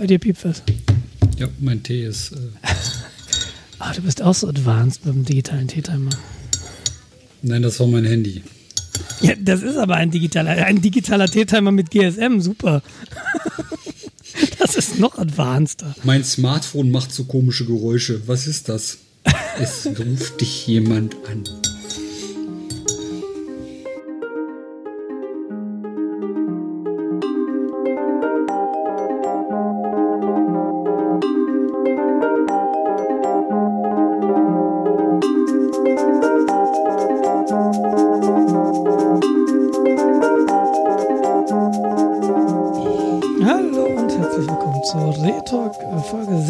Bei dir piept was. Ja, mein Tee ist. Äh Ah, du bist auch so advanced beim digitalen Teetimer. Nein, das war mein Handy. Ja, das ist aber ein digitaler, ein digitaler Teetimer mit GSM, super. Das ist noch advanceder. Mein Smartphone macht so komische Geräusche. Was ist das? Es ruft dich jemand an.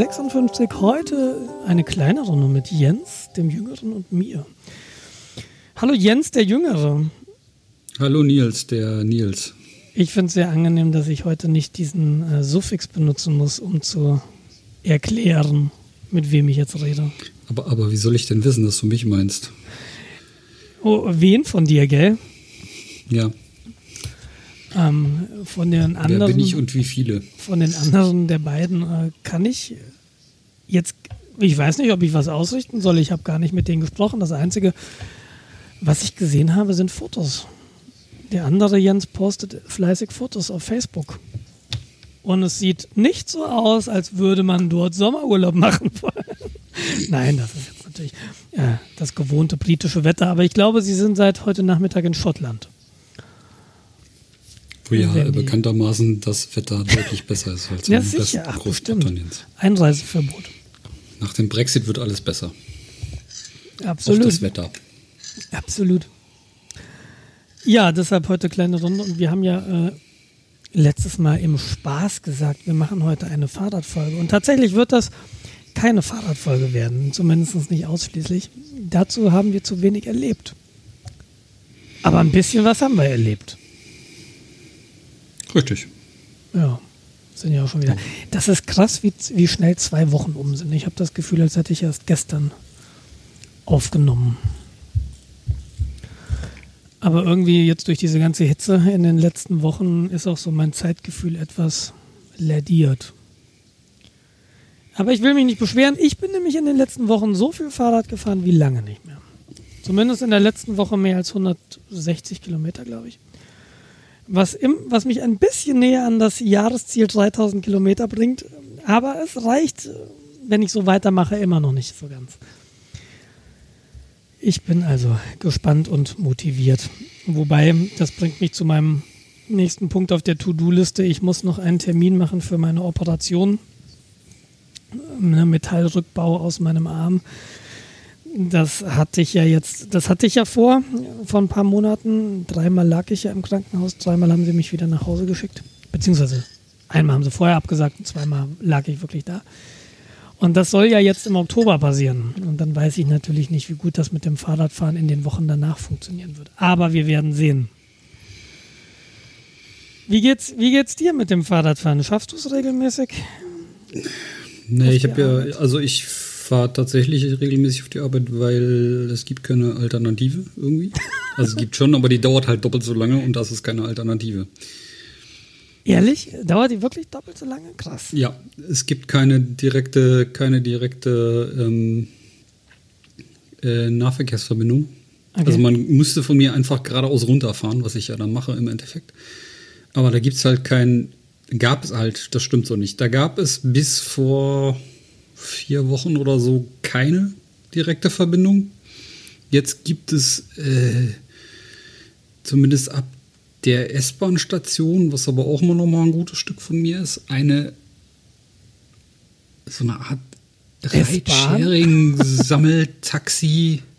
56. Heute eine kleine Runde mit Jens, dem Jüngeren und mir. Hallo Jens, der Jüngere. Hallo Nils, der Nils. Ich finde es sehr angenehm, dass ich heute nicht diesen äh, Suffix benutzen muss, um zu erklären, mit wem ich jetzt rede. Aber, aber wie soll ich denn wissen, dass du mich meinst? Oh, wen von dir, gell? Ja, Ähm, von den wer anderen. bin ich und wie viele? von den anderen der beiden äh, kann ich jetzt, ich weiß nicht, ob ich was ausrichten soll. Ich habe gar nicht mit denen gesprochen. Das Einzige, was ich gesehen habe, sind Fotos. Der andere Jens postet fleißig Fotos auf Facebook. Und es sieht nicht so aus, als würde man dort Sommerurlaub machen wollen. Nein, das ist jetzt natürlich äh, das gewohnte britische Wetter. Aber ich glaube, sie sind seit heute Nachmittag in Schottland. Wo ja Wenn die- bekanntermaßen das Wetter deutlich besser ist als Ja, im sicher. Ach, bestimmt. Großbritanniens. Einreiseverbot. Nach dem Brexit wird alles besser. Absolut. das Wetter. Absolut. Ja, deshalb heute kleine Runde und wir haben ja äh, letztes Mal im Spaß gesagt, wir machen heute eine Fahrradfolge und tatsächlich wird das keine Fahrradfolge werden, zumindest nicht ausschließlich. Dazu haben wir zu wenig erlebt. Aber ein bisschen was haben wir erlebt. Richtig. Ja, sind ja auch schon wieder. Das ist krass, wie, wie schnell zwei Wochen um sind. Ich habe das Gefühl, als hätte ich erst gestern aufgenommen. Aber irgendwie jetzt durch diese ganze Hitze in den letzten Wochen ist auch so mein Zeitgefühl etwas lädiert. Aber ich will mich nicht beschweren. Ich bin nämlich in den letzten Wochen so viel Fahrrad gefahren wie lange nicht mehr. Zumindest in der letzten Woche mehr als 160 Kilometer, glaube ich was, im, was mich ein bisschen näher an das Jahresziel 3000 Kilometer bringt. Aber es reicht, wenn ich so weitermache, immer noch nicht so ganz. Ich bin also gespannt und motiviert. Wobei, das bringt mich zu meinem nächsten Punkt auf der To-Do-Liste. Ich muss noch einen Termin machen für meine Operation. Eine Metallrückbau aus meinem Arm. Das hatte ich ja jetzt, das hatte ich ja vor, vor ein paar Monaten. Dreimal lag ich ja im Krankenhaus, dreimal haben sie mich wieder nach Hause geschickt. Beziehungsweise einmal haben sie vorher abgesagt und zweimal lag ich wirklich da. Und das soll ja jetzt im Oktober passieren. Und dann weiß ich natürlich nicht, wie gut das mit dem Fahrradfahren in den Wochen danach funktionieren wird. Aber wir werden sehen. Wie geht's, wie geht's dir mit dem Fahrradfahren? Schaffst du es regelmäßig? Nee, ich habe ja, also ich fahre tatsächlich regelmäßig auf die Arbeit, weil es gibt keine Alternative irgendwie. Also es gibt schon, aber die dauert halt doppelt so lange und das ist keine Alternative. Ehrlich? Dauert die wirklich doppelt so lange? Krass. Ja, es gibt keine direkte, keine direkte ähm, äh, Nahverkehrsverbindung. Okay. Also man müsste von mir einfach geradeaus runterfahren, was ich ja dann mache im Endeffekt. Aber da gibt es halt kein, gab es halt, das stimmt so nicht. Da gab es bis vor vier Wochen oder so keine direkte Verbindung. Jetzt gibt es äh, zumindest ab der S-Bahn-Station, was aber auch immer noch mal ein gutes Stück von mir ist, eine so eine Art? Ridesharing-Sammeltaxi.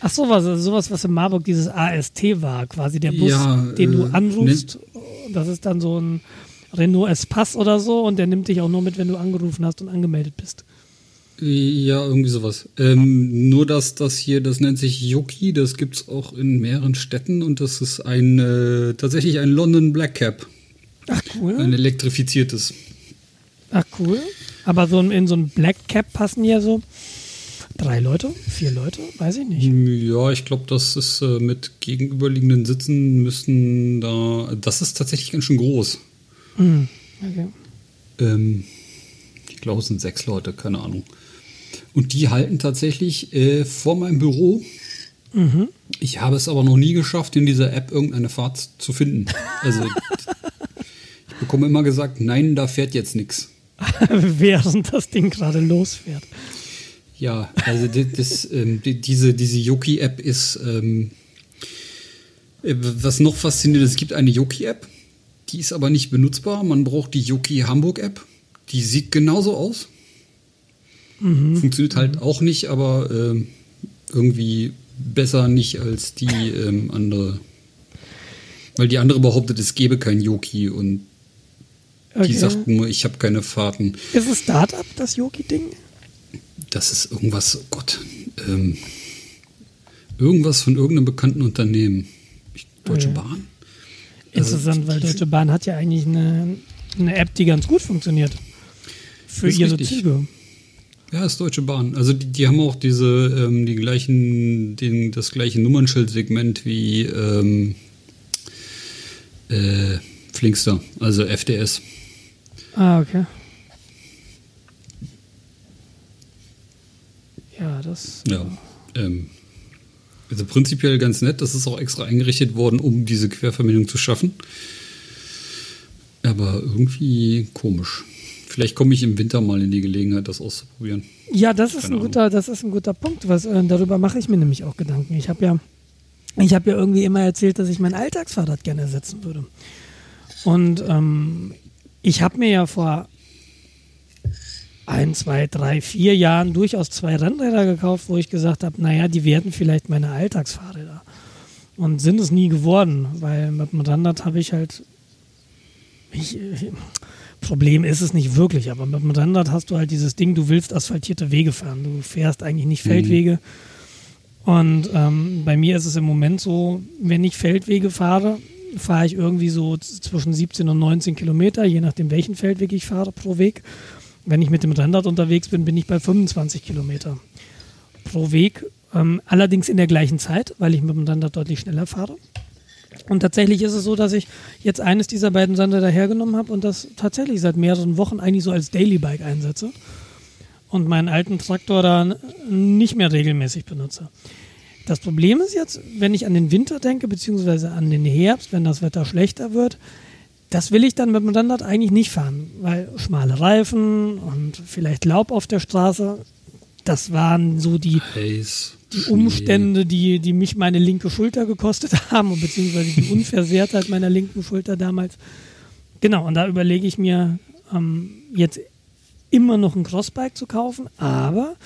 Ach so, was, sowas, was in Marburg dieses AST war, quasi der Bus, Ja, den du äh, anrufst. Das ist dann so ein Renault Espace oder so und der nimmt dich auch nur mit, wenn du angerufen hast und angemeldet bist. Ja, irgendwie sowas. Ähm, nur dass das hier, das nennt sich Yoki, das gibt's auch in mehreren Städten und das ist ein äh, tatsächlich ein London Black Cap, Ach cool. ein elektrifiziertes. Ach cool. Aber so in, in so ein Black Cap passen ja so drei Leute, vier Leute, weiß ich nicht. Ja, ich glaube, das ist äh, mit gegenüberliegenden Sitzen müssen da. Das ist tatsächlich ganz schön groß. Hm, okay. Ähm, ich glaube, es sind sechs Leute, keine Ahnung. Und die halten tatsächlich äh, vor meinem Büro. Mhm. Ich habe es aber noch nie geschafft, in dieser App irgendeine Fahrt zu finden. Also ich bekomme immer gesagt, nein, da fährt jetzt nichts. Während das Ding gerade losfährt. Ja, also das, ähm, die, diese, diese Yoki-App ist, ähm, äh, was noch faszinierend ist, es gibt eine Yoki-App, die ist aber nicht benutzbar. Man braucht die Yoki Hamburg-App. Die sieht genauso aus. Mhm. Funktioniert halt mhm. auch nicht, aber äh, irgendwie besser nicht als die ähm, andere. Weil die andere behauptet, es gäbe kein Yoki und okay. die sagt nur, ich habe keine Fahrten. Ist es Startup, das Yoki-Ding? Das ist irgendwas, oh Gott, ähm, irgendwas von irgendeinem bekannten Unternehmen. Deutsche okay. Bahn? Interessant, also, weil Deutsche Bahn hat ja eigentlich eine, eine App, die ganz gut funktioniert. Für ihre richtig. Züge. Ja, ist Deutsche Bahn. Also die, die haben auch diese, ähm, die gleichen, den, das gleiche Nummernschildsegment wie ähm, äh, Flinkster, also FDS. Ah, okay. Ja, das. Ja. Ähm, also prinzipiell ganz nett. Das ist auch extra eingerichtet worden, um diese Querverbindung zu schaffen. Aber irgendwie komisch. Vielleicht komme ich im Winter mal in die Gelegenheit, das auszuprobieren. Ja, das ist, ein guter, das ist ein guter Punkt. Was, äh, darüber mache ich mir nämlich auch Gedanken. Ich habe ja, ich ja irgendwie immer erzählt, dass ich mein Alltagsfahrrad gerne ersetzen würde. Und ähm, ich habe mir ja vor ein, zwei, drei, vier Jahren durchaus zwei Rennräder gekauft, wo ich gesagt habe, naja, die werden vielleicht meine Alltagsfahrräder. Und sind es nie geworden, weil mit dem Rennrad habe ich halt. Ich, Problem ist es nicht wirklich, aber mit dem Rennrad hast du halt dieses Ding, du willst asphaltierte Wege fahren. Du fährst eigentlich nicht mhm. Feldwege. Mhm. Und ähm, bei mir ist es im Moment so, wenn ich Feldwege fahre, fahre ich irgendwie so zwischen 17 und 19 Kilometer, je nachdem welchen Feldweg ich fahre pro Weg. Wenn ich mit dem Rennrad unterwegs bin, bin ich bei 25 Kilometer pro Weg. Ähm, allerdings in der gleichen Zeit, weil ich mit dem Rennrad deutlich schneller fahre. Und tatsächlich ist es so, dass ich jetzt eines dieser beiden Sender dahergenommen habe und das tatsächlich seit mehreren Wochen eigentlich so als Daily Bike einsetze und meinen alten Traktor da nicht mehr regelmäßig benutze. Das Problem ist jetzt, wenn ich an den Winter denke, beziehungsweise an den Herbst, wenn das Wetter schlechter wird, das will ich dann mit dem Rennrad eigentlich nicht fahren, weil schmale Reifen und vielleicht Laub auf der Straße, das waren so die, die Umstände, die, die mich meine linke Schulter gekostet haben, beziehungsweise die Unversehrtheit meiner linken Schulter damals. Genau, und da überlege ich mir ähm, jetzt immer noch ein Crossbike zu kaufen, aber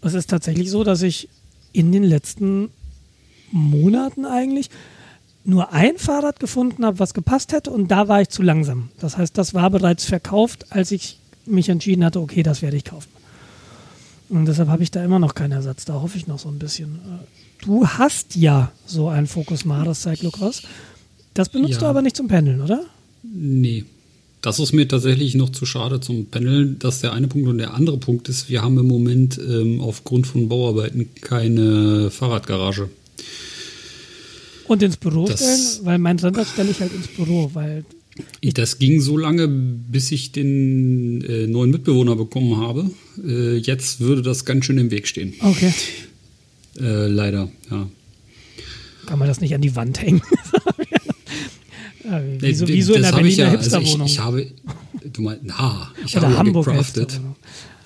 es ist tatsächlich so, dass ich in den letzten Monaten eigentlich nur ein Fahrrad gefunden habe, was gepasst hätte und da war ich zu langsam. Das heißt, das war bereits verkauft, als ich mich entschieden hatte, okay, das werde ich kaufen. Und deshalb habe ich da immer noch keinen Ersatz. Da hoffe ich noch so ein bisschen. Du hast ja so ein Focus Maris Cyclocross. Das benutzt ja. du aber nicht zum Pendeln, oder? Nee. Das ist mir tatsächlich noch zu schade zum Pendeln. Das ist der eine Punkt. Und der andere Punkt ist, wir haben im Moment ähm, aufgrund von Bauarbeiten keine Fahrradgarage. Und ins Büro das, stellen? Weil mein Rennrad stelle ich halt ins Büro, weil. Das ging so lange, bis ich den äh, neuen Mitbewohner bekommen habe. Äh, jetzt würde das ganz schön im Weg stehen. Okay. Äh, leider, ja. Kann man das nicht an die Wand hängen? ja, wie, so, wie so in der Berliner ja, Hipsterwohnung. Also ich, ich, habe, du meinst, na, ich Oder habe Hamburg ja gecraftet.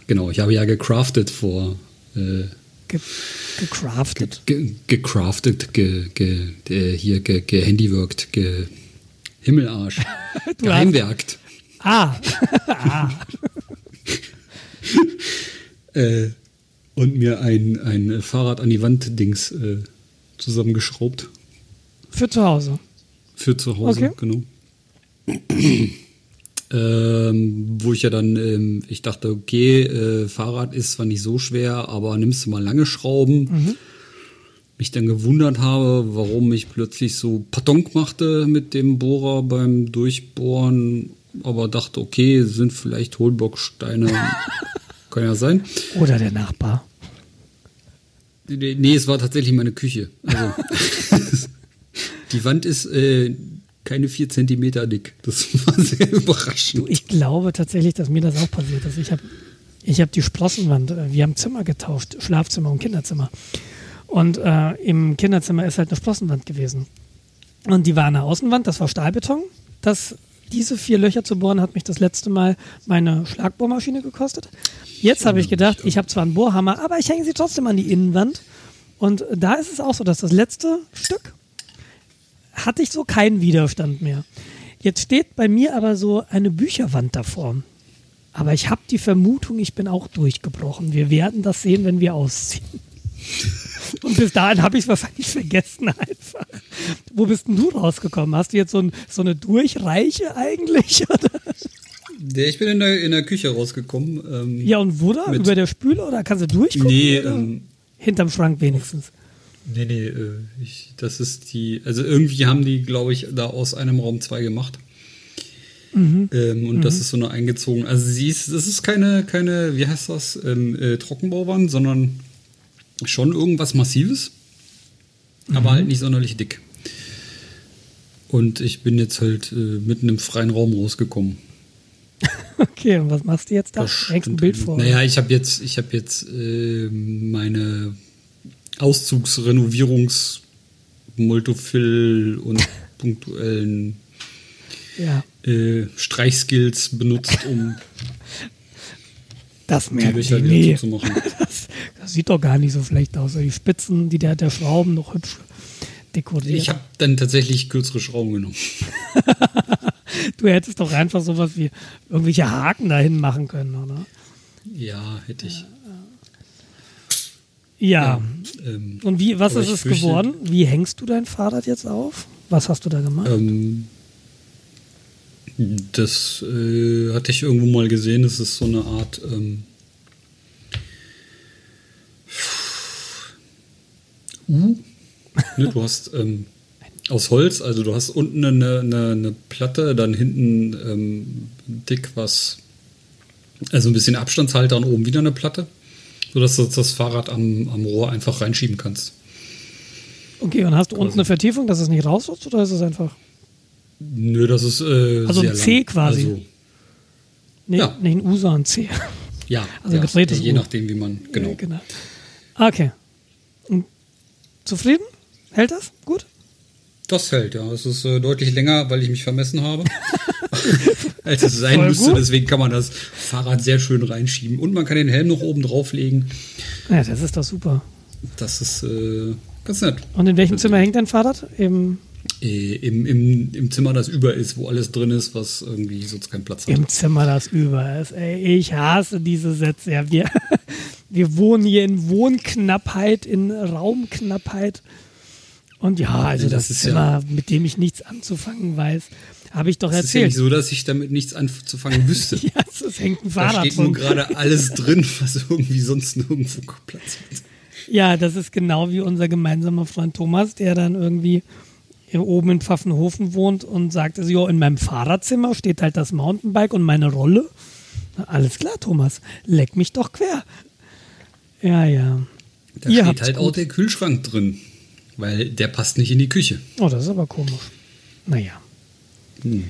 Genau, ich habe ja gecraftet vor äh, Ge gecraftet. Ge gecraftet, ge, ge, ge, hier ge, gehandiworkt, ge Himmelarsch. Geheimwerkt. Ah. ah. äh, und mir ein, ein Fahrrad an die Wand-Dings äh, zusammengeschraubt. Für zu Hause. Für zu Hause, okay. genau. Ähm, wo ich ja dann, ähm, ich dachte, okay, äh, Fahrrad ist zwar nicht so schwer, aber nimmst du mal lange Schrauben. Mhm. Mich dann gewundert habe, warum ich plötzlich so Patonk machte mit dem Bohrer beim Durchbohren, aber dachte, okay, sind vielleicht Hohlbocksteine. Kann ja sein. Oder der Nachbar. Nee, es war tatsächlich meine Küche. Also, die Wand ist äh, keine vier Zentimeter dick. Das war sehr überraschend. Ich glaube tatsächlich, dass mir das auch passiert ist. Ich habe ich hab die Sprossenwand, äh, wir haben Zimmer getauft, Schlafzimmer und Kinderzimmer. Und äh, im Kinderzimmer ist halt eine Sprossenwand gewesen. Und die war eine Außenwand, das war Stahlbeton. Das, diese vier Löcher zu bohren hat mich das letzte Mal meine Schlagbohrmaschine gekostet. Jetzt habe ich gedacht, ich habe zwar einen Bohrhammer, aber ich hänge sie trotzdem an die Innenwand. Und da ist es auch so, dass das letzte Stück hatte ich so keinen Widerstand mehr. Jetzt steht bei mir aber so eine Bücherwand davor. Aber ich habe die Vermutung, ich bin auch durchgebrochen. Wir werden das sehen, wenn wir ausziehen. Und bis dahin habe ich es wahrscheinlich vergessen einfach. Wo bist denn du rausgekommen? Hast du jetzt so, ein, so eine Durchreiche eigentlich? Oder? Ich bin in der, in der Küche rausgekommen. Ähm, ja, und wo da? Über der Spüle oder kannst du durchgucken? Nee, ähm, hinterm Schrank wenigstens. Nee, nee, äh, ich, das ist die, also irgendwie haben die, glaube ich, da aus einem Raum zwei gemacht. Mhm. Ähm, und mhm. das ist so eine eingezogen. Also sie ist, das ist keine, keine, wie heißt das, ähm, äh, Trockenbauwand, sondern schon irgendwas Massives, mhm. aber halt nicht sonderlich dick. Und ich bin jetzt halt äh, mitten im freien Raum rausgekommen. Okay, und was machst du jetzt da? Hängst ein Bild vor? Naja, ich habe jetzt, ich habe jetzt äh, meine Auszugsrenovierungs Multifill und punktuellen ja. äh, Streichskills benutzt, um das die Löcher nee. zu machen. Das, das, sieht doch gar nicht so schlecht aus. Die Spitzen, die der, der Schrauben noch hübsch dekoriert. Ich habe dann tatsächlich kürzere Schrauben genommen. du hättest doch einfach sowas wie irgendwelche Haken dahin machen können, oder? Ja, hätte ich. Ja. Ja ähm, Und wie, was ist es fürchte, geworden? Wie hängst du dein Fahrrad jetzt auf? Was hast du da gemacht? Ähm, das äh, hatte ich irgendwo mal gesehen. Das ist so eine Art. Ähm, U. ne, du hast ähm, aus Holz, also du hast unten eine, eine, eine Platte, dann hinten ähm, dick was, also ein bisschen Abstandshalter und oben wieder eine Platte sodass du das Fahrrad am, am Rohr einfach reinschieben kannst. Okay, und hast du unten eine Vertiefung, dass es nicht rausrutscht oder ist es einfach? Nö, das ist. Äh, also ein C lang. quasi. Also, nee, ja. nicht ein U, sondern ein C. Ja, also ja, gedrehtes Je nachdem, wie man. Genau. Ja, genau. Okay. Und zufrieden? Hält das? Gut? Das hält, ja. Es ist äh, deutlich länger, weil ich mich vermessen habe. als es sein müsste. Deswegen kann man das Fahrrad sehr schön reinschieben. Und man kann den Helm noch oben drauflegen. Ja, das ist doch super. Das ist äh, ganz nett. Und in welchem Zimmer hängt dein Fahrrad? Im, äh, im, im, Im Zimmer, das über ist, wo alles drin ist, was irgendwie sonst keinen Platz hat. Im Zimmer, das über ist. Ey, ich hasse diese Sätze. Ja, wir, wir wohnen hier in Wohnknappheit, in Raumknappheit. Und ja, also das, das ist Zimmer, ja mit dem ich nichts anzufangen weiß. Habe ich doch das erzählt. Es ist ja nicht so, dass ich damit nichts anzufangen wüsste. ja, es hängt ein Fahrrad. Da steht nur gerade alles drin, was irgendwie sonst nirgendwo Platz hat. Ja, das ist genau wie unser gemeinsamer Freund Thomas, der dann irgendwie hier oben in Pfaffenhofen wohnt und sagte so, in meinem Fahrerzimmer steht halt das Mountainbike und meine Rolle. Na, alles klar, Thomas, leck mich doch quer. Ja, ja. Da Ihr steht halt gut. auch der Kühlschrank drin, weil der passt nicht in die Küche. Oh, das ist aber komisch. Naja. Hm.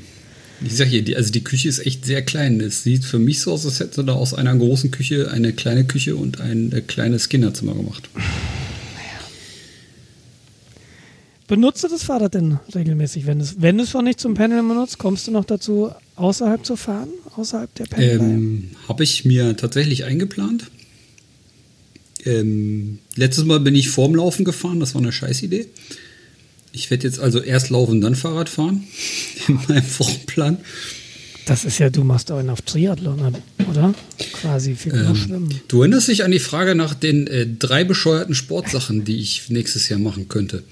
Ich sag hier, die, also die Küche ist echt sehr klein. Es sieht für mich so aus, als hätte da aus einer großen Küche eine kleine Küche und ein äh, kleines Kinderzimmer gemacht. Naja. Benutzt du das Fahrrad denn regelmäßig? Wenn es, wenn es schon nicht zum Pendeln benutzt, kommst du noch dazu, außerhalb zu fahren? Außerhalb der Pendelei? Ähm, Habe ich mir tatsächlich eingeplant. Ähm, letztes Mal bin ich vorm Laufen gefahren, das war eine Scheißidee. Ich werde jetzt also erst laufen, dann Fahrrad fahren. In meinem Wochenplan. Das ist ja, du machst auch einen auf Triathlon, oder? Quasi viel ähm, Schwimmen. Du erinnerst dich an die Frage nach den äh, drei bescheuerten Sportsachen, die ich nächstes Jahr machen könnte.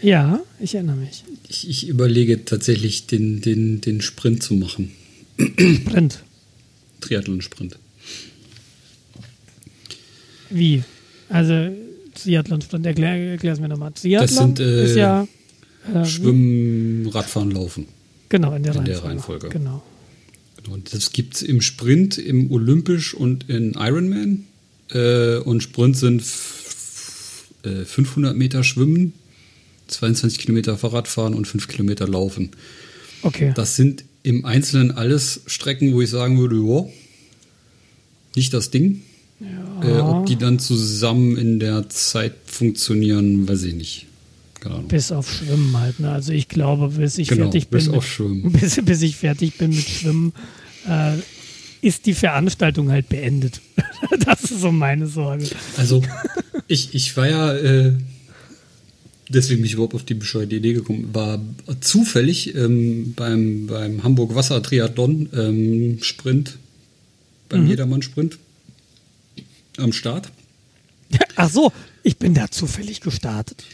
Ja, ich erinnere mich. Ich, ich überlege tatsächlich, den, den, den Sprint zu machen. Sprint? Triathlon-Sprint. Wie? Also Triathlon-Sprint, erklär, erklär es mir nochmal. Triathlon sind, äh, ist ja äh, Schwimmen, Radfahren, Laufen. Genau, in der, in Reihenfolge. der Reihenfolge. Genau. genau. Das gibt es im Sprint, im Olympisch und in Ironman. Äh, und Sprint sind 500 äh, Meter Schwimmen, 22 Kilometer Fahrradfahren und 5 Kilometer Laufen. Okay. Das sind im Einzelnen alles Strecken, wo ich sagen würde, ja, nicht das Ding. Äh, ob die dann zusammen in der Zeit funktionieren, weiß ich nicht. Ahnung. Bis auf Schwimmen halt. Ne? Also ich glaube, bis ich Genau, fertig bin. bis mit, auf Schwimmen. Bis, bis ich fertig bin mit Schwimmen, äh, ist die Veranstaltung halt beendet. das ist so meine Sorge. Also, ich, ich war ja, äh, deswegen bin ich überhaupt auf die bescheuerte Idee gekommen, war zufällig ähm, beim, beim Hamburg Wasser Triathlon ähm, Sprint, beim Jedermann-Sprint am Start. Ach so, ich bin da zufällig gestartet.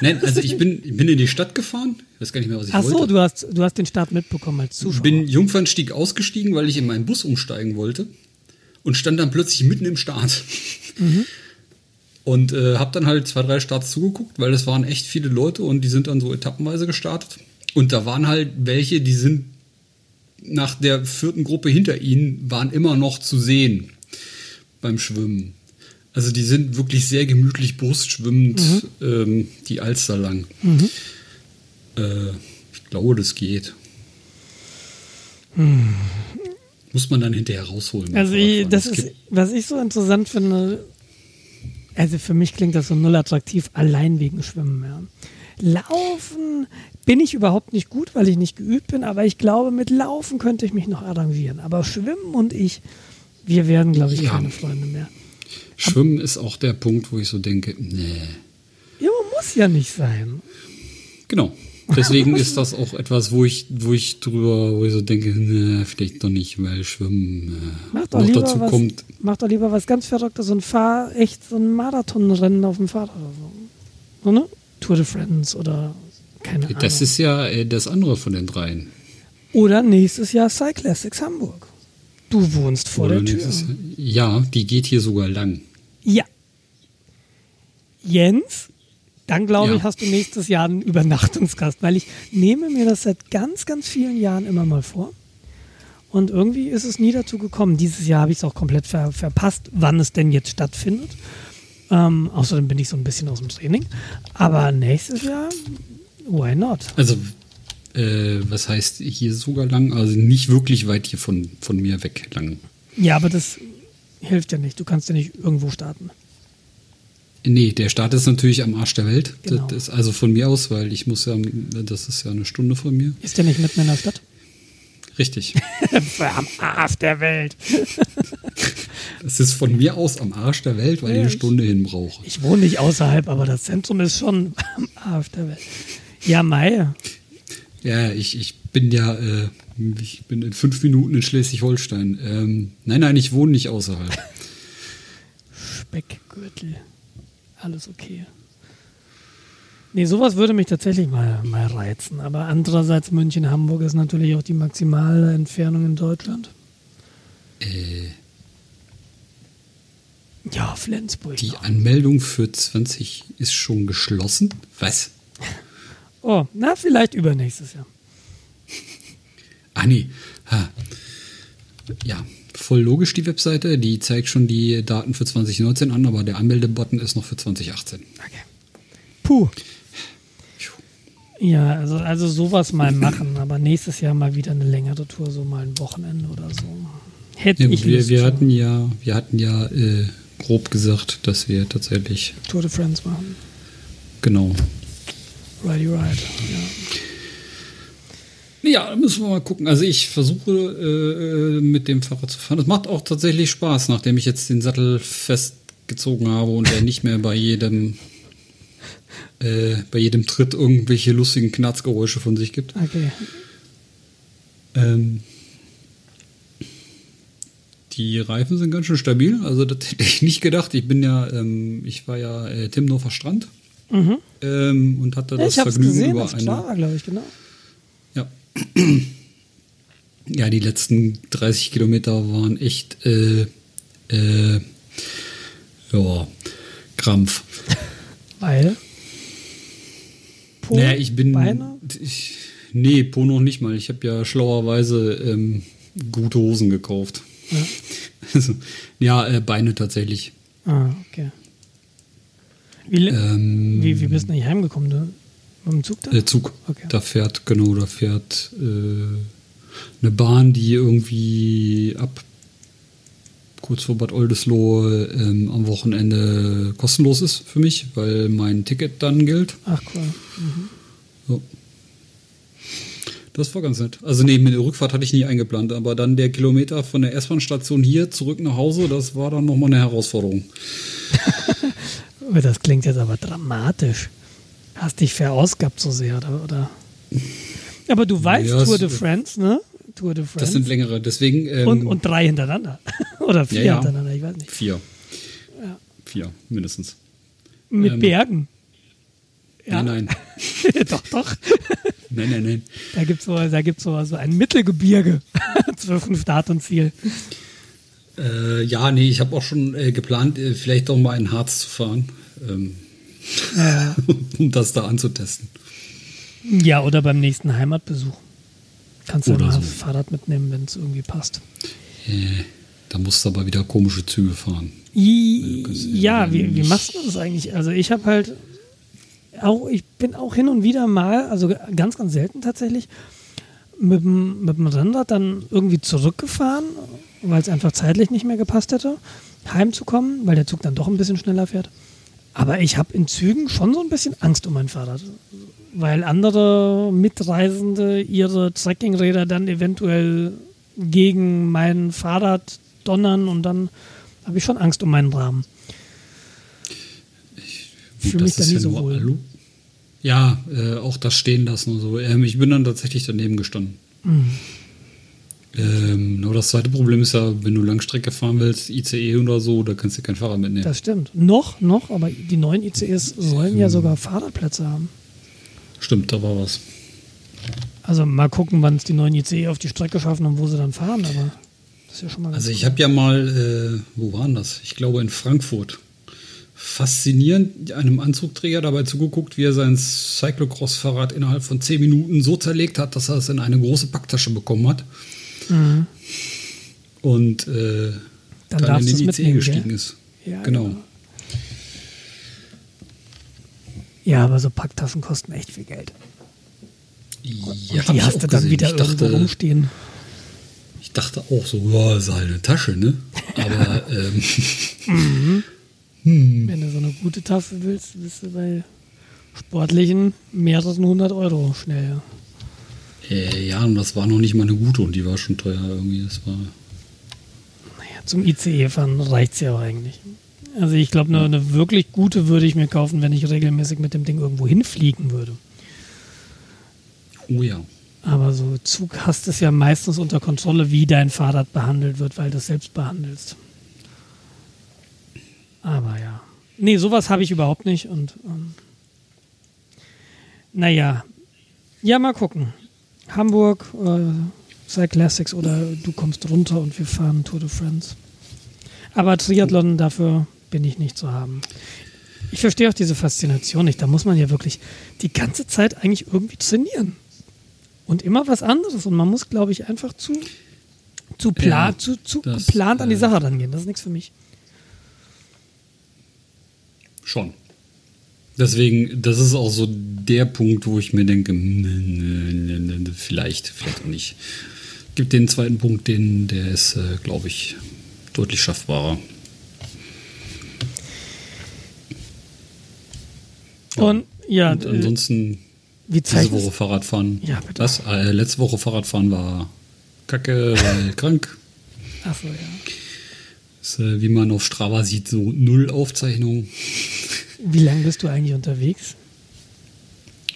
Nein, also ich bin, ich bin in die Stadt gefahren, ich weiß gar nicht mehr, was ich Ach so, wollte. du hast, du hast den Start mitbekommen als Zuschauer. bin Jungfernstieg ausgestiegen, weil ich in meinen Bus umsteigen wollte und stand dann plötzlich mitten im Start. Und äh, habe dann halt zwei, drei Starts zugeguckt, weil es waren echt viele Leute und die sind dann so etappenweise gestartet. Und da waren halt welche, die sind nach der vierten Gruppe hinter ihnen, waren immer noch zu sehen beim Schwimmen. Also die sind wirklich sehr gemütlich brustschwimmend ähm, die Alster lang. Äh, ich glaube, das geht. Muss man dann hinterher rausholen. Also ich, das Es ist, was ich so interessant finde, also für mich klingt das so null attraktiv, allein wegen Schwimmen. Ja. Laufen bin ich überhaupt nicht gut, weil ich nicht geübt bin, aber ich glaube, mit Laufen könnte ich mich noch arrangieren. Aber Schwimmen und ich, wir werden, glaube ich, Ja. keine Freunde mehr. Schwimmen ist auch der Punkt, wo ich so denke, nee. Ja, muss ja nicht sein. Genau. Deswegen ist das auch etwas, wo ich, wo ich drüber, wo ich so denke, nee, vielleicht doch nicht, weil Schwimmen äh, Mach doch, noch lieber dazu was, kommt. mach doch lieber was ganz Verrücktes und fahr echt so ein Marathonrennen auf dem Fahrrad oder so. So, ne? Tour de France oder keine Ahnung. Das ist ja äh, das andere von den dreien. Oder nächstes Jahr Cyclassics Hamburg. Du wohnst vor Oder der Tür. nächstes- Ja, die geht hier sogar lang. Ja. Jens, dann glaube Ja. ich, hast du nächstes Jahr einen Übernachtungsgast, weil ich nehme mir das seit ganz, ganz vielen Jahren immer mal vor. Und irgendwie ist es nie dazu gekommen. Dieses Jahr habe ich es auch komplett ver verpasst, wann es denn jetzt stattfindet. Ähm, außerdem bin ich so ein bisschen aus dem Training. Aber nächstes Jahr, why not? Also, äh, was heißt hier sogar lang? Also nicht wirklich weit hier von, von mir weg lang. Ja, aber das hilft ja nicht. Du kannst ja nicht irgendwo starten. Nee, der Start ist natürlich am Arsch der Welt. Genau. Das also von mir aus, weil ich muss ja, das ist ja eine Stunde von mir. Ist ja nicht mitten in der Stadt. Richtig. Am Arsch der Welt. Es ist von mir aus am Arsch der Welt, weil ich eine Ja, Stunde hin brauche. Ich wohne nicht außerhalb, aber das Zentrum ist schon am Arsch der Welt. Ja, Mai. Ja, ich, ich bin ja, äh, ich bin in fünf Minuten in Schleswig-Holstein. Ähm, nein, nein, ich wohne nicht außerhalb. Speckgürtel. Alles okay. Nee, sowas würde mich tatsächlich mal, mal reizen. Aber andererseits München, Hamburg ist natürlich auch die maximale Entfernung in Deutschland. Äh, Ja, Flensburg. die. Anmeldung für 20 ist schon geschlossen. Was? Oh, na, vielleicht übernächstes Jahr. Ah, nee. Ha. Ja, voll logisch die Webseite. Die zeigt schon die Daten für 2019 an, aber der Anmeldebutton ist noch für 2018. Okay. Puh. Ja, also, also sowas mal machen, aber nächstes Jahr mal wieder eine längere Tour, so mal ein Wochenende oder so. Hätte Ja, ich wir, wir hatten ja, wir hatten ja äh, grob gesagt, dass wir tatsächlich, Tour de France machen. genau. Righty Ride. Ja. Ja, da müssen wir mal gucken. Also ich versuche äh, mit dem Fahrrad zu fahren. Das macht auch tatsächlich Spaß, nachdem ich jetzt den Sattel festgezogen habe und er nicht mehr bei jedem äh, bei jedem Tritt irgendwelche lustigen Knarzgeräusche von sich gibt. Okay. Ähm, die Reifen sind ganz schön stabil. Also das hätte ich nicht gedacht. Ich bin ja, ähm, ich war ja äh, Timnofer Strand ähm, und hatte das ich Vergnügen gesehen über eine. Strava, glaube ich, genau. Ja. Ja, die letzten 30 Kilometer waren echt äh, äh, ja, Krampf. Weil? Po, naja, ich bin. Beine? Ich, nee, Po noch nicht mal. Ich habe ja schlauerweise ähm, gute Hosen gekauft. Ja. Also, ja, äh, Beine tatsächlich. Ah, okay. Wie, Ähm, wie, wie bist du nicht heimgekommen? Du Mit dem Zug dann? Äh, Zug. Okay. Da fährt, genau, da fährt äh, eine Bahn, die irgendwie ab kurz vor Bad Oldesloe ähm, am Wochenende kostenlos ist für mich, weil mein Ticket dann gilt. Ach cool. Ja. Das war ganz nett. Also nee, mit der Rückfahrt hatte ich nie eingeplant, aber dann der Kilometer von der S-Bahn-Station hier zurück nach Hause, das war dann nochmal eine Herausforderung. Das klingt jetzt aber dramatisch. Hast dich verausgabt so sehr, oder? oder? Aber du weißt Ja, Tour de France, ne? Tour de France. Das sind längere, deswegen ähm, und, und drei hintereinander. oder vier Ja, ja. hintereinander, ich weiß nicht. vier. Vier, mindestens. Mit Ähm, Bergen. Ja. Nein, nein. doch, doch. Nein, nein, nein. Da gibt es so, da gibt's so, so ein Mittelgebirge zwischen Start und Ziel. Äh, ja, nee, ich habe auch schon äh, geplant, äh, vielleicht doch mal in Harz zu fahren, ähm, Ja. um das da anzutesten. ja, oder beim nächsten Heimatbesuch. Kannst du mal so. Fahrrad mitnehmen, wenn es irgendwie passt. Äh, da musst du aber wieder komische Züge fahren. I, du ja, wie, wie machst du das eigentlich? Also ich habe halt auch, ich bin auch hin und wieder mal, also ganz, ganz selten tatsächlich, mit dem, mit dem Rennrad dann irgendwie zurückgefahren, weil es einfach zeitlich nicht mehr gepasst hätte, heimzukommen, weil der Zug dann doch ein bisschen schneller fährt. Aber ich habe in Zügen schon so ein bisschen Angst um mein Fahrrad, weil andere Mitreisende ihre Trekkingräder dann eventuell gegen mein Fahrrad donnern und dann habe ich schon Angst um meinen Rahmen. Gut, Fühl mich da nie so wohl. Alu. Ja, äh, auch das stehen lassen und so. Ähm, ich bin dann tatsächlich daneben gestanden. Mhm. Ähm, aber das zweite Problem ist ja, wenn du Langstrecke fahren willst, ICE oder so, da kannst du kein Fahrrad mitnehmen. Das stimmt. Noch, noch, aber die neuen ICEs sollen ja sogar Fahrradplätze haben. Stimmt, da war was. Also mal gucken, wann es die neuen ICE auf die Strecke schaffen und wo sie dann fahren, aber das ist ja schon mal ganz Also ich habe ja mal, äh, wo waren das? Ich glaube in Frankfurt. Faszinierend einem Anzugträger dabei zugeguckt, wie er sein Cyclocross-Fahrrad innerhalb von 10 Minuten so zerlegt hat, dass er es in eine große Packtasche bekommen hat. Mhm. Und äh, Dann dann, in den ICE mitnehmen, gestiegen gell? ist. Ja, genau. genau. Ja, aber so Packtaschen kosten echt viel Geld. Ja, die hast du dann gesehen. wieder ich irgendwo dachte, rumstehen. ich dachte auch so, ja, ist halt eine Tasche, ne? Aber ähm, Wenn du so eine gute Tasche willst, bist du bei sportlichen mehreren hundert Euro schnell. Äh, ja, und das war noch nicht mal eine gute und die war schon teuer irgendwie. Das war Naja, zum ICE fahren reicht es ja auch eigentlich. Also ich glaube, eine, eine wirklich gute würde ich mir kaufen, wenn ich regelmäßig mit dem Ding irgendwo hinfliegen würde. oh ja. Aber so Zug hast es ja meistens unter Kontrolle, wie dein Fahrrad behandelt wird, weil du es selbst behandelst. Aber ja. Nee, sowas habe ich überhaupt nicht. Und ähm, naja. Ja, mal gucken. Hamburg, äh, Cyclassics oder du kommst runter und wir fahren Tour de France. Aber Triathlon, dafür bin ich nicht zu haben. Ich verstehe auch diese Faszination nicht. Da muss man ja wirklich die ganze Zeit eigentlich irgendwie trainieren. Und immer was anderes. Und man muss, glaube ich, einfach zu, zu, pla Ja, zu, zu das, geplant an die äh, Sache rangehen. Das ist nichts für mich. Schon. Deswegen, das ist auch so der Punkt, wo ich mir denke, mm, vielleicht, vielleicht auch nicht. Gibt den zweiten Punkt, den, der ist, äh, glaube ich, deutlich schaffbarer. Und ja, Und äh, ansonsten wie diese Woche Fahrradfahren. Ja, bitte. Was? Äh, letzte Woche Fahrradfahren war kacke, weil krank. Achso, ja. Ist, äh, wie man auf Strava sieht, so null Aufzeichnung Wie lange bist du eigentlich unterwegs?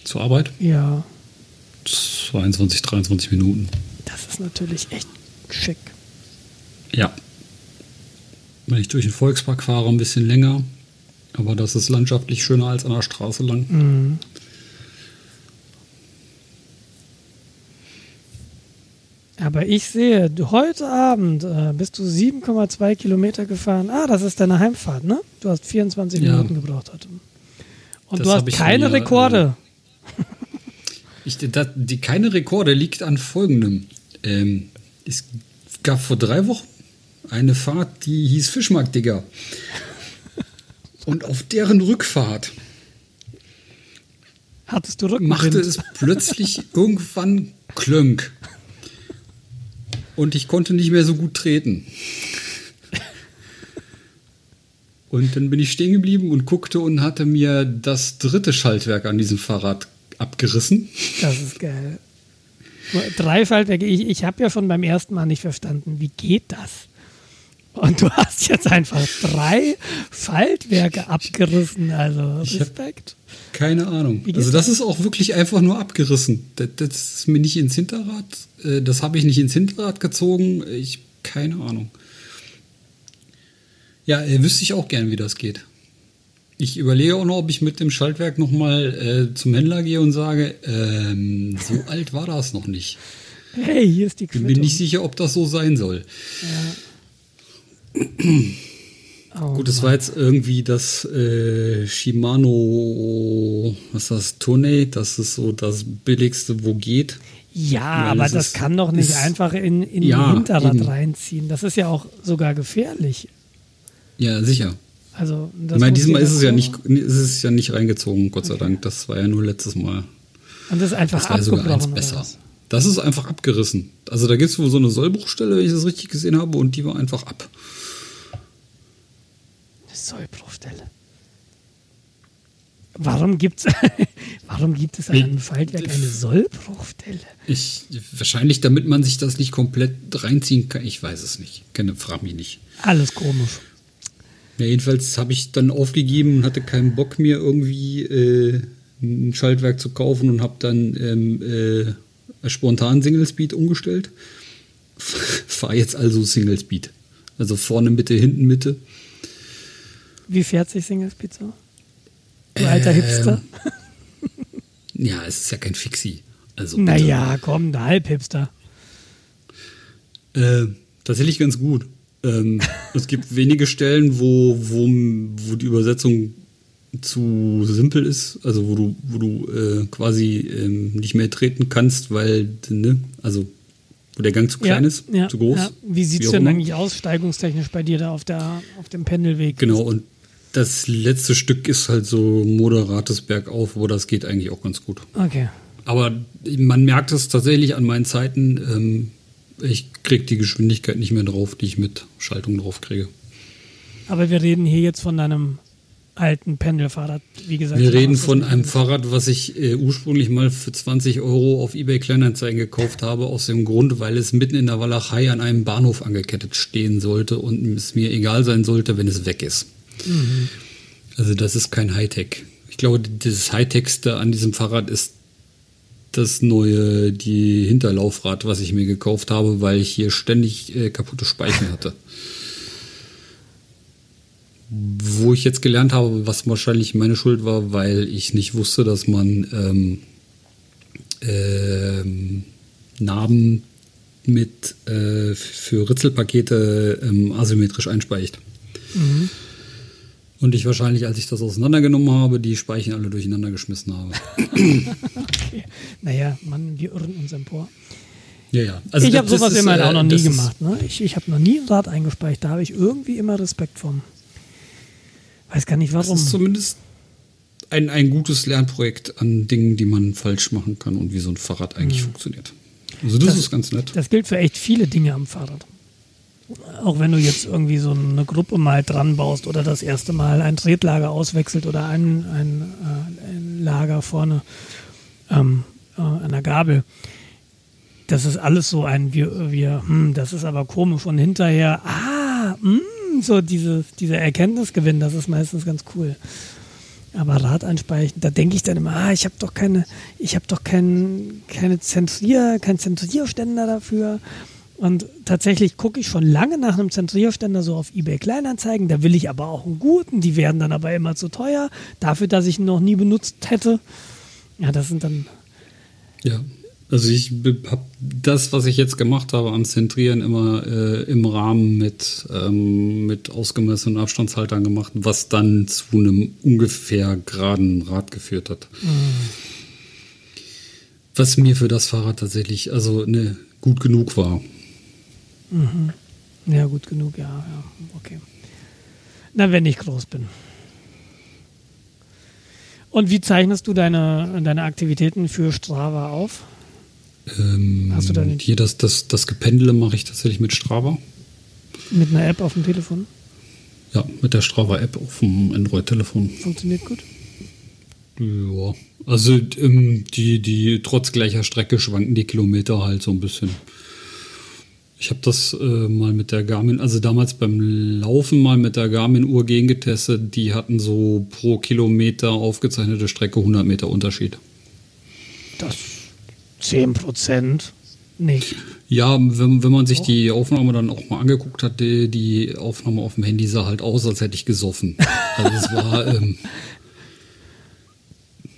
zur Arbeit. Ja, 22, 23 Minuten. das ist natürlich echt schick. Ja. Wenn ich durch den Volkspark fahre, ein bisschen länger. Aber das ist landschaftlich schöner als an der Straße lang. Mhm. Aber ich sehe, du, heute Abend äh, bist du 7,2 Kilometer gefahren. Ah, das ist deine Heimfahrt, ne? Du hast 24 Ja. Minuten gebraucht heute. Und Das du hast keine mir, äh, Rekorde. Ich, das, die keine Rekorde liegt an folgendem. Ähm, es gab vor drei Wochen eine Fahrt, die hieß Fischmarkt, Digga. Und auf deren Rückfahrt Hattest du Rückenwind? machte es plötzlich irgendwann klönk. Und ich konnte nicht mehr so gut treten. Und dann bin ich stehen geblieben und guckte und hatte mir das dritte Schaltwerk an diesem Fahrrad abgerissen. Das ist geil. Drei Schaltwerke. Ich, ich habe ja schon beim ersten Mal nicht verstanden, wie geht das? Und du hast jetzt einfach drei Schaltwerke abgerissen. Also Respekt. Keine Ahnung. Also das ist auch wirklich einfach nur abgerissen. Das, das ist mir nicht ins Hinterrad, äh, das habe ich nicht ins Hinterrad gezogen. Ich keine Ahnung. Ja, äh, wüsste ich auch gern, wie das geht. Ich überlege auch noch, ob ich mit dem Schaltwerk noch mal äh, zum Händler gehe und sage, ähm, so alt war das noch nicht. Hey, hier ist die Bin Quittung. mir nicht sicher, ob das so sein soll. Oh, Gut, es war jetzt irgendwie das äh, Shimano, was ist das, Tourney, das ist so das billigste, wo geht. ja, weil aber es das ist- kann doch nicht ist- einfach in, in Ja, ein Hinterrad eben. reinziehen. Das ist ja auch sogar gefährlich. Ja, sicher. Also, das ich meine, diesmal ist es ja nicht, ist es ja nicht reingezogen, Gott sei Dank. Das war ja nur letztes Mal. Und das ist einfach Das war sogar eins besser. Das ist einfach abgerissen. Also da gibt es wohl so eine Sollbruchstelle, wenn ich das richtig gesehen habe, und die war einfach ab. Sollbruchstelle. Warum gibt's, warum gibt es an einem Schaltwerk eine Sollbruchstelle? Ich, wahrscheinlich, damit man sich das nicht komplett reinziehen kann. Ich weiß es nicht. Keine, frag mich nicht. Alles komisch. Ja, jedenfalls habe ich dann aufgegeben und hatte keinen Bock mir irgendwie äh, ein Schaltwerk zu kaufen und habe dann ähm, äh, spontan Single Speed umgestellt. Fahr jetzt also Single Speed. Also vorne Mitte, hinten Mitte. Wie fährt sich Single Speed so? Du alter Ähm, Hipster? Ja, es ist ja kein Fixie. Also Naja, komm, der Halbhipster. Äh, tatsächlich ganz gut. Ähm, es gibt wenige Stellen, wo, wo, wo die Übersetzung zu simpel ist, also wo du, wo du äh, quasi ähm, nicht mehr treten kannst, weil, ne, also wo der Gang zu klein ist, ja, zu groß. Ja. Wie sieht es denn eigentlich aus, steigungstechnisch bei dir da auf, der, auf dem Pendelweg? Genau, und das letzte Stück ist halt so moderates Bergauf, wo das geht eigentlich auch ganz gut. Okay. Aber man merkt es tatsächlich an meinen Zeiten, ähm, ich kriege die Geschwindigkeit nicht mehr drauf, die ich mit Schaltung drauf kriege. Aber wir reden hier jetzt von deinem alten Pendelfahrrad, wie gesagt. Wir reden von einem Fahrrad, was ich äh, ursprünglich mal für 20 Euro auf eBay Kleinanzeigen gekauft habe, aus dem Grund, weil es mitten in der Walachei an einem Bahnhof angekettet stehen sollte und es mir egal sein sollte, wenn es weg ist. Also das ist kein Hightech. Ich glaube, das Hightechste an diesem Fahrrad ist das neue, die Hinterlaufrad, was ich mir gekauft habe, weil ich hier ständig äh, kaputte Speichen hatte. Wo ich jetzt gelernt habe, was wahrscheinlich meine Schuld war, weil ich nicht wusste, dass man ähm, ähm, Narben mit äh, für Ritzelpakete ähm, asymmetrisch einspeicht. Und ich wahrscheinlich, als ich das auseinandergenommen habe, die Speichen alle durcheinander geschmissen habe. Okay. Naja, Mann, wir irren uns empor. Ja, ja. Also ich das- habe das sowas immerhin äh, auch noch nie das gemacht. Ne? Ich, ich habe noch nie ein Rad eingespeicht. Da habe ich irgendwie immer Respekt vor. Weiß gar nicht Das warum. ist zumindest ein, ein gutes Lernprojekt an Dingen, die man falsch machen kann und wie so ein Fahrrad eigentlich funktioniert. Also das, ist ganz nett. Das gilt für echt viele Dinge am Fahrrad. Auch wenn du jetzt irgendwie so eine Gruppe mal dran baust oder das erste Mal ein Tretlager auswechselt oder ein, ein, äh, ein Lager vorne ähm, äh, an der Gabel. Das ist alles so ein, wir, wir hm, das ist aber komisch. Und hinterher, ah, hm, so diese, dieser Erkenntnisgewinn, das ist meistens ganz cool. Aber Rad einspeichen, da denke ich dann immer, ah, ich habe doch keine, ich habe doch kein, keine Zentrier, kein Zentrierständer dafür. Und tatsächlich gucke ich schon lange nach einem Zentrierständer so auf eBay Kleinanzeigen. Da will ich aber auch einen guten. Die werden dann aber immer zu teuer. Dafür, dass ich ihn noch nie benutzt hätte. Ja, das sind dann. Ja. Also ich habe das, was ich jetzt gemacht habe an Zentrieren, immer äh, im Rahmen mit, ähm, mit ausgemessenen Abstandshaltern gemacht, was dann zu einem ungefähr geraden Rad geführt hat. Was mir für das Fahrrad tatsächlich also ne, gut genug war. Ja, gut genug, ja, ja, okay. Na, wenn ich groß bin. Und wie zeichnest du deine, deine Aktivitäten für Strava auf? Ähm, Hast du da hier das, das, das Gependele mache ich tatsächlich mit Strava. Mit einer App auf dem Telefon? Ja, mit der Strava-App auf dem Android-Telefon. Funktioniert gut? Ja. Also ähm, die, die trotz gleicher Strecke schwanken die Kilometer halt so ein bisschen. Ich habe das äh, mal mit der Garmin, also damals beim Laufen mal mit der Garmin-Uhr gegengetestet. Die hatten so pro Kilometer aufgezeichnete Strecke 100 Meter Unterschied. Das 10 Prozent nicht. Ja, wenn, wenn man sich die Aufnahme dann auch mal angeguckt hat, die, die Aufnahme auf dem Handy sah halt aus, als hätte ich gesoffen. Also es war ähm,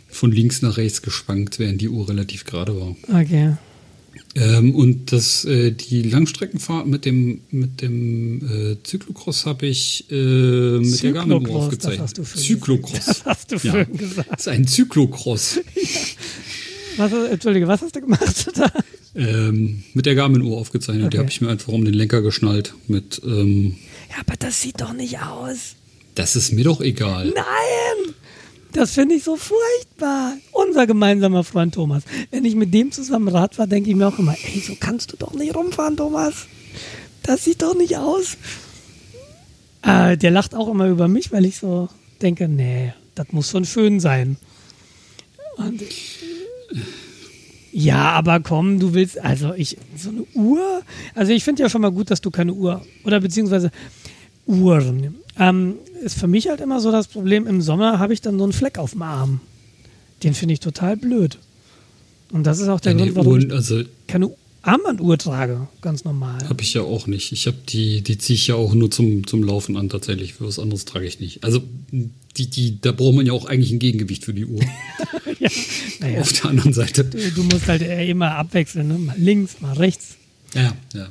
von links nach rechts geschwankt, während die Uhr relativ gerade war. Okay. Ähm, und das, äh, die Langstreckenfahrt mit dem, mit dem äh, Zyklocross habe ich äh, mit der Garmin-Uhr Zyklocross, aufgezeichnet. das hast du Zyklocross. Das hast du Ja. gesagt. Das ist ein Zyklocross. Was, Entschuldige, was hast du gemacht da? ähm, mit der Garmin-Uhr aufgezeichnet. Die Okay. habe ich mir einfach um den Lenker geschnallt. Mit, ähm, Ja, aber das sieht doch nicht aus. das ist mir doch egal. Nein! Das finde ich so furchtbar. Unser gemeinsamer Freund Thomas. Wenn ich mit dem zusammen Rad fahre, denke ich mir auch immer, ey, so kannst du doch nicht rumfahren, Thomas. Das sieht doch nicht aus. Äh, der lacht auch immer über mich, weil ich so denke, nee, das muss schon schön sein. Und, ja, aber komm, du willst, also ich, so eine Uhr, also ich finde ja schon mal gut, dass du keine Uhr, oder beziehungsweise Uhren. Ähm, ist für mich halt immer so das Problem, im Sommer habe ich dann so einen Fleck auf dem Arm. Den finde ich total blöd. Und das ist auch der Ja, Grund, warum Uhren, ich also keine Armbanduhr trage, ganz normal. habe ich ja auch nicht. Ich habe die, die ziehe ich ja auch nur zum, zum Laufen an tatsächlich. Für was anderes trage ich nicht. Also die, die, da braucht man ja auch eigentlich ein Gegengewicht für die Uhr. ja, naja, Auf der anderen Seite. du, du musst halt immer abwechseln, ne? mal links, mal rechts. Ja, ja.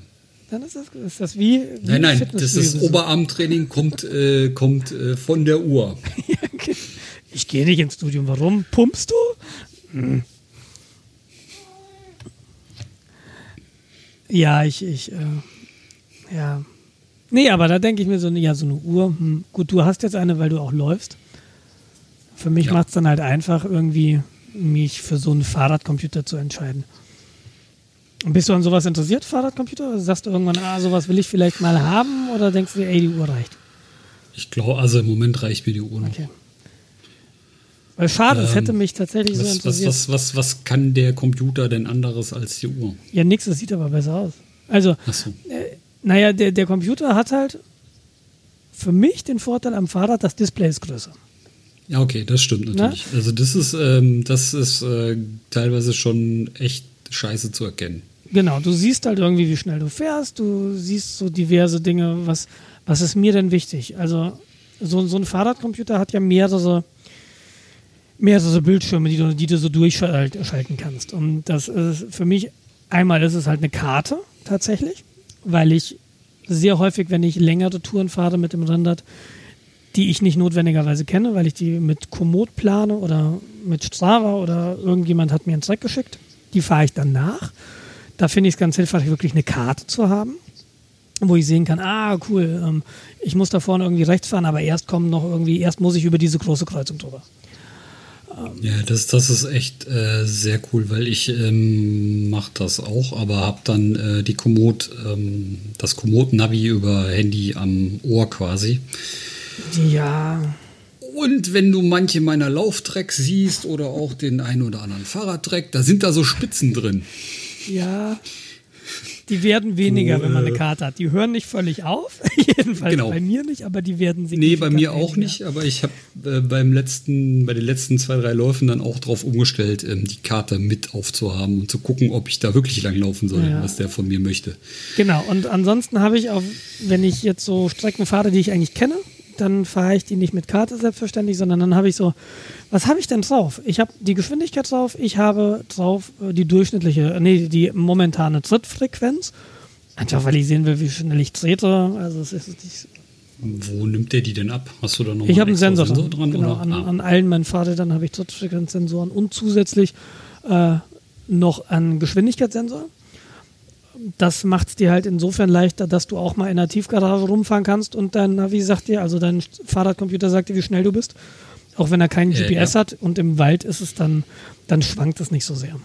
Dann ist das, ist das wie, wie Nein, nein, das ist. Oberarmtraining kommt, äh, kommt äh, von der Uhr. Ich gehe nicht ins Studium. Warum? Pumpst du? Hm. Ja, ich, ich, äh, ja. Nee, aber da denke ich mir so, ja, so eine Uhr. Hm. Gut, du hast jetzt eine, weil du auch läufst. Für mich Ja. macht es dann halt einfach irgendwie, mich für so einen Fahrradcomputer zu entscheiden. Und bist du an sowas interessiert, Fahrradcomputer? Oder sagst du irgendwann, ah, sowas will ich vielleicht mal haben? Oder denkst du dir, ey, die Uhr reicht? Ich glaube, also im Moment reicht mir die Uhr noch. Okay. Weil schade, es Ähm, hätte mich tatsächlich so Was, was, interessiert. was, was, was kann der Computer denn anderes als die Uhr? Ja, nix, das sieht aber besser aus. Also, Achso. äh, naja, der, der Computer hat halt für mich den Vorteil am Fahrrad, das Display ist größer. Ja, okay, das stimmt natürlich. Also das ist, ähm, das ist äh, teilweise schon echt scheiße zu erkennen. Genau, du siehst halt irgendwie, wie schnell du fährst, du siehst so diverse Dinge, was, was ist mir denn wichtig? Also, so, so ein Fahrradcomputer hat ja mehrere, mehrere Bildschirme, die du, die du so durchschalten kannst. Und das ist für mich, einmal ist es halt eine Karte tatsächlich, weil ich sehr häufig, wenn ich längere Touren fahre mit dem Rennrad, die ich nicht notwendigerweise kenne, weil ich die mit Komoot plane oder mit Strava oder irgendjemand hat mir einen Track geschickt. Die fahre ich dann nach. Da finde ich es ganz hilfreich, wirklich eine Karte zu haben, wo ich sehen kann, ah, cool, ähm, ich muss da vorne irgendwie rechts fahren, aber erst kommen noch irgendwie, erst muss ich über diese große Kreuzung drüber. Ja, das, das ist echt äh, sehr cool, weil ich ähm, mache das auch, aber habe dann äh, die Komoot, ähm, das Komoot-Navi über Handy am Ohr quasi. Ja, Und wenn du manche meiner Lauftracks siehst oder auch den einen oder anderen Fahrradtrack, da sind da so Spitzen drin. Ja. Die werden weniger, wenn man eine äh, Karte hat. Die hören nicht völlig auf, jedenfalls Genau. bei mir nicht, aber die werden Nee, signifikant bei mir auch weniger. nicht, aber ich habe äh, beim letzten, bei den letzten zwei, drei Läufen dann auch drauf umgestellt, ähm, die Karte mit aufzuhaben und zu gucken, ob ich da wirklich lang laufen soll, Ja. was der von mir möchte. Genau, und ansonsten habe ich auch, wenn ich jetzt so Strecken fahre, die ich eigentlich kenne, dann fahre ich die nicht mit Karte selbstverständlich, sondern dann habe ich so, was habe ich denn drauf? Ich habe die Geschwindigkeit drauf, ich habe drauf äh, die durchschnittliche, nee, die momentane Trittfrequenz. Einfach weil ich sehen will, wie schnell ich trete. Also es ist nicht, Wo nimmt der die denn ab? Hast du da noch ich habe einen Sensor, Sensor dran. Genau, an, Ah. an allen meinen Fahrrädern habe ich Trittfrequenzsensoren und zusätzlich äh, noch einen Geschwindigkeitssensor. Das macht es dir halt insofern leichter, dass du auch mal in einer Tiefgarage rumfahren kannst und dein Navi sagt dir, also dein Fahrradcomputer sagt dir, wie schnell du bist. Auch wenn er keinen Äh, GPS ja. hat und im Wald ist es dann, dann schwankt es nicht so sehr.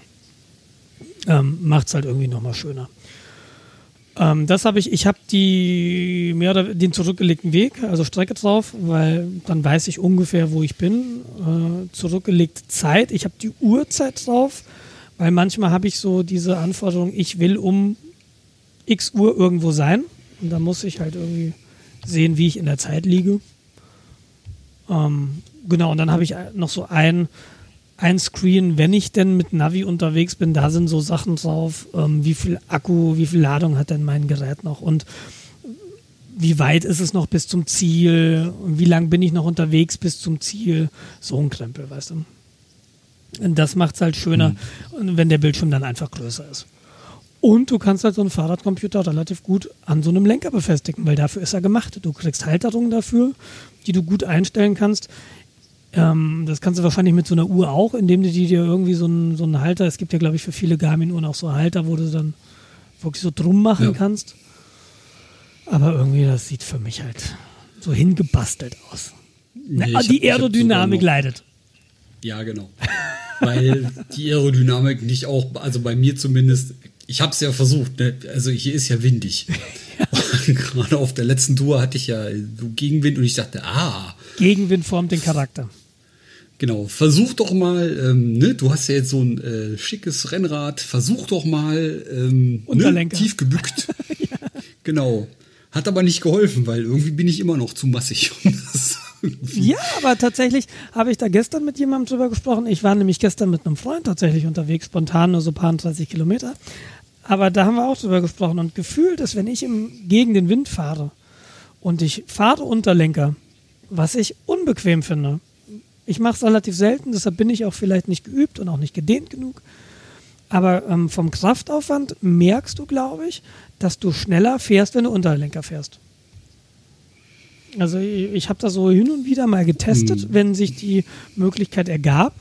Ähm, Macht es halt irgendwie nochmal schöner. Ähm, das habe ich, ich habe die mehr oder den zurückgelegten Weg, also Strecke drauf, weil dann weiß ich ungefähr, wo ich bin. Äh, zurückgelegte Zeit, ich habe die Uhrzeit drauf, weil manchmal habe ich so diese Anforderung, ich will um x Uhr irgendwo sein. Und da muss ich halt irgendwie sehen, wie ich in der Zeit liege. Ähm, genau, und dann habe ich noch so ein, ein Screen, wenn ich denn mit Navi unterwegs bin, da sind so Sachen drauf, ähm, wie viel Akku, wie viel Ladung hat denn mein Gerät noch und wie weit ist es noch bis zum Ziel wie lang bin ich noch unterwegs bis zum Ziel, so ein Krempel, weißt du. Das macht es halt schöner, wenn der Bildschirm dann einfach größer ist. Und du kannst halt so einen Fahrradcomputer relativ gut an so einem Lenker befestigen, weil dafür ist er gemacht. Du kriegst Halterungen dafür, die du gut einstellen kannst. Ähm, das kannst du wahrscheinlich mit so einer Uhr auch, indem du die dir irgendwie so einen, so einen Halter, es gibt ja glaube ich für viele Garmin-Uhren auch so Halter, wo du dann wirklich so drum machen Ja. kannst. Aber irgendwie, das sieht für mich halt so hingebastelt aus. Nee, Na, die Aerodynamik leidet. Ja, genau. Weil die Aerodynamik nicht auch, also bei mir zumindest, ich habe es ja versucht, ne? also hier ist ja windig. Gerade auf der letzten Tour hatte ich ja so Gegenwind und ich dachte, ah, Gegenwind formt den Charakter. genau, versuch doch mal, ähm, ne? du hast ja jetzt so ein äh, schickes Rennrad, versuch doch mal ähm, ne? Tief gebückt. Genau. Hat aber nicht geholfen, weil irgendwie bin ich immer noch zu massig. um das Ja, aber tatsächlich habe ich da gestern mit jemandem drüber gesprochen. Ich war nämlich gestern mit einem Freund tatsächlich unterwegs, spontan nur so paar 30 Kilometer. Aber da haben wir auch drüber gesprochen und gefühlt ist, wenn ich im, gegen den Wind fahre und ich fahre Unterlenker, was ich unbequem finde. Ich mache es relativ selten, deshalb bin ich auch vielleicht nicht geübt und auch nicht gedehnt genug. Aber ähm, vom Kraftaufwand merkst du, glaube ich, dass du schneller fährst, wenn du Unterlenker fährst. Also ich, ich habe das so hin und wieder mal getestet, wenn sich die Möglichkeit ergab.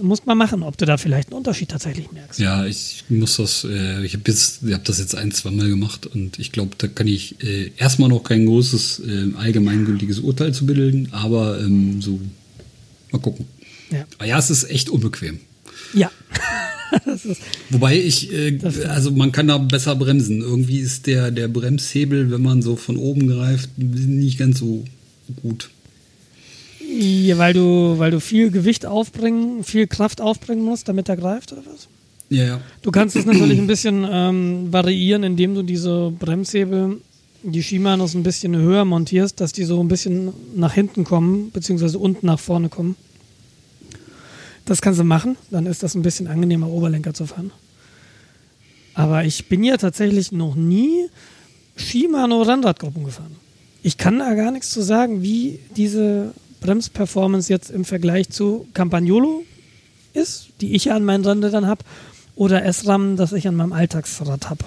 Muss man machen, ob du da vielleicht einen Unterschied tatsächlich merkst. Ja, ich muss das, äh, ich habe habe das jetzt ein, zwei Mal gemacht und ich glaube, da kann ich äh, erstmal noch kein großes äh, allgemeingültiges Urteil zu bilden, aber ähm, so mal gucken. Ja. Aber ja, es ist echt unbequem. Ja. das ist, Wobei ich, äh, Das- also man kann da besser bremsen. Irgendwie ist der, der Bremshebel, wenn man so von oben greift, nicht ganz so gut. ja, weil, du, weil du viel Gewicht aufbringen, viel Kraft aufbringen musst, damit er greift oder was? Ja, ja. Du kannst es natürlich ein bisschen ähm, variieren, indem du diese Bremshebel, die Shimanos ein bisschen höher montierst, dass die so ein bisschen nach hinten kommen, beziehungsweise unten nach vorne kommen. Das kannst du machen, dann ist das ein bisschen angenehmer, Oberlenker zu fahren. Aber ich bin ja tatsächlich noch nie Shimano Rennradgruppen gefahren. Ich kann da gar nichts zu sagen, wie diese Bremsperformance jetzt im Vergleich zu Campagnolo ist, die ich ja an meinen Rennrädern habe, oder SRAM, das ich an meinem Alltagsrad habe.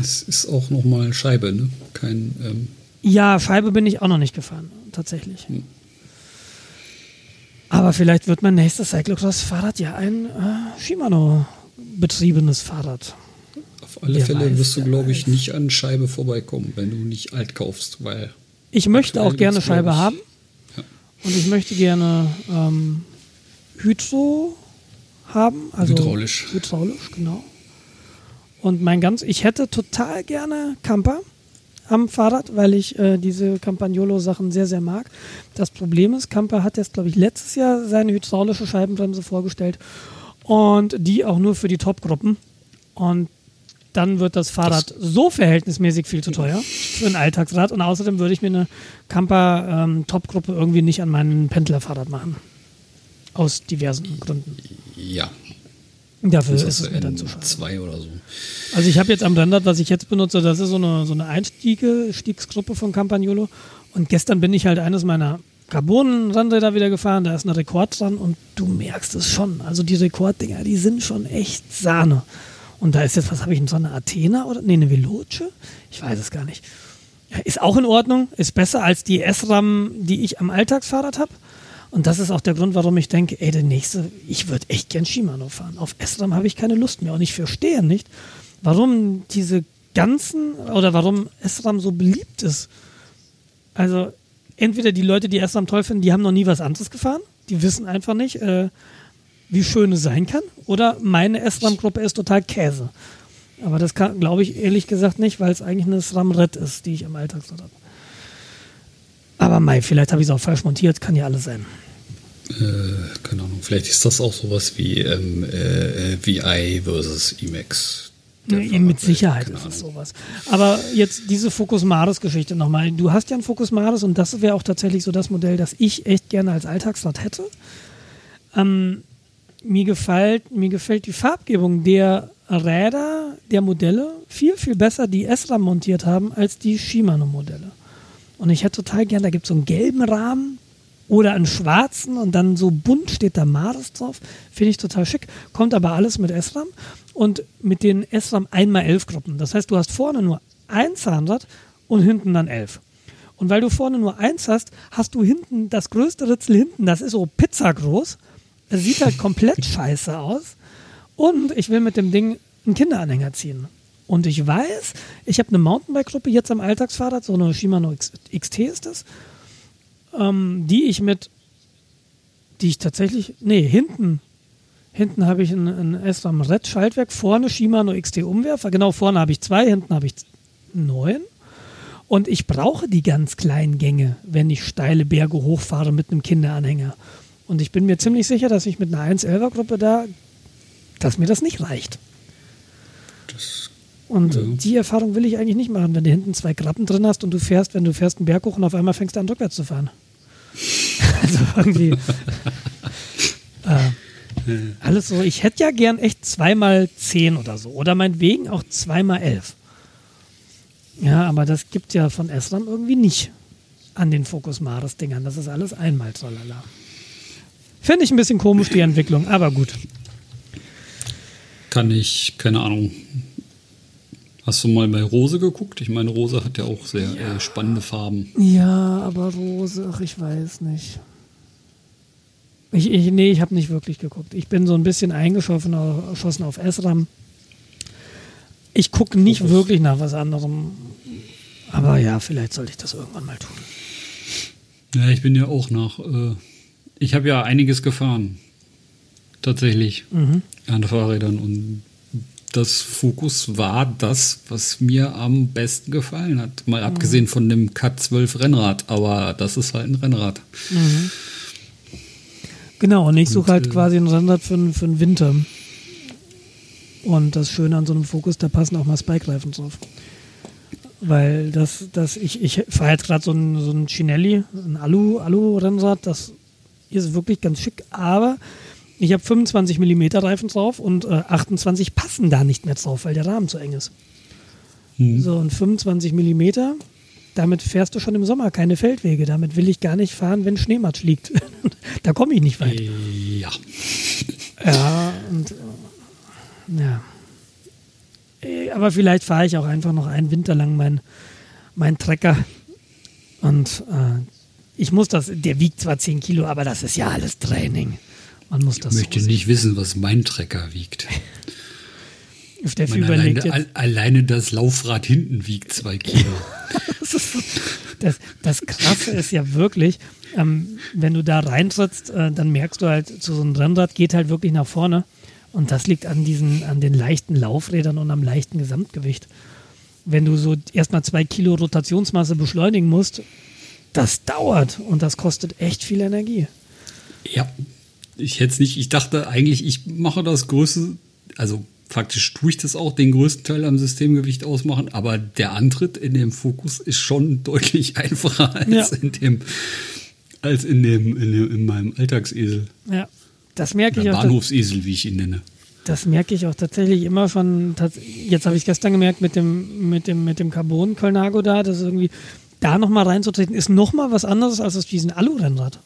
Es ist auch nochmal Scheibe, ne? Kein, ähm, Ja, Scheibe bin ich auch noch nicht gefahren, tatsächlich. Aber vielleicht wird mein nächstes Cyclocross-Fahrrad ja ein äh, Shimano-betriebenes Fahrrad. auf alle Wer Fälle weiß, wirst du, glaube ich, weiß. nicht an Scheibe vorbeikommen, wenn du nicht alt kaufst, weil Ich möchte auch gerne Scheibe ich- haben. Ja. Und ich möchte gerne ähm, Hydro haben. Also Hydraulisch. Hydraulisch, genau. Und mein ganz, ich hätte total gerne Camper am Fahrrad, weil ich äh, diese Campagnolo-Sachen sehr, sehr mag. Das Problem ist, Camper hat jetzt, glaube ich, letztes Jahr seine hydraulische Scheibenbremse vorgestellt und die auch nur für die Top-Gruppen. Und dann wird das Fahrrad so verhältnismäßig viel zu teuer für ein Alltagsrad. Und außerdem würde ich mir eine Camper ähm, Top-Gruppe irgendwie nicht an meinem Pendlerfahrrad machen. Aus diversen Gründen. ja, Dafür das ist hast es mir dann zu schade. zwei oder so. Also ich habe jetzt am Rennrad, was ich jetzt benutze, das ist so eine, so eine Einstiege, Stiegsgruppe von Campagnolo. Und gestern bin ich halt eines meiner Carbon-Rennräder wieder gefahren, da ist ein Rekord dran und du merkst es schon. Also die Rekorddinger, die sind schon echt Sahne. Und da ist jetzt, was habe ich denn, so eine Athena oder, nee, eine Veloce? Ich weiß es gar nicht. Ist auch in Ordnung, ist besser als die S-Ram, die ich am Alltagsfahrrad habe. Und das ist auch der Grund, warum ich denke, ey, der nächste, ich würde echt gern Shimano fahren. Auf S-Ram habe ich keine Lust mehr und ich verstehe nicht, warum diese ganzen oder warum S-Ram so beliebt ist. Also entweder die Leute, die SRAM toll finden, die haben noch nie was anderes gefahren, die wissen einfach nicht, äh, wie schön es sein kann, oder meine SRAM-Gruppe ist total Käse. Aber das glaube ich ehrlich gesagt nicht, weil es eigentlich eine SRAM-Red ist, die ich im Alltagsrad habe. Aber Mai, vielleicht habe ich es auch falsch montiert, kann ja alles sein. Äh, keine Ahnung, vielleicht ist das auch sowas wie ähm, äh, VI versus Emacs. Ja, mit Sicherheit ist es sowas. Aber jetzt diese Focus Maris Geschichte nochmal. Du hast ja einen Focus Maris und das wäre auch tatsächlich so das Modell, das ich echt gerne als Alltagsrad hätte. Ähm, mir, gefällt, mir gefällt die Farbgebung der Räder, der Modelle viel, viel besser, die Esra montiert haben, als die Shimano-Modelle. Und ich hätte total gern, da gibt es so einen gelben Rahmen oder einen schwarzen und dann so bunt steht da Maris drauf. Finde ich total schick. Kommt aber alles mit SRAM und mit den SRAM 1x11 Gruppen. Das heißt, du hast vorne nur ein Zahnrad und hinten dann elf. Und weil du vorne nur eins hast, hast du hinten das größte Ritzel hinten, das ist so pizzagroß. Es sieht halt komplett scheiße aus. Und ich will mit dem Ding einen Kinderanhänger ziehen. Und ich weiß, ich habe eine Mountainbike-Gruppe jetzt am Alltagsfahrrad, so eine Shimano XT ist das, ähm, die ich mit, die ich tatsächlich, nee, hinten, hinten habe ich ein, ein SRAM Red Schaltwerk, vorne Shimano XT Umwerfer, genau vorne habe ich zwei, hinten habe ich neun. Und ich brauche die ganz kleinen Gänge, wenn ich steile Berge hochfahre mit einem Kinderanhänger. Und ich bin mir ziemlich sicher, dass ich mit einer 1-11er Gruppe da, dass mir das nicht reicht. Das und ja. die Erfahrung will ich eigentlich nicht machen, wenn du hinten zwei Grappen drin hast und du fährst, wenn du fährst einen Berg hoch und auf einmal fängst du an, rückwärts zu fahren. also irgendwie. äh, alles so, ich hätte ja gern echt zweimal zehn oder so. Oder meinetwegen auch zweimal elf. Ja, aber das gibt ja von SRAM irgendwie nicht an den Focus Maris Dingern. Das ist alles einmal tralala. Finde ich ein bisschen komisch, die Entwicklung, aber gut. Kann ich, keine Ahnung, Hast du mal bei Rose geguckt? Ich meine, Rose hat ja auch sehr ja. äh, spannende Farben. Ja, aber Rose, ach, ich weiß nicht. Ich, ich, nee, ich habe nicht wirklich geguckt. Ich bin so ein bisschen eingeschossen auf, auf SRAM. Ich gucke nicht Fokus. wirklich nach was anderem. Aber ja, vielleicht sollte ich das irgendwann mal tun. Ja, ich bin ja auch nach. Äh, ich habe ja einiges gefahren. Tatsächlich. Mhm. An Fahrrädern und das Fokus war das, was mir am besten gefallen hat. Mal mhm. abgesehen von dem K12 Rennrad, aber das ist halt ein Rennrad. Mhm. Genau, und ich suche halt äh, quasi ein Rennrad für, für den Winter. Und das Schöne an so einem Fokus, da passen auch mal Spike-Reifen drauf. Weil das, das ich, ich fahre jetzt gerade so ein, so ein Chinelli, ein Alu-Rennrad, Alu das ist wirklich ganz schick, aber ich habe 25 mm Reifen drauf und äh, 28 passen da nicht mehr drauf, weil der Rahmen zu eng ist. Hm. So, und 25 mm, damit fährst du schon im Sommer keine Feldwege. Damit will ich gar nicht fahren, wenn Schneematsch liegt. da komme ich nicht weit. Ja. Ja, und ja. Äh, aber vielleicht fahre ich auch einfach noch einen Winter lang meinen mein Trecker. Und äh, ich muss das, der wiegt zwar 10 Kilo, aber das ist ja alles Training. Man muss das ich möchte so nicht wissen, was mein Trecker wiegt. Steffi überlegt alleine, jetzt. alleine das Laufrad hinten wiegt zwei Kilo. das, das, Krasse ist ja wirklich, ähm, wenn du da reintrittst, äh, dann merkst du halt, so ein Rennrad geht halt wirklich nach vorne. Und das liegt an diesen, an den leichten Laufrädern und am leichten Gesamtgewicht. Wenn du so erstmal zwei Kilo Rotationsmasse beschleunigen musst, das dauert und das kostet echt viel Energie. Ja, ich hätte es nicht, ich dachte eigentlich, ich mache das größte, also faktisch tue ich das auch, den größten Teil am Systemgewicht ausmachen, aber der Antritt in dem Fokus ist schon deutlich einfacher als ja. in dem, als in dem, in dem, in meinem Alltagsesel. Ja, das merke Oder ich auch. Bahnhofsesel, wie ich ihn nenne. Das merke ich auch tatsächlich immer von, jetzt habe ich gestern gemerkt mit dem, mit dem, mit dem Carbon Colnago da, dass irgendwie da nochmal reinzutreten, ist nochmal was anderes als aus diesem Alu-Rennrad.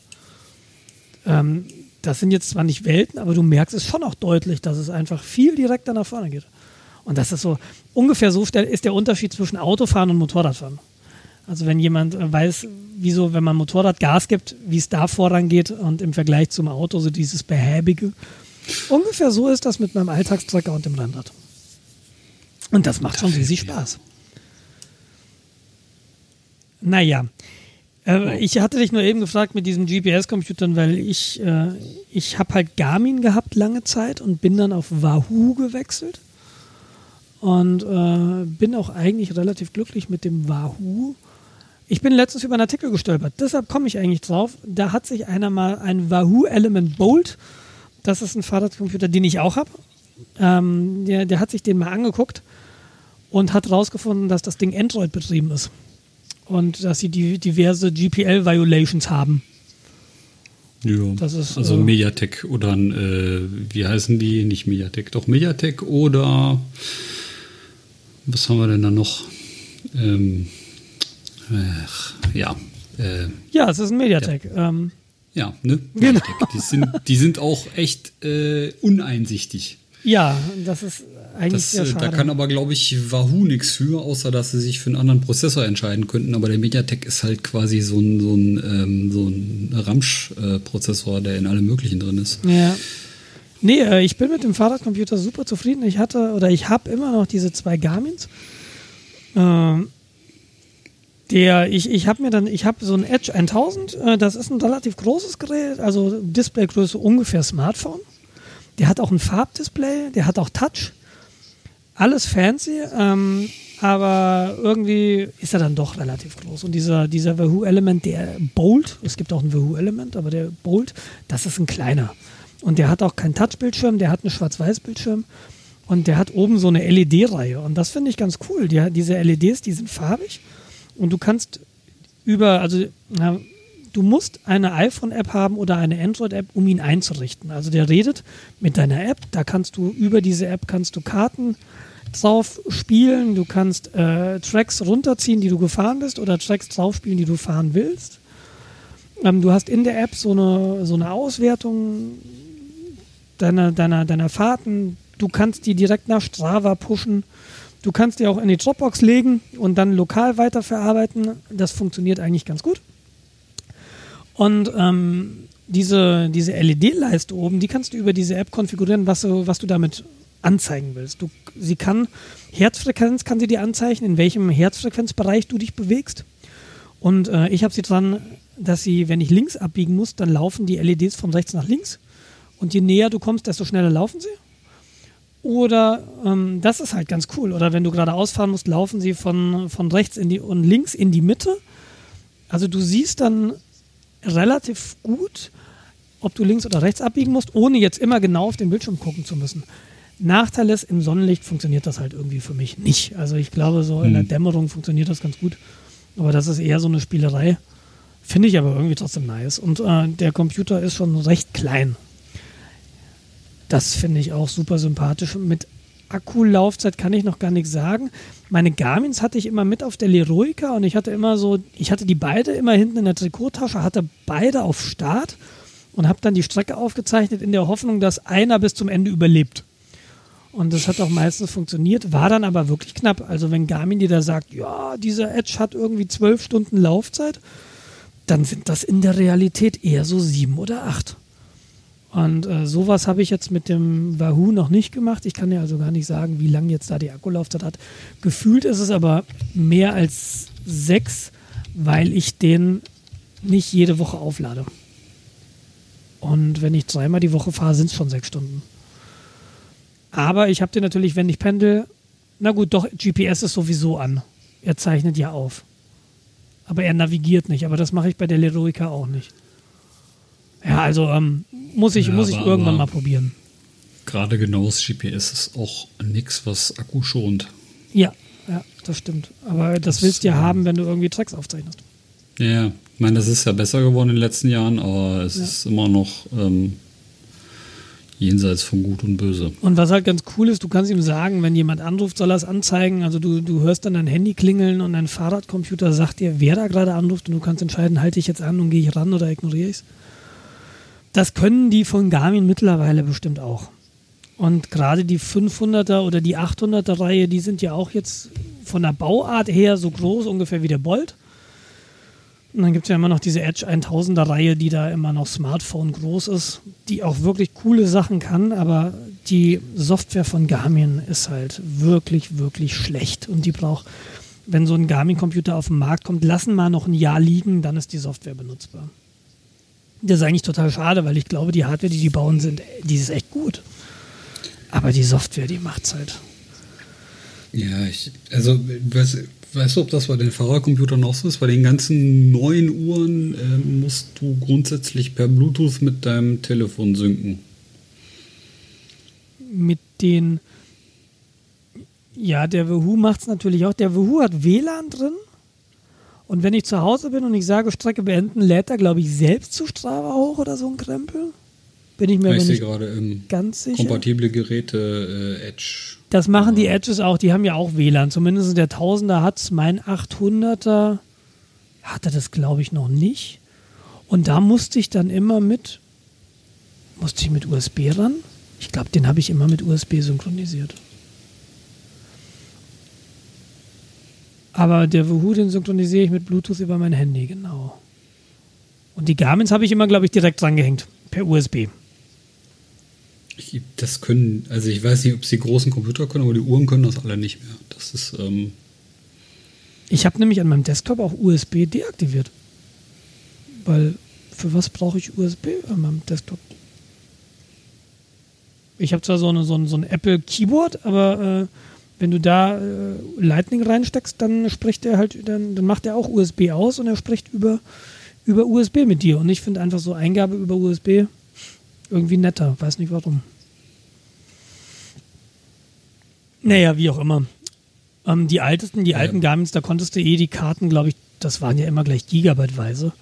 Ähm, das sind jetzt zwar nicht Welten, aber du merkst es schon auch deutlich, dass es einfach viel direkter nach vorne geht. Und das ist so, ungefähr so ist der Unterschied zwischen Autofahren und Motorradfahren. Also wenn jemand äh, weiß, wieso, wenn man Motorrad Gas gibt, wie es da vorangeht und im Vergleich zum Auto so dieses Behäbige. Ungefähr so ist das mit meinem Alltagstrecker und dem Rennrad. Und das macht schon riesig Spaß. Naja, Äh, ich hatte dich nur eben gefragt mit diesen GPS-Computern, weil ich, äh, ich habe halt Garmin gehabt lange Zeit und bin dann auf Wahoo gewechselt. Und äh, bin auch eigentlich relativ glücklich mit dem Wahoo. Ich bin letztens über einen Artikel gestolpert, deshalb komme ich eigentlich drauf. Da hat sich einer mal ein Wahoo Element Bolt, das ist ein Fahrradcomputer, den ich auch habe, ähm, der, der hat sich den mal angeguckt und hat herausgefunden, dass das Ding Android betrieben ist und dass sie die, diverse GPL-Violations haben. Ja, das ist, also äh, Mediatek oder äh, wie heißen die? Nicht Mediatek, doch Mediatek oder was haben wir denn da noch? Ähm, äh, ja. Äh, ja, es ist ein Mediatek. Ja, ähm, ja ne? Genau. Die sind, die sind auch echt äh, uneinsichtig. Ja, das ist eigentlich das, äh. Da kann aber, glaube ich, Wahoo nichts für, außer dass sie sich für einen anderen Prozessor entscheiden könnten. Aber der Mediatek ist halt quasi so ein, so ein, ähm, so ein Ramsch-Prozessor, der in allem Möglichen drin ist. Ja. Nee, äh, ich bin mit dem Fahrradcomputer super zufrieden. Ich hatte oder ich habe immer noch diese zwei Garmins. Ähm, der, ich, ich habe mir dann, ich habe so ein Edge 1000, äh, das ist ein relativ großes Gerät, also Displaygröße ungefähr Smartphone. Der hat auch ein Farbdisplay, der hat auch Touch. Alles fancy, ähm, aber irgendwie ist er dann doch relativ groß. Und dieser, dieser Wahoo Element, der Bolt, es gibt auch ein Wahoo Element, aber der Bolt, das ist ein kleiner. Und der hat auch keinen Touchbildschirm, der hat einen Schwarz-Weiß-Bildschirm und der hat oben so eine LED-Reihe. Und das finde ich ganz cool. Die, diese LEDs, die sind farbig und du kannst über, also na, du musst eine iPhone-App haben oder eine Android-App, um ihn einzurichten. Also der redet mit deiner App, da kannst du über diese App kannst du Karten drauf spielen, du kannst äh, Tracks runterziehen, die du gefahren bist oder Tracks drauf spielen, die du fahren willst. Ähm, du hast in der App so eine, so eine Auswertung deiner, deiner, deiner Fahrten. Du kannst die direkt nach Strava pushen. Du kannst die auch in die Dropbox legen und dann lokal weiterverarbeiten. Das funktioniert eigentlich ganz gut. Und ähm, diese, diese LED-Leiste oben, die kannst du über diese App konfigurieren, was du, was du damit anzeigen willst. Du, sie kann Herzfrequenz kann sie dir anzeigen, in welchem Herzfrequenzbereich du dich bewegst. Und äh, ich habe sie dran, dass sie, wenn ich links abbiegen muss, dann laufen die LEDs von rechts nach links. Und je näher du kommst, desto schneller laufen sie. Oder ähm, das ist halt ganz cool. Oder wenn du gerade ausfahren musst, laufen sie von, von rechts in die und links in die Mitte. Also du siehst dann relativ gut, ob du links oder rechts abbiegen musst, ohne jetzt immer genau auf den Bildschirm gucken zu müssen. Nachteil ist, im Sonnenlicht funktioniert das halt irgendwie für mich nicht. Also ich glaube, so in der hm. Dämmerung funktioniert das ganz gut. Aber das ist eher so eine Spielerei. Finde ich aber irgendwie trotzdem nice. Und äh, der Computer ist schon recht klein. Das finde ich auch super sympathisch. Mit Akkulaufzeit kann ich noch gar nichts sagen. Meine Garmins hatte ich immer mit auf der Leroica und ich hatte immer so, ich hatte die beide immer hinten in der Trikottasche, hatte beide auf Start und habe dann die Strecke aufgezeichnet in der Hoffnung, dass einer bis zum Ende überlebt. Und das hat auch meistens funktioniert, war dann aber wirklich knapp. Also wenn Garmin dir da sagt, ja, dieser Edge hat irgendwie zwölf Stunden Laufzeit, dann sind das in der Realität eher so sieben oder acht. Und äh, sowas habe ich jetzt mit dem Wahoo noch nicht gemacht. Ich kann ja also gar nicht sagen, wie lange jetzt da die Akkulaufzeit hat. Gefühlt ist es aber mehr als sechs, weil ich den nicht jede Woche auflade. Und wenn ich dreimal die Woche fahre, sind es schon sechs Stunden. Aber ich habe den natürlich, wenn ich pendel, na gut, doch, GPS ist sowieso an. Er zeichnet ja auf. Aber er navigiert nicht. Aber das mache ich bei der Leroica auch nicht. Ja, also ähm, muss ich, ja, muss ich aber, irgendwann aber mal probieren. Gerade genau das GPS ist auch nichts, was Akku schont. Ja, ja, das stimmt. Aber das, das willst du ja ähm, haben, wenn du irgendwie Tracks aufzeichnest. Ja, ich meine, das ist ja besser geworden in den letzten Jahren, aber es ja. ist immer noch ähm, jenseits von Gut und Böse. Und was halt ganz cool ist, du kannst ihm sagen, wenn jemand anruft, soll er es anzeigen. Also du, du hörst dann dein Handy klingeln und dein Fahrradcomputer sagt dir, wer da gerade anruft und du kannst entscheiden, halte ich jetzt an und gehe ich ran oder ignoriere ich es. Das können die von Garmin mittlerweile bestimmt auch. Und gerade die 500er oder die 800er Reihe, die sind ja auch jetzt von der Bauart her so groß ungefähr wie der Bolt. Und dann gibt es ja immer noch diese Edge 1000er Reihe, die da immer noch Smartphone groß ist, die auch wirklich coole Sachen kann, aber die Software von Garmin ist halt wirklich, wirklich schlecht und die braucht wenn so ein Garmin-Computer auf den Markt kommt, lassen mal noch ein Jahr liegen, dann ist die Software benutzbar. Das ist eigentlich total schade, weil ich glaube, die Hardware, die die bauen, sind, die ist echt gut. Aber die Software, die macht's halt. Ja, ich, also, weiß, weißt du, ob das bei den Fahrercomputern auch so ist? Bei den ganzen neuen Uhren äh, musst du grundsätzlich per Bluetooth mit deinem Telefon synken. Mit den. Ja, der Wahoo macht's natürlich auch. Der Wahoo hat WLAN drin. Und wenn ich zu Hause bin und ich sage Strecke beenden, lädt er, glaube ich, selbst zu Strava hoch oder so ein Krempel. Bin ich mir ich nicht gerade im ganz sicher. kompatible Geräte äh, Edge. Das machen die Edges auch, die haben ja auch WLAN. Zumindest der 1000er hat's, mein 800er hatte das, glaube ich, noch nicht. Und da musste ich dann immer mit, musste ich mit USB ran? Ich glaube, den habe ich immer mit USB synchronisiert. Aber der Wahoo, den synchronisiere ich mit Bluetooth über mein Handy, genau. Und die Garmins habe ich immer, glaube ich, direkt drangehängt, per USB. Ich, das können, also ich weiß nicht, ob sie großen Computer können, aber die Uhren können das alle nicht mehr. Das ist, ähm, Ich habe nämlich an meinem Desktop auch USB deaktiviert. Weil für was brauche ich USB an meinem Desktop? Ich habe zwar so, eine, so, ein, so ein Apple Keyboard, aber äh, wenn du da äh, Lightning reinsteckst, dann spricht er halt, dann, dann macht er auch USB aus und er spricht über, über USB mit dir. Und ich finde einfach so Eingabe über USB irgendwie netter. Weiß nicht warum. Naja, wie auch immer. Ähm, die altesten, die Ja. alten Garmins, da konntest du eh die Karten, glaube ich, das waren ja immer gleich Gigabyteweise.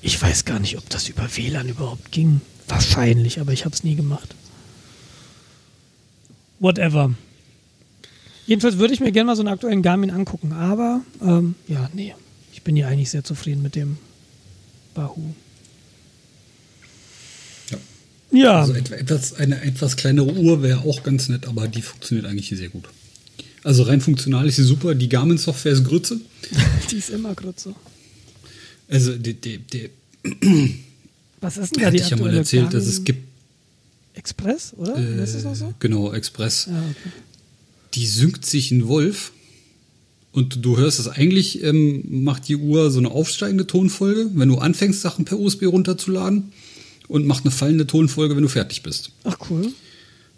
Ich weiß gar nicht, ob das über WLAN überhaupt ging. Wahrscheinlich, aber ich habe es nie gemacht. Whatever. Jedenfalls würde ich mir gerne mal so einen aktuellen Garmin angucken, aber ähm, ja, nee. Ich bin ja eigentlich sehr zufrieden mit dem Wahoo. Ja. Also etwa, etwas, eine etwas kleinere Uhr wäre auch ganz nett, aber die funktioniert eigentlich sehr gut. Also rein funktional ist sie super. Die Garmin-Software ist Grütze. die ist immer größer. Also die, die, die Was ist denn da hatte die ich ja mal erzählt, dass es Garmin gibt. Express, oder? Äh, ist das noch so? Genau, Express. Ja, okay. Die synkt sich in Wolf. Und du hörst es eigentlich, ähm, macht die Uhr so eine aufsteigende Tonfolge, wenn du anfängst, Sachen per USB runterzuladen. Und macht eine fallende Tonfolge, wenn du fertig bist. Ach cool.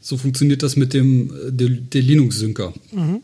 So funktioniert das mit dem äh, der, der Linux-Synker. Mhm.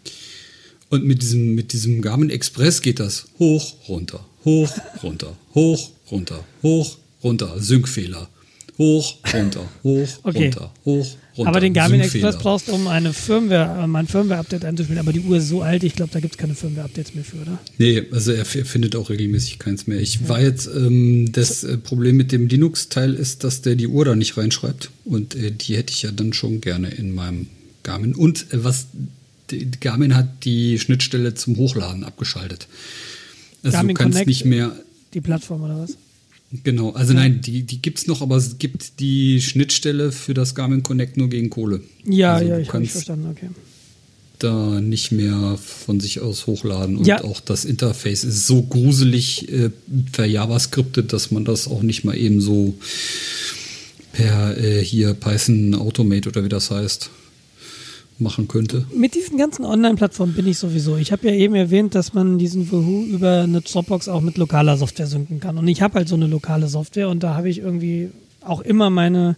Und mit diesem, mit diesem Garmin Express geht das hoch, runter, hoch, runter, hoch, runter, hoch, runter, Synkfehler. Hoch, runter, hoch, Okay. runter, hoch, runter. aber den Garmin. Express brauchst du, um eine Firmware, um ein Firmware-Update einzuspielen. Aber die Uhr ist so alt, ich glaube, da gibt es keine Firmware-Updates mehr für, oder? Nee, also er f- findet auch regelmäßig keins mehr. Ich war jetzt, ähm, das äh, Problem mit dem Linux-Teil ist, dass der die Uhr da nicht reinschreibt. Und äh, die hätte ich ja dann schon gerne in meinem Garmin. Und äh, was, Garmin hat die Schnittstelle zum Hochladen abgeschaltet. Also Garmin du kannst Connect? nicht mehr, Die Plattform oder was? Genau, also nein, die, die gibt's noch, aber es gibt die Schnittstelle für das Garmin Connect nur gegen Kohle. Ja, Also ja, ich habe verstanden, okay. da nicht mehr von sich aus hochladen. Und Ja. auch das Interface ist so gruselig äh, per JavaScriptet, dass man das auch nicht mal eben so per äh, hier Python Automate oder wie das heißt machen könnte. Mit diesen ganzen Online-Plattformen bin ich sowieso. Ich habe ja eben erwähnt, dass man diesen Wahoo über eine Dropbox auch mit lokaler Software synken kann. Und ich habe halt so eine lokale Software und da habe ich irgendwie auch immer meine,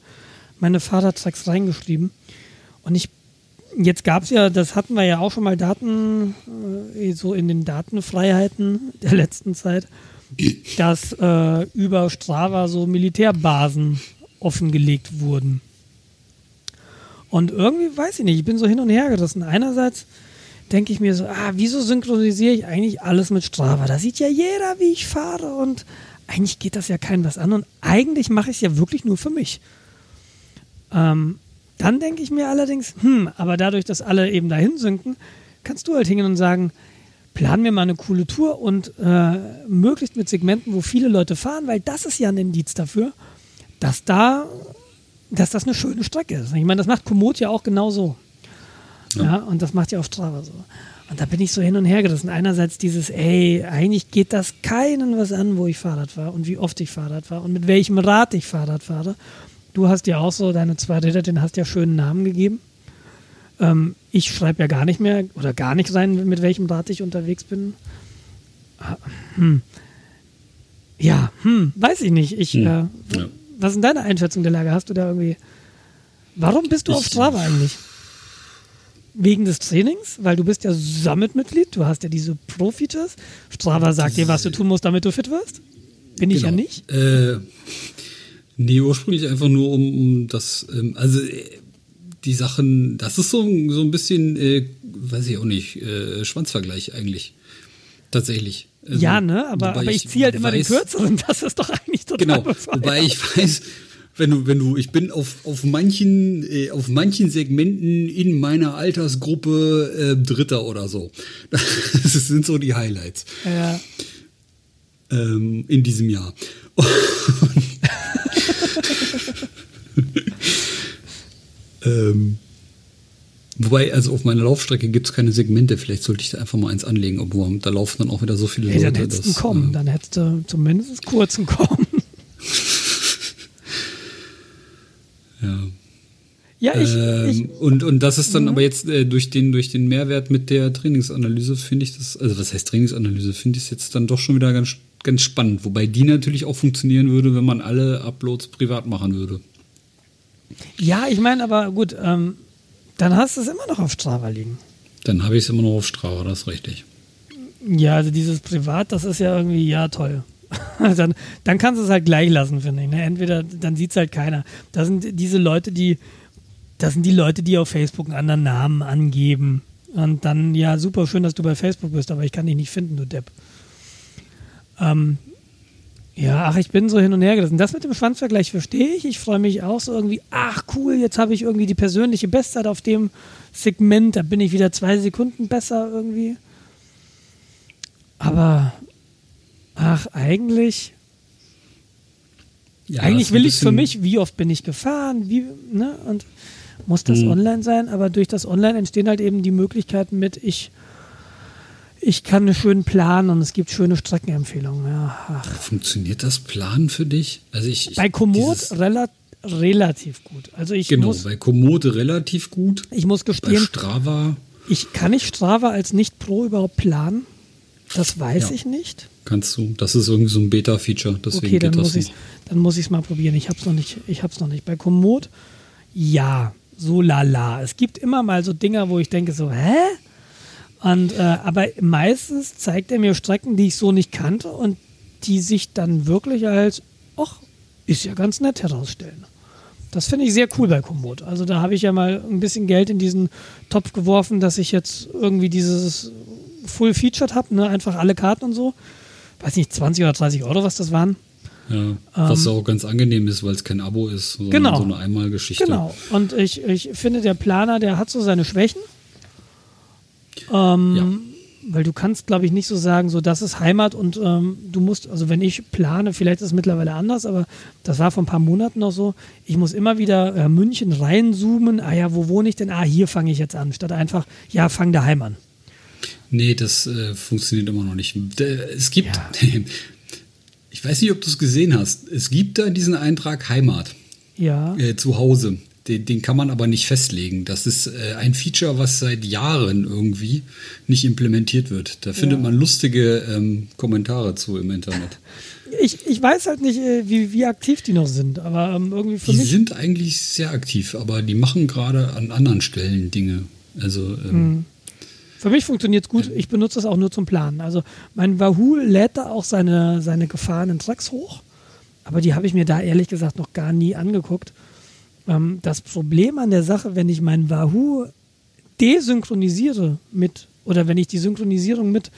meine Fahrradtracks reingeschrieben. Und ich, jetzt gab es ja, das hatten wir ja auch schon mal Daten, äh, so in den Datenfreiheiten der letzten Zeit, dass äh, über Strava so Militärbasen offengelegt wurden. Und irgendwie weiß ich nicht, ich bin so hin und her gerissen. Einerseits denke ich mir so, ah, wieso synchronisiere ich eigentlich alles mit Strava? Da sieht ja jeder, wie ich fahre und eigentlich geht das ja keinem was an und eigentlich mache ich es ja wirklich nur für mich. Ähm, dann denke ich mir allerdings, hm, aber dadurch, dass alle eben dahin synken, kannst du halt hingehen und sagen, plan mir mal eine coole Tour und äh, möglichst mit Segmenten, wo viele Leute fahren, weil das ist ja ein Indiz dafür, dass da dass das eine schöne Strecke ist. Ich meine, das macht Komoot ja auch genauso. Ja. und das macht ja auch Strava so. Und da bin ich so hin und her gerissen. Einerseits dieses, ey, eigentlich geht das keinen was an, wo ich Fahrrad fahre und wie oft ich Fahrrad fahre und mit welchem Rad ich Fahrrad fahre. Du hast ja auch so deine zwei Räder, den hast ja schönen Namen gegeben. Ähm, ich schreibe ja gar nicht mehr oder gar nicht rein, mit welchem Rad ich unterwegs bin. Ah, hm. Ja, hm, weiß ich nicht. Ich, hm. äh, ja. Was ist deine Einschätzung der Lage? Hast du da irgendwie. Warum bist du ich, auf Strava eigentlich? Wegen des Trainings? Weil du bist ja Summit-Mitglied, du hast ja diese Pro-Features. Strava sagt dir, was du tun musst, damit du fit wirst. Bin genau. ich ja genau. nicht. Äh, nee, ursprünglich einfach nur um, um das, ähm, also äh, die Sachen, das ist so, so ein bisschen, äh, weiß ich auch nicht, äh, Schwanzvergleich eigentlich. Tatsächlich. Also, ja, ne, aber, aber ich, ich ziehe halt immer den kürzeren, das ist doch eigentlich total Genau, wobei ich weiß, wenn du, wenn du, ich bin auf, auf manchen, äh, auf manchen Segmenten in meiner Altersgruppe äh, Dritter oder so. Das sind so die Highlights. Ja. Ähm, in diesem Jahr. ähm, wobei, also auf meiner Laufstrecke gibt es keine Segmente. Vielleicht sollte ich da einfach mal eins anlegen, obwohl da laufen dann auch wieder so viele hey, Leute. Dann hättest du kommen, äh, dann hättest du zumindest kurzen kommen. Ja. Ja, ich, ähm, ich, und, und das ist dann mhm. aber jetzt äh, durch, den, durch den Mehrwert mit der Trainingsanalyse, finde ich das, also was heißt Trainingsanalyse, finde ich es jetzt dann doch schon wieder ganz, ganz spannend. Wobei die natürlich auch funktionieren würde, wenn man alle Uploads privat machen würde. Ja, ich meine, aber gut, ähm, dann hast du es immer noch auf Strava liegen. Dann habe ich es immer noch auf Strava, das ist richtig. Ja, also dieses Privat, das ist ja irgendwie, ja, toll. dann, dann kannst du es halt gleich lassen, finde ich. Ne? Entweder, dann sieht es halt keiner. Das sind diese Leute, die, das sind die Leute, die auf Facebook einen anderen Namen angeben. Und dann, ja, super schön, dass du bei Facebook bist, aber ich kann dich nicht finden, du Depp. Ähm, ja, ach, ich bin so hin und her gerissen. Das mit dem Schwanzvergleich verstehe ich. Ich freue mich auch so irgendwie, ach cool, jetzt habe ich irgendwie die persönliche Bestzeit auf dem Segment, da bin ich wieder zwei Sekunden besser irgendwie. Aber ach, eigentlich. Ja, eigentlich will ich für mich, wie oft bin ich gefahren, wie, ne, und muss das hm. online sein, aber durch das Online entstehen halt eben die Möglichkeiten mit, ich, ich kann schön planen und es gibt schöne Streckenempfehlungen. Ja, Funktioniert das Planen für dich? Also ich, bei Komoot rela relativ gut. Also ich genau, muss, bei Komoot relativ gut. Ich muss gestehen, bei Strava. Ich kann nicht Strava als Nicht-Pro überhaupt planen. Das weiß ja. ich nicht. Kannst du. Das ist irgendwie so ein Beta-Feature. okay, dann muss, ich, dann muss ich es mal probieren. Ich habe es noch, nicht, noch nicht. Bei Komoot, ja, so lala. Es gibt immer mal so Dinger, wo ich denke so, hä? Und, äh, aber meistens zeigt er mir Strecken, die ich so nicht kannte und die sich dann wirklich als, ach, ist ja ganz nett herausstellen. Das finde ich sehr cool bei Komoot. Also da habe ich ja mal ein bisschen Geld in diesen Topf geworfen, dass ich jetzt irgendwie dieses Full-Featured habe, ne? einfach alle Karten und so. Weiß nicht, 20 oder 30 Euro, was das waren. Ja, was ähm, auch ganz angenehm ist, weil es kein Abo ist, sondern genau, so eine Einmalgeschichte. Genau. Und ich, ich finde, der Planer, der hat so seine Schwächen. Ähm, ja. Weil du kannst, glaube ich, nicht so sagen, so das ist Heimat und ähm, du musst, also wenn ich plane, vielleicht ist es mittlerweile anders, aber das war vor ein paar Monaten noch so, ich muss immer wieder äh, München reinzoomen, ah ja, wo wohne ich denn? Ah, hier fange ich jetzt an, statt einfach, ja, fang daheim an. Nee, das äh, funktioniert immer noch nicht. Es gibt, ja. ich weiß nicht, ob du es gesehen hast, es gibt da diesen Eintrag Heimat. Ja. Äh, zu Hause. Den, den, kann man aber nicht festlegen. Das ist äh, ein Feature, was seit Jahren irgendwie nicht implementiert wird. Da findet ja. man lustige ähm, Kommentare zu im Internet. Ich, ich weiß halt nicht, äh, wie, wie aktiv die noch sind, aber ähm, irgendwie für die mich. Die sind eigentlich sehr aktiv, aber die machen gerade an anderen Stellen Dinge. Also ähm, hm. Für mich funktioniert es gut. Ich benutze es auch nur zum Planen. Also mein Wahoo lädt da auch seine, seine gefahrenen Tracks hoch. Aber die habe ich mir da ehrlich gesagt noch gar nie angeguckt. Ähm, das Problem an der Sache, wenn ich mein Wahoo desynchronisiere mit, oder wenn ich die Synchronisierung mit,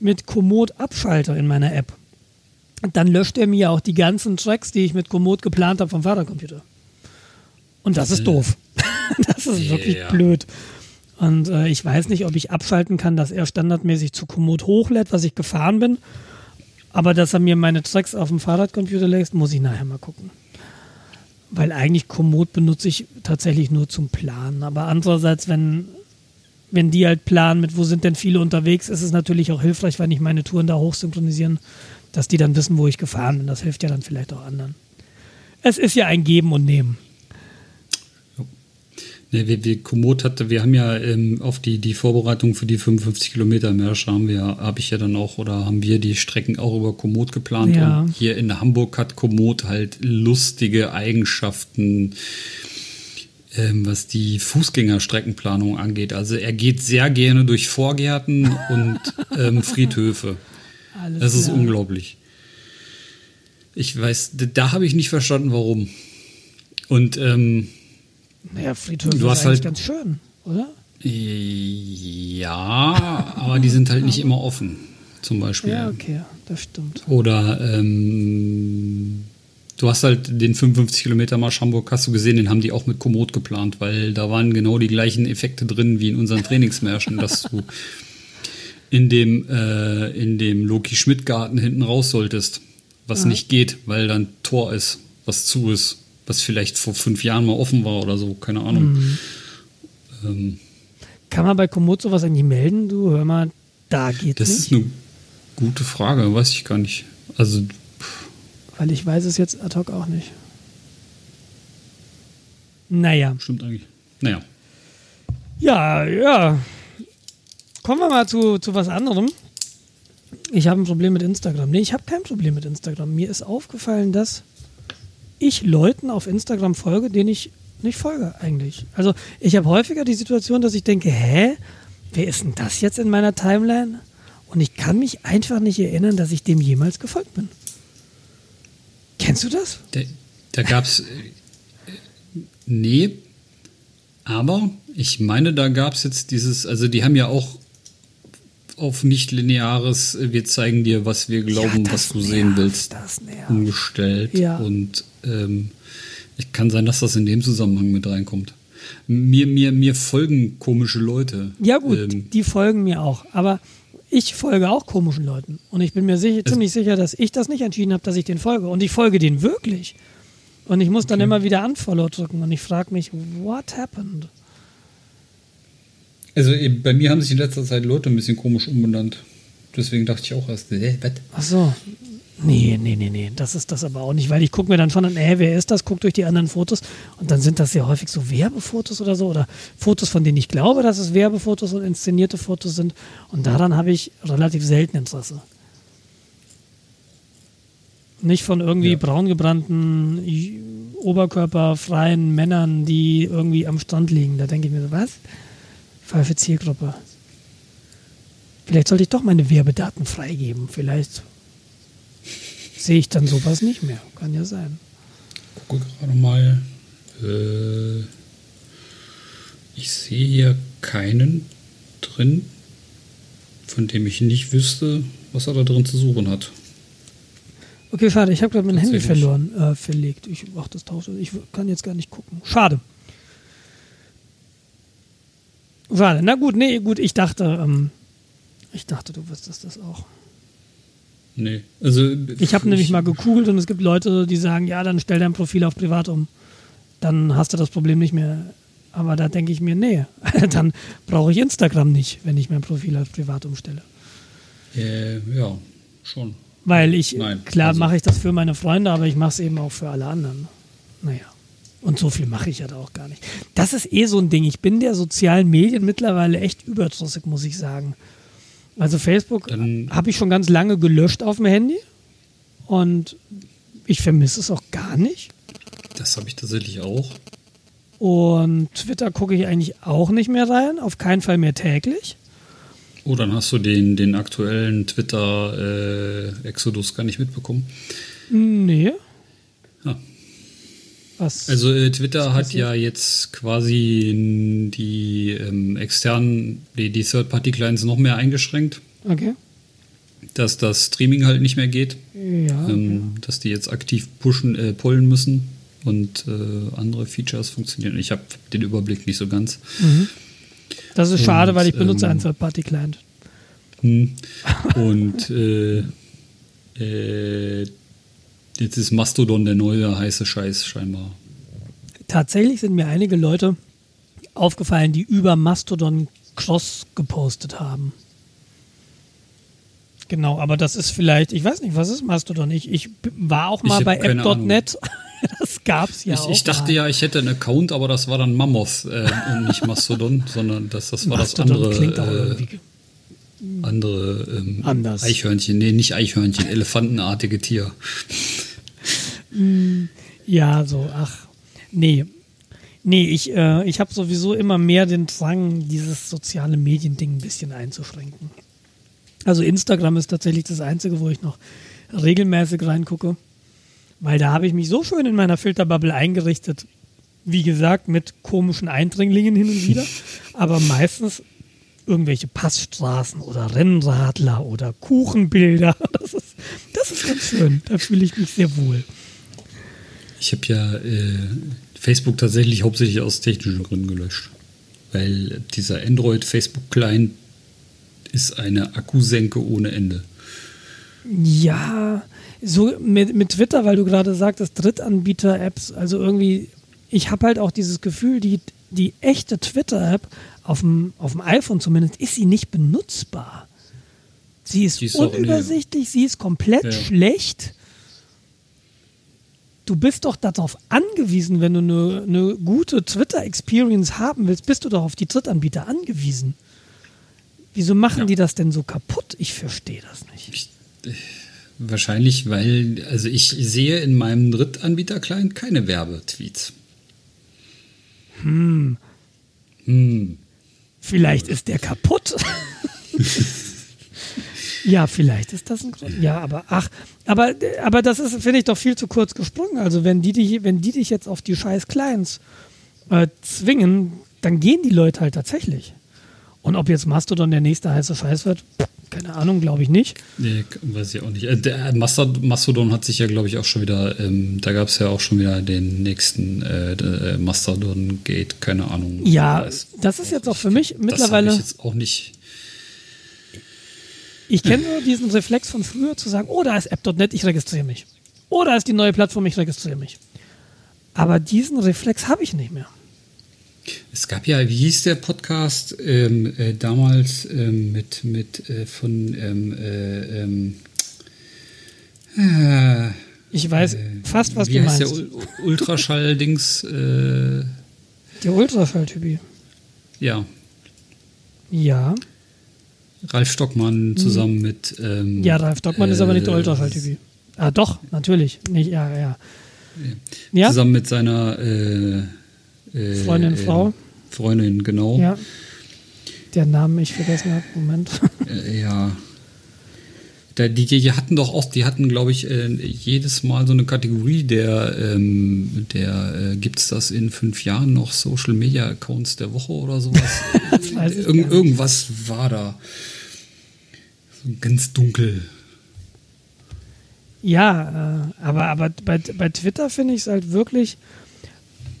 mit Komoot abschalte in meiner App, dann löscht er mir auch die ganzen Tracks, die ich mit Komoot geplant habe vom Vatercomputer. Und das ist doof. das ist wirklich ja. blöd. Und äh, ich weiß nicht, ob ich abschalten kann, dass er standardmäßig zu Komoot hochlädt, was ich gefahren bin. Aber dass er mir meine Tracks auf dem Fahrradcomputer lässt, muss ich nachher mal gucken. Weil eigentlich Komoot benutze ich tatsächlich nur zum Planen. Aber andererseits, wenn, wenn die halt planen mit, wo sind denn viele unterwegs, ist es natürlich auch hilfreich, wenn ich meine Touren da hochsynchronisieren, dass die dann wissen, wo ich gefahren bin. Das hilft ja dann vielleicht auch anderen. Es ist ja ein Geben und Nehmen. Nee, wie, wie Komoot hatte, wir haben ja ähm, auf die, die Vorbereitung für die 55 Kilometer Märsch haben wir, habe ich ja dann auch, oder haben wir die Strecken auch über Komoot geplant. Ja. Und hier in Hamburg hat Komoot halt lustige Eigenschaften, ähm, was die Fußgängerstreckenplanung angeht. Also er geht sehr gerne durch Vorgärten und ähm, Friedhöfe. Alles Das ist klar. unglaublich. Ich weiß, da habe ich nicht verstanden, warum. Und ähm, Naja, Friedhöfe Du hast halt- ganz schön, oder? ja, aber die sind halt nicht immer offen, zum Beispiel. Ja, okay, das stimmt. Oder ähm, du hast halt den 55 Kilometer Marsch Hamburg, hast du gesehen, den haben die auch mit Komoot geplant, weil da waren genau die gleichen Effekte drin wie in unseren Trainingsmärschen, dass du in dem, äh, in dem Loki Schmidt Garten hinten raus solltest, was nicht geht, weil dann Tor ist, was zu ist, was vielleicht vor fünf Jahren mal offen war oder so, keine Ahnung. Ähm, Kann man bei Komoot sowas eigentlich melden? Du, hör mal, da geht das nicht. ist eine gute Frage, weiß ich gar nicht. Also Weil ich weiß es jetzt ad hoc auch nicht. Naja. stimmt eigentlich. Naja. Ja, ja. Kommen wir mal zu, zu was anderem. Ich habe ein Problem mit Instagram. Nee, ich habe kein Problem mit Instagram. Mir ist aufgefallen, dass ich Leuten auf Instagram folge, denen ich nicht folge eigentlich. Also ich habe häufiger die Situation, dass ich denke, hä, wer ist denn das jetzt in meiner Timeline? Und ich kann mich einfach nicht erinnern, dass ich dem jemals gefolgt bin. Kennst du das? Da, da gab es. nee. Aber ich meine, da gab es jetzt dieses. Also, die haben ja auch auf nicht-lineares, äh, wir zeigen dir, was wir glauben, Ja, was du sehen nervt, willst, Das nervt. umgestellt. Ja. Und ähm, ich kann sein, dass das in dem Zusammenhang mit reinkommt. Mir, mir, mir folgen komische Leute. Ja gut, Ähm, die folgen mir auch. Aber ich folge auch komischen Leuten. Und ich bin mir sicher, ziemlich sicher, dass ich das nicht entschieden habe, dass ich den folge. Und ich folge denen wirklich. Und ich muss dann Okay. immer wieder Unfollow drücken. Und ich frage mich, what happened? Also eh, bei mir haben sich in letzter Zeit Leute ein bisschen komisch umbenannt. Deswegen dachte ich auch erst, äh, was? Ach so. Nee, nee, nee, nee. Das ist das aber auch nicht, weil ich gucke mir dann von äh, wer ist das? Guck durch die anderen Fotos und dann sind das sehr häufig so Werbefotos oder so oder Fotos, von denen ich glaube, dass es Werbefotos und inszenierte Fotos sind. Und daran habe ich relativ selten Interesse. Nicht von irgendwie Ja. braungebrannten, oberkörperfreien Männern, die irgendwie am Strand liegen. Da denke ich mir so, was? Falsche Zielgruppe. Vielleicht sollte ich doch meine Werbedaten freigeben. Vielleicht sehe ich dann sowas nicht mehr. Kann ja sein. gucke gerade mal. Äh, ich sehe hier keinen drin, von dem ich nicht wüsste, was er da drin zu suchen hat. Okay, schade. Ich habe gerade mein Handy verloren, äh, verlegt. Ich mach das tausche. Ich kann jetzt gar nicht gucken. Schade. Schade. Na gut, nee, gut. Ich dachte, ähm, ich dachte, du wüsstest das auch. Nee, also. Ich habe nämlich mal gegoogelt und es gibt Leute, die sagen, ja, dann stell dein Profil auf privat um. Dann hast du das Problem nicht mehr. Aber da denke ich mir, nee, dann brauche ich Instagram nicht, wenn ich mein Profil auf privat umstelle. Äh, ja, schon. Weil ich, Nein, klar also- mache ich das für meine Freunde, aber ich mache es eben auch für alle anderen. Naja. Und so viel mache ich ja da auch gar nicht. Das ist eh so ein Ding. Ich bin der sozialen Medien mittlerweile echt überdrüssig, muss ich sagen. Also Facebook habe ich schon ganz lange gelöscht auf dem Handy und ich vermisse es auch gar nicht. Das habe ich tatsächlich auch. Und Twitter gucke ich eigentlich auch nicht mehr rein, auf keinen Fall mehr täglich. Oh, dann hast du den, den aktuellen Twitter-Exodus gar nicht mitbekommen. Nee. Ja. Was? Also äh, Twitter hat ja jetzt quasi die ähm, externen, die, die Third-Party-Clients noch mehr eingeschränkt, okay. dass das Streaming halt nicht mehr geht, Ja. ähm, dass die jetzt aktiv pushen, äh, pollen müssen und äh, andere Features funktionieren. Ich habe den Überblick nicht so ganz. Das ist schade, und, weil ich benutze ähm, einen Third-Party-Client. Hm. Und äh, äh, jetzt ist Mastodon der neue heiße Scheiß scheinbar. Tatsächlich sind mir einige Leute aufgefallen, die über Mastodon Cross gepostet haben. Genau, aber das ist vielleicht, ich weiß nicht, was ist Mastodon? Ich, ich war auch mal bei app.net. das gab's ja ich, auch. Ich dachte mal. ja, ich hätte einen Account, aber das war dann Mammoth äh, und nicht Mastodon, sondern das, das war Mastodon das andere. klingt auch äh, irgendwie andere ähm, Anders. Eichhörnchen, nee, nicht Eichhörnchen, elefantenartige Tier. Ja, so, ach, nee. Nee, ich, äh, ich habe sowieso immer mehr den Drang, dieses soziale Mediending ein bisschen einzuschränken. Also Instagram ist tatsächlich das Einzige, wo ich noch regelmäßig reingucke, weil da habe ich mich so schön in meiner Filterbubble eingerichtet. Wie gesagt, mit komischen Eindringlingen hin und wieder, aber meistens irgendwelche Passstraßen oder Rennradler oder Kuchenbilder. Das ist, das ist ganz schön. Da fühle ich mich sehr wohl. Ich habe ja äh, Facebook tatsächlich hauptsächlich aus technischen Gründen gelöscht. Weil dieser Android-Facebook-Client ist eine Akkusenke ohne Ende. Ja, so mit, mit Twitter, weil du gerade sagtest, Drittanbieter-Apps, also irgendwie, ich habe halt auch dieses Gefühl, die, die echte Twitter-App auf dem, auf dem iPhone zumindest, ist sie nicht benutzbar. Sie ist, ist auch- unübersichtlich, sie ist komplett Ja. schlecht. Du bist doch darauf angewiesen, wenn du eine, eine gute Twitter-Experience haben willst, bist du doch auf die Drittanbieter angewiesen. Wieso machen Ja. die das denn so kaputt? Ich verstehe das nicht. Ich, wahrscheinlich, weil, also ich sehe in meinem Drittanbieter-Client keine Werbetweets. Hm. Hm. Vielleicht ist der kaputt. ja, vielleicht ist das ein Grund. Ja, aber ach, aber, aber das ist, finde ich, doch viel zu kurz gesprungen. Also wenn die dich, wenn die dich jetzt auf die scheiß Clients äh, zwingen, dann gehen die Leute halt tatsächlich. Und ob jetzt Mastodon der nächste heiße Scheiß wird, keine Ahnung, glaube ich nicht. Nee, weiß ich auch nicht. Äh, Der Mastod- Mastodon hat sich ja, glaube ich, auch schon wieder, ähm, da gab es ja auch schon wieder den nächsten äh, äh, Mastodon-Gate, keine Ahnung. Ja, das ist jetzt auch für mich Das mittlerweile. habe ich jetzt auch nicht. Ich kenne nur diesen Reflex von früher zu sagen, oh, da ist App.net, ich registriere mich. Oh, da ist die neue Plattform, ich registriere mich. Aber diesen Reflex habe ich nicht mehr. Es gab ja, wie hieß der Podcast ähm, äh, damals ähm, mit, mit äh, von ähm, äh, ähm, äh, Ich weiß fast, was wie du heißt meinst. der Ul Ultraschall-Dings? Äh, Der Ultraschalltypi. ja, Ja. Ralf Stockmann zusammen mit. Ähm, Mhm. Ja, Ralf Dockmann ist aber nicht der äh, Ultraschalltypi. Ah, doch, natürlich. Nicht, ja, ja. Ja, Zusammen mit seiner äh, äh, Freundin, äh, Frau. Freundin, genau. ja. Der Name ich vergessen habe. Moment. Äh, ja. Die, die hatten doch auch, die hatten, glaube ich, äh, jedes Mal so eine Kategorie, der, ähm, der äh, gibt's das in fünf Jahren noch Social Media Accounts der Woche oder sowas? Nicht. irgendwas war da. So ganz dunkel. Ja, äh, aber, aber bei, bei Twitter finde ich es halt wirklich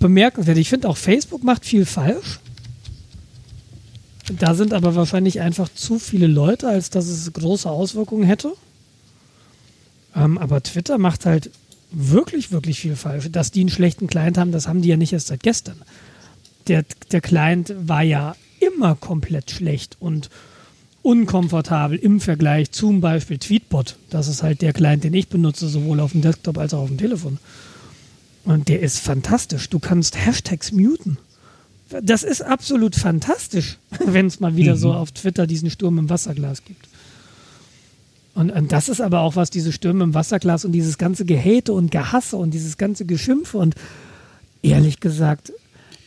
bemerkenswert. Ich finde auch Facebook macht viel falsch. Da sind aber wahrscheinlich einfach zu viele Leute, als dass es große Auswirkungen hätte. Ähm, aber Twitter macht halt wirklich, wirklich viel falsch. Dass die einen schlechten Client haben, das haben die ja nicht erst seit gestern. Der, der Client war ja immer komplett schlecht und unkomfortabel im Vergleich zum Beispiel Tweetbot. Das ist halt der Client, den ich benutze, sowohl auf dem Desktop als auch auf dem Telefon. Und der ist fantastisch. Du kannst Hashtags muten. Das ist absolut fantastisch, wenn es mal wieder so auf Twitter diesen Sturm im Wasserglas gibt. Und, und das ist aber auch was, diese Stürme im Wasserglas und dieses ganze Gehate und Gehasse und dieses ganze Geschimpfe und ehrlich gesagt,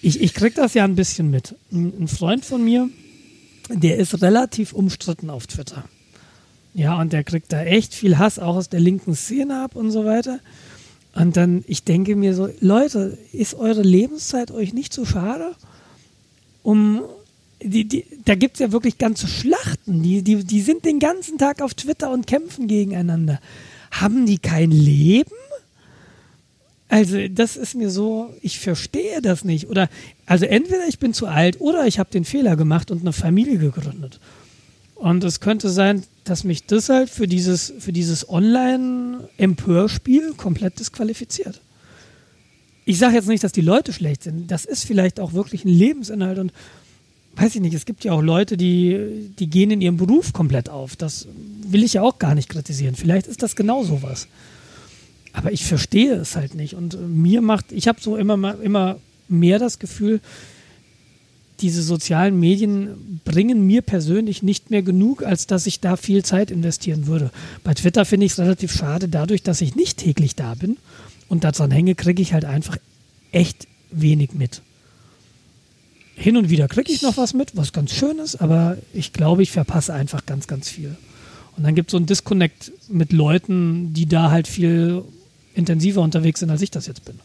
ich, ich krieg das ja ein bisschen mit. Ein, ein Freund von mir, der ist relativ umstritten auf Twitter. Ja, und der kriegt da echt viel Hass auch aus der linken Szene ab und so weiter. Und dann, ich denke mir so, Leute, ist eure Lebenszeit euch nicht so schade? Um, die, die, da gibt es ja wirklich ganze Schlachten, die, die, die sind den ganzen Tag auf Twitter und kämpfen gegeneinander. Haben die kein Leben? Also, das ist mir so, ich verstehe das nicht. Oder, also entweder ich bin zu alt oder ich habe den Fehler gemacht und eine Familie gegründet. Und es könnte sein, dass mich das halt für dieses, für dieses Online-Empörspiel komplett disqualifiziert. Ich sage jetzt nicht, dass die Leute schlecht sind. Das ist vielleicht auch wirklich ein Lebensinhalt und weiß ich nicht, es gibt ja auch Leute, die, die gehen in ihrem Beruf komplett auf. Das will ich ja auch gar nicht kritisieren. Vielleicht ist das genau sowas. Aber ich verstehe es halt nicht. Und mir macht, ich habe so immer, immer mehr das Gefühl, diese sozialen Medien bringen mir persönlich nicht mehr genug, als dass ich da viel Zeit investieren würde. Bei Twitter finde ich es relativ schade, dadurch, dass ich nicht täglich da bin und daran hänge, kriege ich halt einfach echt wenig mit. Hin und wieder kriege ich noch was mit, was ganz schön ist, aber ich glaube, ich verpasse einfach ganz, ganz viel. Und dann gibt es so einen Disconnect mit Leuten, die da halt viel intensiver unterwegs sind, als ich das jetzt bin.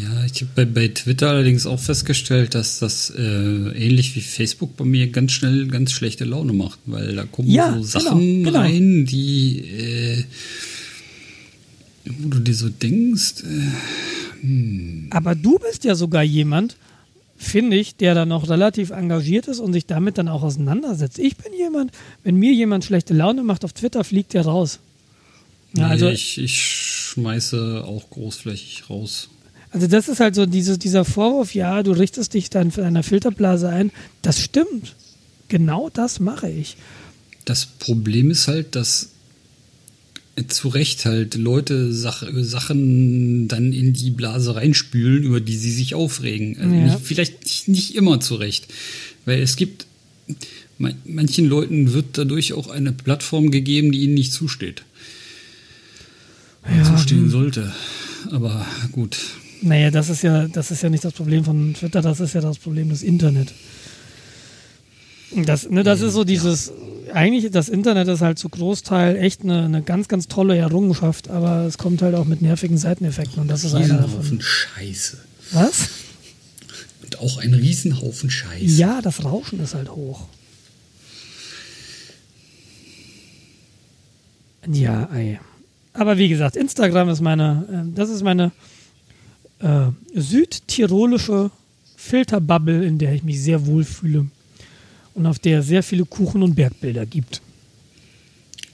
Ja, ich habe bei, bei Twitter allerdings auch festgestellt, dass das äh, ähnlich wie Facebook bei mir ganz schnell ganz schlechte Laune macht, weil da kommen ja, so Sachen genau, genau. rein, die äh, wo du dir so denkst. Äh, hm. Aber du bist ja sogar jemand, finde ich, der dann noch relativ engagiert ist und sich damit dann auch auseinandersetzt. Ich bin jemand, wenn mir jemand schlechte Laune macht auf Twitter, fliegt der raus. Ja, also ich, ich schmeiße auch großflächig raus. Also das ist halt so dieses, dieser Vorwurf, ja, du richtest dich dann für eine Filterblase ein. Das stimmt. Genau das mache ich. Das Problem ist halt, dass zu Recht halt Leute Sach Sachen dann in die Blase reinspülen, über die sie sich aufregen. Also ja. nicht, vielleicht nicht, nicht immer zu Recht. Weil es gibt, manchen Leuten wird dadurch auch eine Plattform gegeben, die ihnen nicht zusteht. Ja. Zustehen sollte. Aber gut. Naja, das ist ja, das ist ja nicht das Problem von Twitter, das ist ja das Problem des Internet. Das, ne, das ist so dieses, eigentlich das Internet ist halt zu Großteil echt eine, eine ganz, ganz tolle Errungenschaft, aber es kommt halt auch mit nervigen Seiteneffekten und das ist einer davon. Scheiße. Was? Und auch ein Riesenhaufen Scheiße. Ja, das Rauschen ist halt hoch. Ja, ey. Aber wie gesagt, Instagram ist meine, äh, das ist meine äh, südtirolische Filterbubble, in der ich mich sehr wohl fühle und auf der sehr viele Kuchen- und Bergbilder gibt.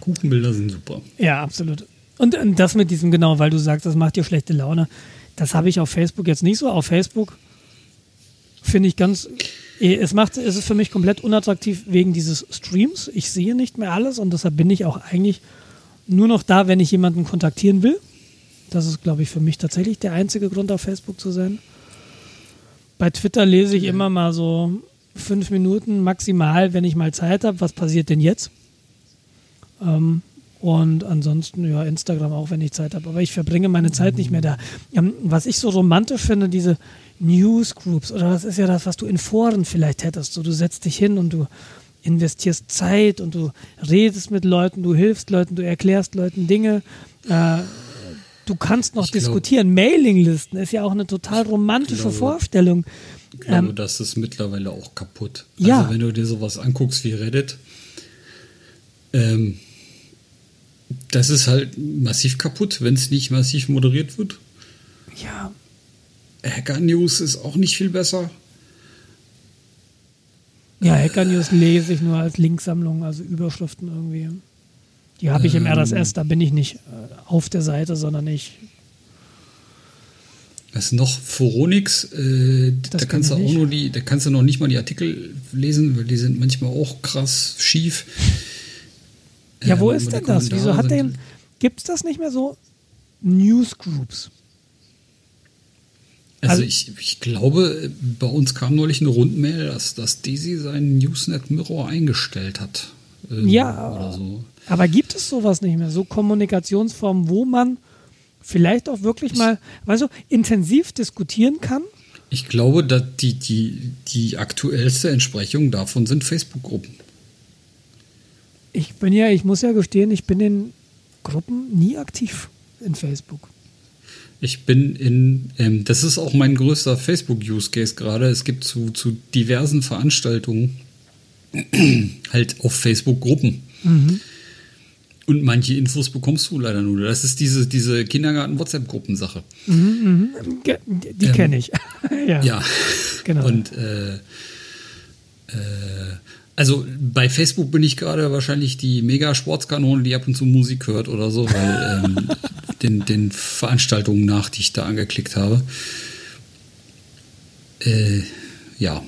Kuchenbilder sind super. Ja, absolut. Und das mit diesem, genau, weil du sagst, das macht dir schlechte Laune, das habe ich auf Facebook jetzt nicht so. Auf Facebook finde ich ganz, eh, es macht, es ist für mich komplett unattraktiv wegen dieses Streams. Ich sehe nicht mehr alles und deshalb bin ich auch eigentlich nur noch da, wenn ich jemanden kontaktieren will. Das ist, glaube ich, für mich tatsächlich der einzige Grund, auf Facebook zu sein. Bei Twitter lese ich immer mal so fünf Minuten maximal, wenn ich mal Zeit habe. Was passiert denn jetzt? Ähm, und ansonsten, ja, Instagram auch, wenn ich Zeit habe. Aber ich verbringe meine Zeit nicht mehr da. Ähm, was ich so romantisch finde, diese Newsgroups, oder das ist ja das, was du in Foren vielleicht hättest. So, du setzt dich hin und du investierst Zeit und du redest mit Leuten, du hilfst Leuten, du erklärst Leuten Dinge. Äh, du kannst noch ich diskutieren. Mailinglisten ist ja auch eine total romantische glaube, Vorstellung. Ich glaube, ähm, das ist mittlerweile auch kaputt. Also ja. wenn du dir sowas anguckst wie Reddit, ähm, das ist halt massiv kaputt, wenn es nicht massiv moderiert wird. Ja. Hacker News ist auch nicht viel besser. Ja, Hacker News lese ich nur als Linksammlung, also Überschriften irgendwie. Die habe ich im ähm, RSS, da bin ich nicht äh, auf der Seite, sondern ich. Was ist noch? Foronix, äh, da kannst du auch nur die, da kannst du noch nicht mal die Artikel lesen, weil die sind manchmal auch krass schief. Ja, wo ähm, ist denn das? Wieso hat denn, gibt es das nicht mehr so? Newsgroups. Also, also ich, ich, glaube, bei uns kam neulich eine Rundmail, dass, dass Daisy seinen Newsnet Mirror eingestellt hat. Ähm, ja, so. aber gibt es sowas nicht mehr? So Kommunikationsformen, wo man vielleicht auch wirklich mal, weißt du, intensiv diskutieren kann? Ich glaube, dass die, die, die aktuellste Entsprechung davon sind Facebook-Gruppen. Ich bin ja, ich muss ja gestehen, ich bin in Gruppen nie aktiv in Facebook. Ich bin in, ähm, das ist auch mein größter Facebook-Use-Case gerade. Es gibt zu, zu diversen Veranstaltungen halt auf Facebook Gruppen. Mhm. Und manche Infos bekommst du leider nur. Das ist diese, diese Kindergarten-WhatsApp-Gruppensache. Mhm, mh. Die ähm, kenne ich. ja. ja. Genau. Und äh, äh, also bei Facebook bin ich gerade wahrscheinlich die Mega-Sportskanone, die ab und zu Musik hört oder so, weil ähm, den, den Veranstaltungen nach, die ich da angeklickt habe. Äh, ja,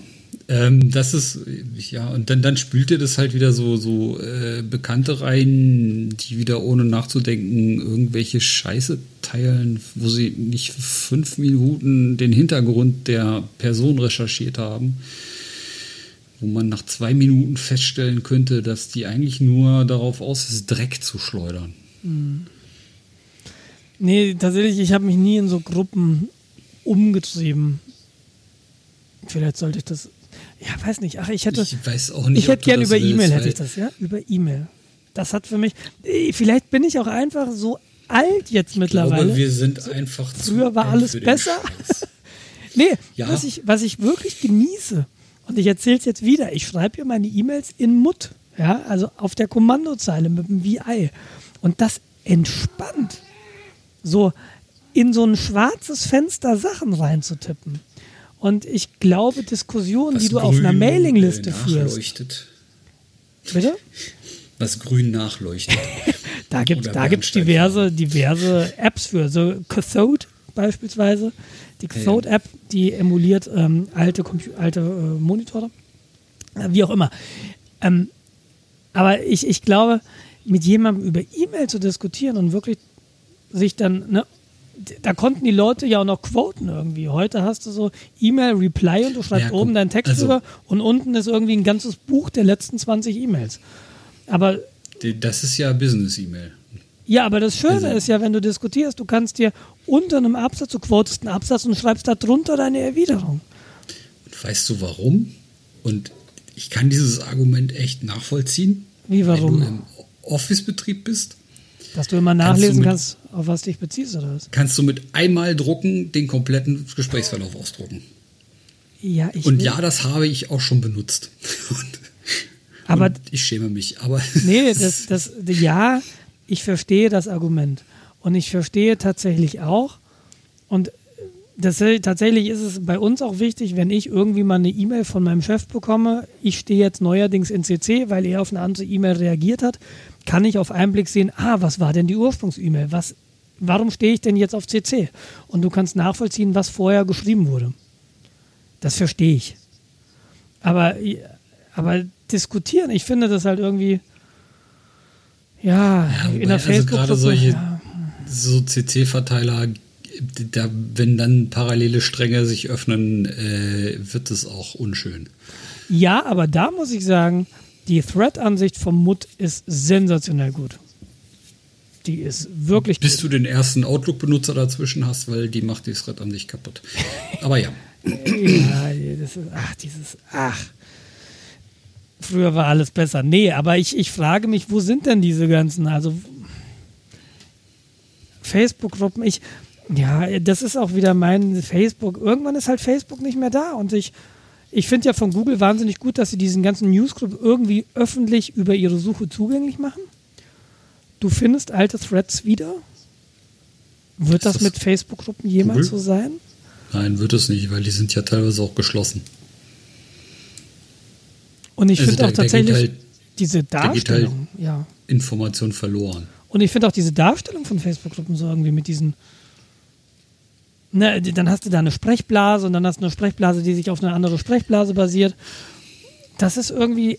Ähm, das ist, ja, und dann, dann spült ihr das halt wieder so, so äh, Bekannte rein, die wieder ohne nachzudenken irgendwelche Scheiße teilen, wo sie nicht fünf Minuten den Hintergrund der Person recherchiert haben, wo man nach zwei Minuten feststellen könnte, dass die eigentlich nur darauf aus ist, Dreck zu schleudern. Mhm. Nee, tatsächlich, ich habe mich nie in so Gruppen umgetrieben. Vielleicht sollte ich das ja, weiß nicht. Ach, ich hätte. Ich weiß auch nicht. Ich hätte gerne über E-Mail hätte ich das, ja? Über E-Mail. Das hat für mich. Äh, vielleicht bin ich auch einfach so alt jetzt mittlerweile. Glaube, wir sind einfach Früher war alles besser. nee, ja. was, ich, was ich wirklich genieße, und ich erzähle es jetzt wieder, ich schreibe hier meine E-Mails in Mut. Ja, also auf der Kommandozeile mit dem VI. Und das entspannt. So in so ein schwarzes Fenster Sachen reinzutippen. Und ich glaube, Diskussionen, Was die du auf einer Mailingliste führst. Bitte? Was grün nachleuchtet. da gibt es diverse, diverse Apps für. So Cathode beispielsweise. Die Cathode-App, die emuliert ähm, alte, Compu alte äh, Monitore. Äh, wie auch immer. Ähm, aber ich, ich glaube, mit jemandem über E-Mail zu diskutieren und wirklich sich dann ne, da konnten die Leute ja auch noch quoten irgendwie. Heute hast du so E-Mail-Reply und du schreibst ja, oben deinen Text also, drüber und unten ist irgendwie ein ganzes Buch der letzten 20 E-Mails. Aber. Das ist ja Business-E-Mail. Ja, aber das Schöne also, ist ja, wenn du diskutierst, du kannst dir unter einem Absatz, du quotest einen Absatz und schreibst da drunter deine Erwiderung. Und weißt du warum? Und ich kann dieses Argument echt nachvollziehen. Wie warum? Wenn du im Office-Betrieb bist dass du immer nachlesen kannst, kannst, auf was dich beziehst oder was? Kannst du mit einmal drucken den kompletten Gesprächsverlauf ausdrucken. Ja, ich Und ja, das habe ich auch schon benutzt. Und, aber und ich schäme mich. Aber nee, das, das, ja, ich verstehe das Argument. Und ich verstehe tatsächlich auch, und das, tatsächlich ist es bei uns auch wichtig, wenn ich irgendwie mal eine E-Mail von meinem Chef bekomme, ich stehe jetzt neuerdings in CC, weil er auf eine andere E-Mail reagiert hat, kann ich auf einen Blick sehen, ah, was war denn die Ursprungs-E-Mail? warum stehe ich denn jetzt auf CC? Und du kannst nachvollziehen, was vorher geschrieben wurde. Das verstehe ich. Aber, aber diskutieren, ich finde das halt irgendwie, ja, ja in der also Facebook. Gerade solche ja. so CC-Verteiler, da, wenn dann parallele Stränge sich öffnen, äh, wird es auch unschön. Ja, aber da muss ich sagen, die Thread-Ansicht vom Mut ist sensationell gut. Die ist wirklich Bis gut. du den ersten Outlook-Benutzer dazwischen hast, weil die macht die Thread-Ansicht kaputt. Aber ja. ja, das ist, ach, dieses, ach. Früher war alles besser. Nee, aber ich, ich frage mich, wo sind denn diese ganzen, also Facebook-Gruppen, ich, ja, das ist auch wieder mein Facebook. Irgendwann ist halt Facebook nicht mehr da und ich, ich finde ja von Google wahnsinnig gut, dass sie diesen ganzen Newsgroup irgendwie öffentlich über ihre Suche zugänglich machen. Du findest alte Threads wieder. Wird das, das, mit Facebook-Gruppen jemals Google? so sein? Nein, wird es nicht, weil die sind ja teilweise auch geschlossen. Und ich also finde auch tatsächlich halt, diese Darstellung, halt ja. Information verloren. Und ich finde auch diese Darstellung von Facebook-Gruppen so irgendwie mit diesen ne, dann hast du da eine Sprechblase und dann hast du eine Sprechblase, die sich auf eine andere Sprechblase basiert. Das ist irgendwie,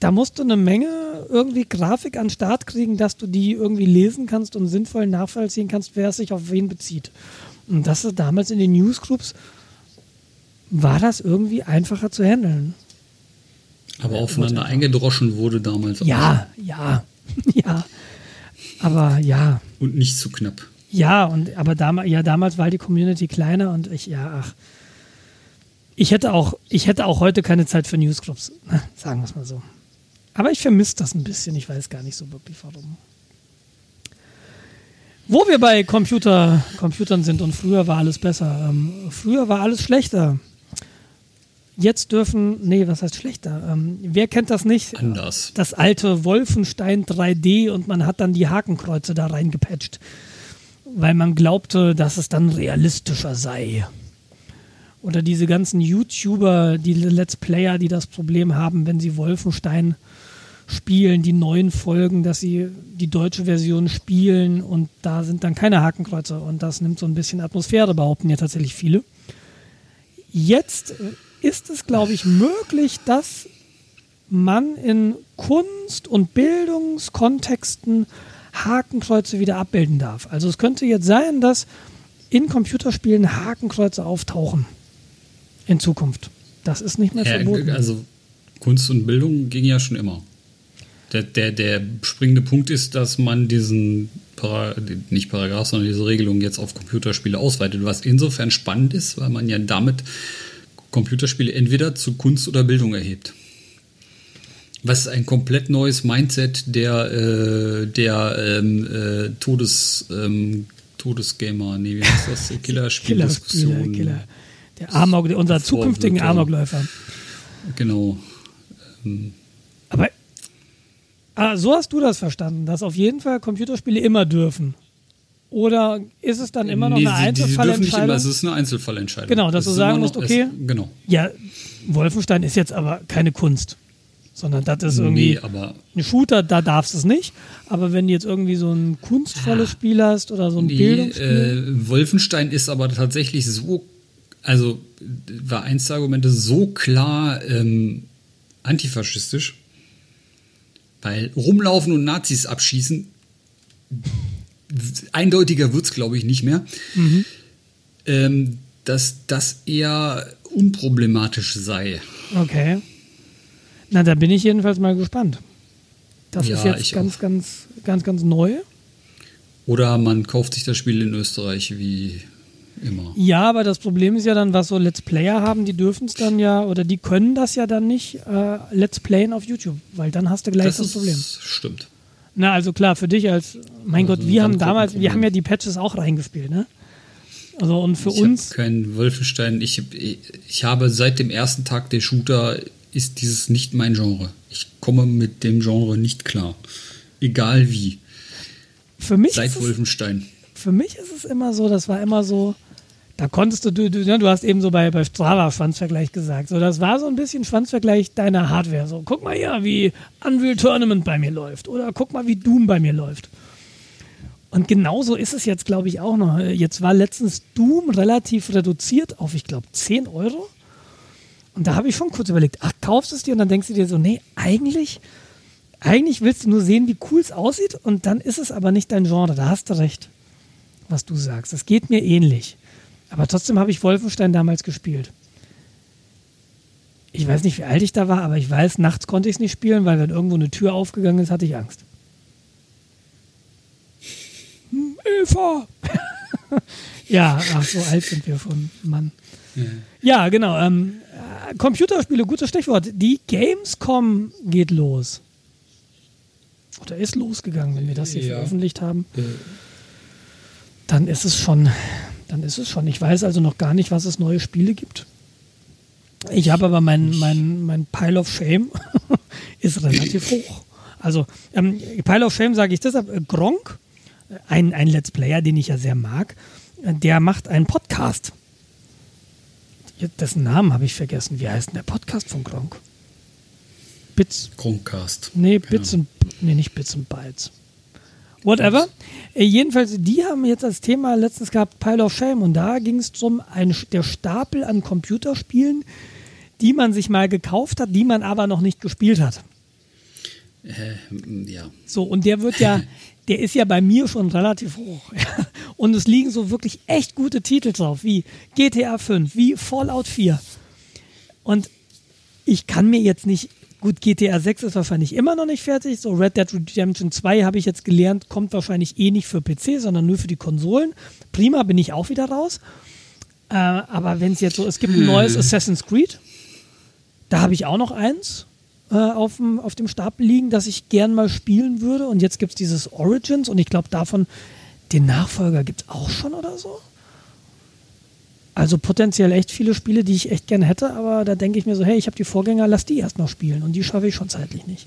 da musst du eine Menge irgendwie Grafik an Start kriegen, dass du die irgendwie lesen kannst und sinnvoll nachvollziehen kannst, wer es sich auf wen bezieht. Und das ist damals in den Newsgroups war das irgendwie einfacher zu handeln. Aber aufeinander eingedroschen wurde damals auch. Ja, ja, ja. Aber ja. Und nicht zu knapp. Ja, und aber damals, ja, damals war die Community kleiner und ich, ja, ach. Ich hätte auch, ich hätte auch heute keine Zeit für Newsgroups, ne, sagen wir es mal so. Aber ich vermisse das ein bisschen, ich weiß gar nicht so wirklich warum. Wo wir bei Computer, Computern sind und früher war alles besser. Ähm, früher war alles schlechter. Jetzt dürfen, nee, was heißt schlechter? Ähm, wer kennt das nicht? Anders. Das alte Wolfenstein 3D und man hat dann die Hakenkreuze da reingepatcht weil man glaubte, dass es dann realistischer sei. Oder diese ganzen YouTuber, die Let's Player, die das Problem haben, wenn sie Wolfenstein spielen, die neuen Folgen, dass sie die deutsche Version spielen und da sind dann keine Hakenkreuze und das nimmt so ein bisschen Atmosphäre, behaupten ja tatsächlich viele. Jetzt äh, ist es, glaube ich, möglich, dass man in Kunst- und Bildungskontexten Hakenkreuze wieder abbilden darf. Also es könnte jetzt sein, dass in Computerspielen Hakenkreuze auftauchen in Zukunft. Das ist nicht mehr Ja, verboten. also Kunst und Bildung ging ja schon immer. Der, der, der springende Punkt ist, dass man diesen, Para, nicht Paragraph, sondern diese Regelung jetzt auf Computerspiele ausweitet, was insofern spannend ist, weil man ja damit Computerspiele entweder zu Kunst oder Bildung erhebt. Was ein komplett neues Mindset der, äh, der ähm, äh, Todes, ähm, Todesgamer, nee, wie heißt das? Killer, Killer, Killerspieldiskussion. Killer. Der Amok, unser zukünftigen Vorwürfe. Amokläufer. Genau. Aber ah, so hast du das verstanden, dass auf jeden Fall Computerspiele immer dürfen. Oder ist es dann immer noch Nee, eine sie- immer, Einzelfallentscheidung? es ist eine Einzelfallentscheidung. Genau, dass Es du sagen musst, okay. Es, genau. Ja, Wolfenstein ist jetzt aber keine Kunst, sondern das ist irgendwie Nee, ein Shooter, da darfst du es nicht. Aber wenn du jetzt irgendwie so ein kunstvolles Spiel hast oder so ein nee, Bildungsspiel. äh, Wolfenstein ist aber tatsächlich so, also war eins der Argumente so klar ähm, antifaschistisch, weil rumlaufen und Nazis abschießen, eindeutiger wird es, glaube ich, nicht mehr. Mhm. Ähm, dass das eher unproblematisch sei. Okay. Na, da bin ich jedenfalls mal gespannt. Das Ja, ist jetzt ganz, auch. ganz, ganz, ganz neu. Oder man kauft sich das Spiel in Österreich wie immer. Ja, aber das Problem ist ja dann, was so Let's Player haben, die dürfen es dann ja, oder die können das ja dann nicht äh, Let's Playen auf YouTube, weil dann hast du gleich das, das ist, Problem. stimmt. Na, also klar, für dich als, mein Also Gott, wir haben damals, wir haben ja die Patches auch reingespielt, ne? Also und für ich uns, keinen Wolfenstein. Ich, ich habe seit dem ersten Tag der Shooter ist dieses nicht mein Genre. Ich komme mit dem Genre nicht klar. Egal wie. für mich, Seit ist es, Wolfenstein. für mich ist es immer so, das war immer so, da konntest du, du, du, ne, du hast eben so bei, bei Strava Schwanzvergleich gesagt, so das war so ein bisschen Schwanzvergleich deiner Hardware. So, guck mal hier, wie Unreal Tournament bei mir läuft oder guck mal, wie Doom bei mir läuft. Und genauso ist es jetzt, glaube ich, auch noch. Jetzt war letztens Doom relativ reduziert auf, ich glaube, 10 Euro. Und da habe ich schon kurz überlegt, ach, kaufst du es dir? Und dann denkst du dir so, nee, eigentlich, eigentlich willst du nur sehen, wie cool es aussieht. Und dann ist es aber nicht dein Genre. Da hast du recht, was du sagst. Es geht mir ähnlich. Aber trotzdem habe ich Wolfenstein damals gespielt. Ich weiß nicht, wie alt ich da war, aber ich weiß, nachts konnte ich es nicht spielen, weil wenn irgendwo eine Tür aufgegangen ist, hatte ich Angst. Hm, Eva! ja, ach, so alt sind wir von Mann. Ja, genau. Ähm, äh, Computerspiele, gutes Stichwort. Die Gamescom geht los. Oder ist losgegangen, wenn wir das hier Ja. veröffentlicht haben. Dann ist es schon, dann ist es schon. Ich weiß also noch gar nicht, was es neue Spiele gibt. Ich habe aber mein, mein, mein Pile of Shame ist relativ hoch. Also ähm, Pile of Shame sage ich deshalb, äh, Gronk, äh, ein, ein Let's Player, den ich ja sehr mag, äh, der macht einen Podcast. Dessen Namen habe ich vergessen. Wie heißt denn der Podcast von Gronk? Bits, Chromecast. Nee, Keine Bits und nee, nicht Bits und Bytes. Whatever. Äh, jedenfalls, die haben jetzt als Thema letztens gehabt Pile of Shame und da ging es ein, der Stapel an Computerspielen, die man sich mal gekauft hat, die man aber noch nicht gespielt hat. Äh, ja. So, und der wird ja, der ist ja bei mir schon relativ hoch. Und es liegen so wirklich echt gute Titel drauf, wie GTA 5, wie Fallout 4. Und ich kann mir jetzt nicht, gut, GTA 6 ist wahrscheinlich immer noch nicht fertig. So Red Dead Redemption 2 habe ich jetzt gelernt, kommt wahrscheinlich eh nicht für PC, sondern nur für die Konsolen. Prima, bin ich auch wieder raus. Äh, aber wenn es jetzt so, es gibt ein neues Assassin's Creed, da habe ich auch noch eins äh, auf, dem, auf dem Stapel liegen, das ich gern mal spielen würde. Und jetzt gibt es dieses Origins und ich glaube davon, den Nachfolger gibt es auch schon oder so. Also potenziell echt viele Spiele, die ich echt gern hätte, aber da denke ich mir so, hey, ich habe die Vorgänger, lass die erst noch spielen und die schaffe ich schon zeitlich nicht.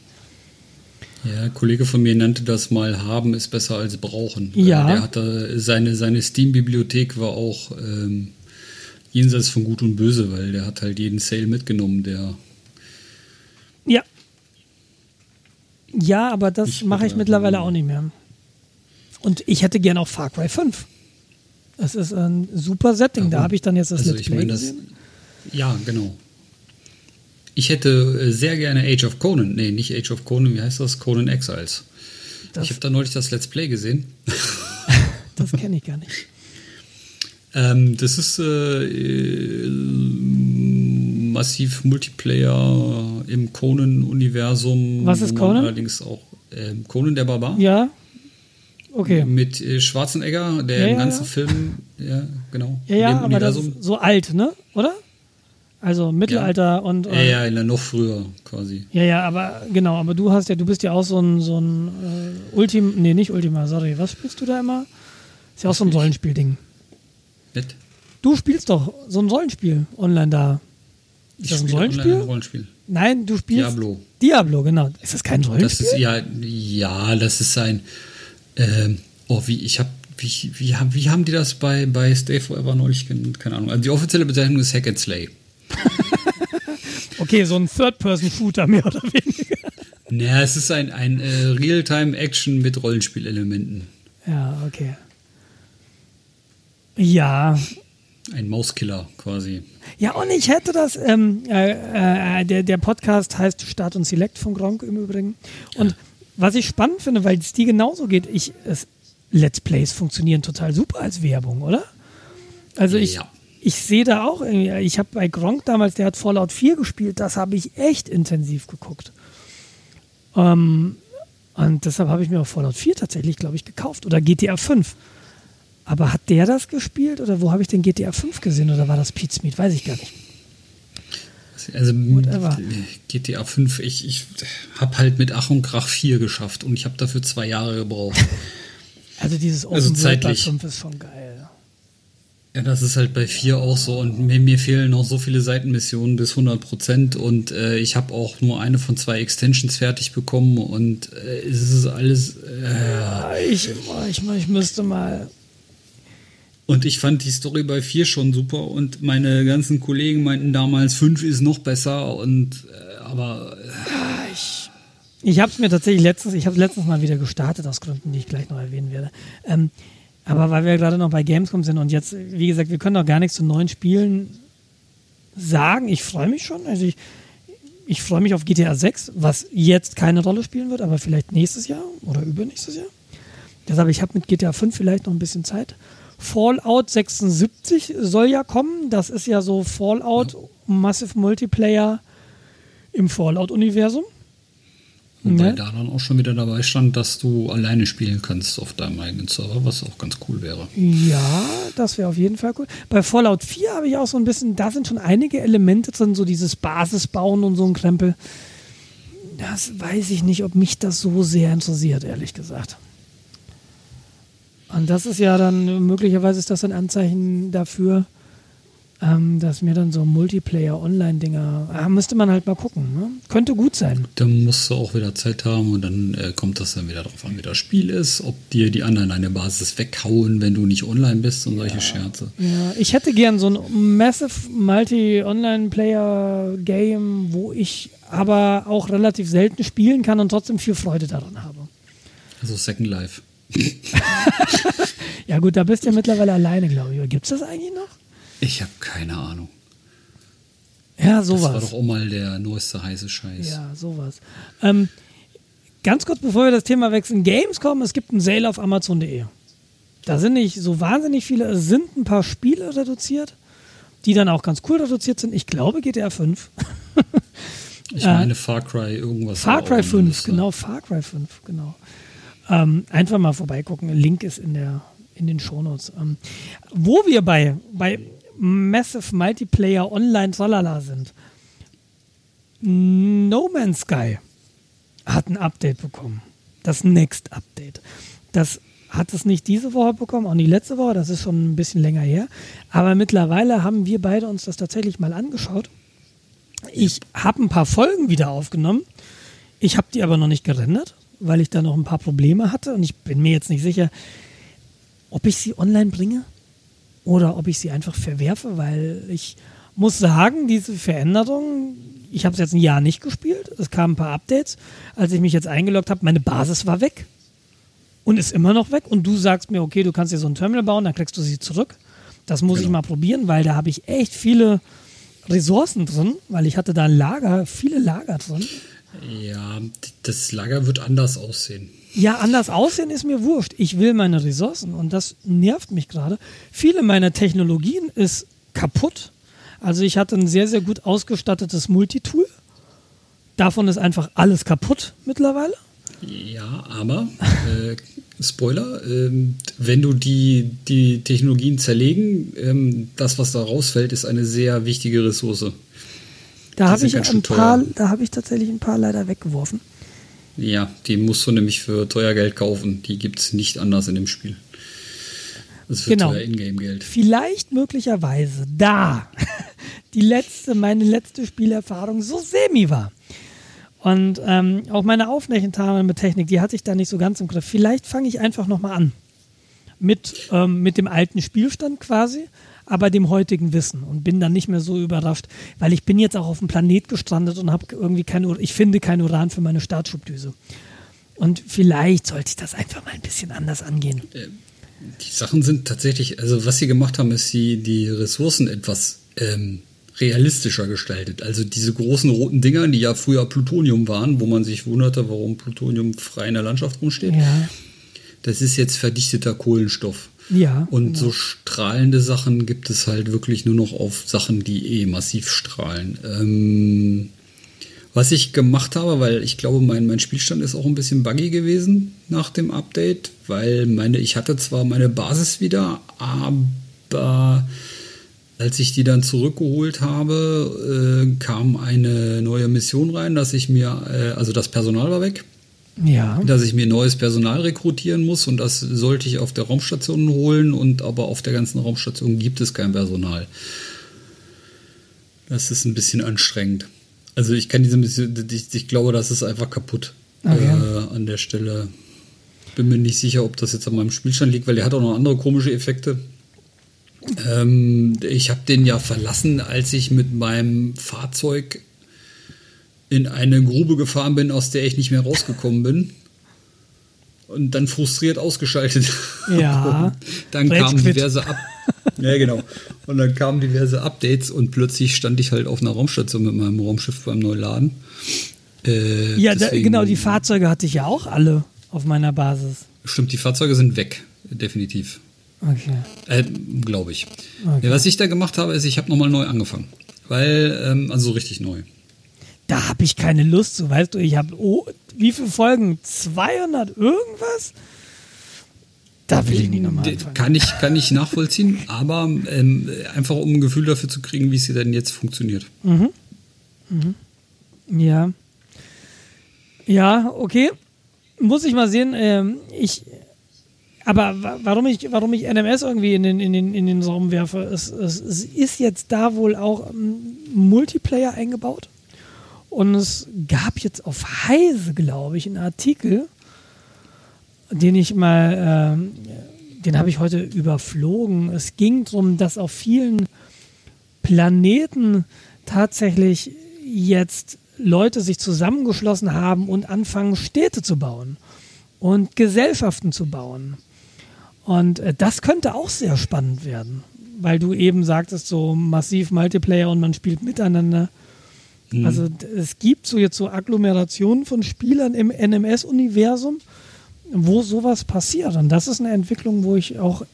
Ja, ein Kollege von mir nannte das mal haben ist besser als brauchen. Ja. Der hatte seine, seine Steam-Bibliothek war auch ähm, jenseits von Gut und Böse, weil der hat halt jeden Sale mitgenommen, der Ja. Ja, aber das Ich mache ich mittlerweile auch nicht mehr. Und ich hätte gern auch Far Cry 5. Das ist ein super Setting. Da Warum? habe ich dann jetzt das also Let's ich Play meine das ja genau Ich hätte äh, sehr gerne Age of Conan. Nee, nicht Age of Conan, wie heißt das? Conan Exiles. Das ich habe da neulich das Let's Play gesehen. das kenne ich gar nicht. ähm, das ist äh, massiv Multiplayer im Conan-Universum. Was ist Conan? Allerdings auch äh, Conan der Barbar. Ja. Okay. Mit äh, Schwarzenegger, der ja, im ganzen ja. Film, ja, genau. Ja, ja, aber das ist so alt, ne? Oder? Also Mittelalter ja. und. Äh, ja, ja, noch früher quasi. Ja, ja, aber genau, aber du hast ja, du bist ja auch so ein, so ein äh, Ultim, nee, nicht Ultima, sorry, was spielst du da immer? Ist ja auch so ein Rollenspielding. Nett. Du spielst doch so ein Rollenspiel online da. Ist ich das ein Rollenspiel? Ein Rollenspiel? Nein, du spielst. Diablo. Diablo, genau. Ist das kein Rollenspiel? Das ist ja, ja, das ist ein. Ähm, oh, wie ich habe wie, wie, wie, haben die das bei, bei Stay Forever neulich genannt? Keine Ahnung. Also die offizielle Bezeichnung ist Hack and Slay. okay, so ein Third-Person-Shooter mehr oder weniger. Naja, es ist ein, ein äh, Realtime-Action mit Rollenspielelementen. Ja, okay. Ja. Ein Mauskiller quasi. Ja, und ich hätte das, ähm, äh, äh, der, der Podcast heißt Start und Select von Gronk im Übrigen. Und ja. was ich spannend finde, weil es die genauso geht, ich, es, Let's Plays funktionieren total super als Werbung, oder? Also ich, ja ich sehe da auch irgendwie, ich habe bei Gronk damals, der hat Fallout 4 gespielt, das habe ich echt intensiv geguckt. Ähm, und deshalb habe ich mir auch Fallout 4 tatsächlich, glaube ich, gekauft. Oder GTA 5. Aber hat der das gespielt oder wo habe ich den GTA 5 gesehen oder war das Pete Smith? Weiß ich gar nicht. Also Whatever. GTA 5, ich, ich habe halt mit Ach und Krach 4 geschafft und ich habe dafür zwei Jahre gebraucht. Also dieses Open also zeitlich. 5 ist schon geil. Ja, das ist halt bei 4 auch so und mir, mir, fehlen noch so viele Seitenmissionen bis 100 Prozent und äh, ich habe auch nur eine von zwei Extensions fertig bekommen und äh, es ist alles. Äh, ja, ich, ich, ich müsste mal. Und ich fand die Story bei 4 schon super und meine ganzen Kollegen meinten damals, 5 ist noch besser und äh, aber. Ja, ich ich habe es mir tatsächlich letztens, ich habe letztens mal wieder gestartet aus Gründen, die ich gleich noch erwähnen werde. Ähm, aber weil wir gerade noch bei Gamescom sind und jetzt, wie gesagt, wir können doch gar nichts zu neuen Spielen sagen. Ich freue mich schon. Also ich, ich freue mich auf GTA 6, was jetzt keine Rolle spielen wird, aber vielleicht nächstes Jahr oder übernächstes Jahr. Deshalb, ich habe mit GTA 5 vielleicht noch ein bisschen Zeit. Fallout 76 soll ja kommen. Das ist ja so Fallout Massive Multiplayer im Fallout-Universum. Wobei ne? da dann auch schon wieder dabei stand, dass du alleine spielen kannst auf deinem eigenen Server, was auch ganz cool wäre. Ja, das wäre auf jeden Fall cool. Bei Fallout 4 habe ich auch so ein bisschen, da sind schon einige Elemente drin, so dieses Basisbauen und so ein Krempel. Das weiß ich nicht, ob mich das so sehr interessiert, ehrlich gesagt. Und das ist ja dann, möglicherweise ist das ein Anzeichen dafür, ähm, dass mir dann so Multiplayer-Online-Dinger, ah, müsste man halt mal gucken. Ne? Könnte gut sein. Dann musst du auch wieder Zeit haben und dann äh, kommt das dann wieder darauf an, wie das Spiel ist, ob dir die anderen eine Basis weghauen, wenn du nicht online bist und solche ja. Scherze. Ja, ich hätte gern so ein Massive Multi-Online-Player-Game, wo ich aber auch relativ selten spielen kann und trotzdem viel Freude daran habe. Also Second Life. Ja gut, da bist du ja mittlerweile alleine, glaube ich. Gibt es das eigentlich noch? Ich habe keine Ahnung. Ja, sowas. Das war doch auch mal der neueste heiße Scheiß. Ja, sowas. Ähm, ganz kurz, bevor wir das Thema wechseln, Gamescom, es gibt einen Sale auf Amazon.de. Da sind nicht so wahnsinnig viele, es sind ein paar Spiele reduziert, die dann auch ganz cool reduziert sind. Ich glaube GTA 5. ich meine Far Cry irgendwas. Far Cry 5, genau, Far Cry 5, genau. Ähm, einfach mal vorbeigucken. Link ist in der in den Shownotes. Ähm, wo wir bei, bei Massive Multiplayer Online Tralala sind. No Man's Sky hat ein Update bekommen. Das Next Update. Das hat es nicht diese Woche bekommen, auch nicht letzte Woche, das ist schon ein bisschen länger her. Aber mittlerweile haben wir beide uns das tatsächlich mal angeschaut. Ich habe ein paar Folgen wieder aufgenommen. Ich habe die aber noch nicht gerendert, weil ich da noch ein paar Probleme hatte und ich bin mir jetzt nicht sicher, ob ich sie online bringe oder ob ich sie einfach verwerfe, weil ich muss sagen, diese Veränderung, ich habe es jetzt ein Jahr nicht gespielt, es kamen ein paar Updates, als ich mich jetzt eingeloggt habe, meine Basis war weg und ist immer noch weg und du sagst mir, okay, du kannst dir so ein Terminal bauen, dann kriegst du sie zurück. Das muss genau. ich mal probieren, weil da habe ich echt viele Ressourcen drin, weil ich hatte da Lager, viele Lager drin. Ja, das Lager wird anders aussehen. Ja, anders aussehen ist mir wurscht. Ich will meine Ressourcen und das nervt mich gerade. Viele meiner Technologien ist kaputt. Also ich hatte ein sehr, sehr gut ausgestattetes Multitool. Davon ist einfach alles kaputt mittlerweile. Ja, aber äh, Spoiler, ähm, wenn du die, die Technologien zerlegen, ähm, das, was da rausfällt, ist eine sehr wichtige Ressource. Da habe ich ein paar, da habe ich tatsächlich ein paar leider weggeworfen. Ja, die musst du nämlich für teuer Geld kaufen. Die gibt es nicht anders in dem Spiel. Das ist für genau. teuer Ingame-Geld. Vielleicht möglicherweise da die letzte, meine letzte Spielerfahrung so semi war. Und ähm, auch meine Aufnächentafel mit Technik, die hatte ich da nicht so ganz im Griff. Vielleicht fange ich einfach nochmal an. Mit, ähm, mit dem alten Spielstand quasi, aber dem heutigen Wissen und bin dann nicht mehr so überrascht, weil ich bin jetzt auch auf dem Planet gestrandet und habe irgendwie kein, ich finde kein Uran für meine Startschubdüse. Und vielleicht sollte ich das einfach mal ein bisschen anders angehen. Äh, die Sachen sind tatsächlich, also was sie gemacht haben, ist sie die Ressourcen etwas ähm, realistischer gestaltet. Also diese großen roten Dinger, die ja früher Plutonium waren, wo man sich wunderte, warum Plutonium frei in der Landschaft rumsteht. Ja. Das ist jetzt verdichteter Kohlenstoff. Ja. Und genau. so strahlende Sachen gibt es halt wirklich nur noch auf Sachen, die eh massiv strahlen. Ähm, was ich gemacht habe, weil ich glaube, mein, mein Spielstand ist auch ein bisschen buggy gewesen nach dem Update, weil meine, ich hatte zwar meine Basis wieder, aber als ich die dann zurückgeholt habe, äh, kam eine neue Mission rein, dass ich mir, äh, also das Personal war weg. Ja. Dass ich mir neues Personal rekrutieren muss und das sollte ich auf der Raumstation holen und aber auf der ganzen Raumstation gibt es kein Personal. Das ist ein bisschen anstrengend. Also ich kann diese ich, ich glaube, das ist einfach kaputt okay. äh, an der Stelle. Bin mir nicht sicher, ob das jetzt an meinem Spielstand liegt, weil der hat auch noch andere komische Effekte. Ähm, ich habe den ja verlassen, als ich mit meinem Fahrzeug in eine Grube gefahren bin, aus der ich nicht mehr rausgekommen bin. Und dann frustriert ausgeschaltet. Ja. dann kamen diverse Up ja, genau. Und dann kamen diverse Updates und plötzlich stand ich halt auf einer Raumstation mit meinem Raumschiff beim Neuladen. Äh, ja, da, genau, die Fahrzeuge hatte ich ja auch alle auf meiner Basis. Stimmt, die Fahrzeuge sind weg, definitiv. Okay. Äh, Glaube ich. Okay. Ja, was ich da gemacht habe, ist, ich habe nochmal neu angefangen. Weil, ähm, also so richtig neu. Da habe ich keine Lust zu, weißt du, ich habe, oh, wie viele Folgen? 200 irgendwas? Da will ich nicht nochmal anfangen. Kann ich, kann ich nachvollziehen, aber ähm, einfach um ein Gefühl dafür zu kriegen, wie sie denn jetzt funktioniert. Mhm. Mhm. Ja. Ja, okay. Muss ich mal sehen. Ähm, ich aber warum ich, warum ich NMS irgendwie in den, in den, in den Raum werfe, es, es, es ist jetzt da wohl auch Multiplayer eingebaut. Und es gab jetzt auf Heise, glaube ich, einen Artikel, den ich mal, äh, den habe ich heute überflogen. Es ging darum, dass auf vielen Planeten tatsächlich jetzt Leute sich zusammengeschlossen haben und anfangen, Städte zu bauen und Gesellschaften zu bauen. Und äh, das könnte auch sehr spannend werden, weil du eben sagtest, so massiv Multiplayer und man spielt miteinander. Mhm. Also es gibt so jetzt so Agglomerationen von Spielern im NMS-Universum, wo sowas passiert. Und das ist eine Entwicklung, wo ich auch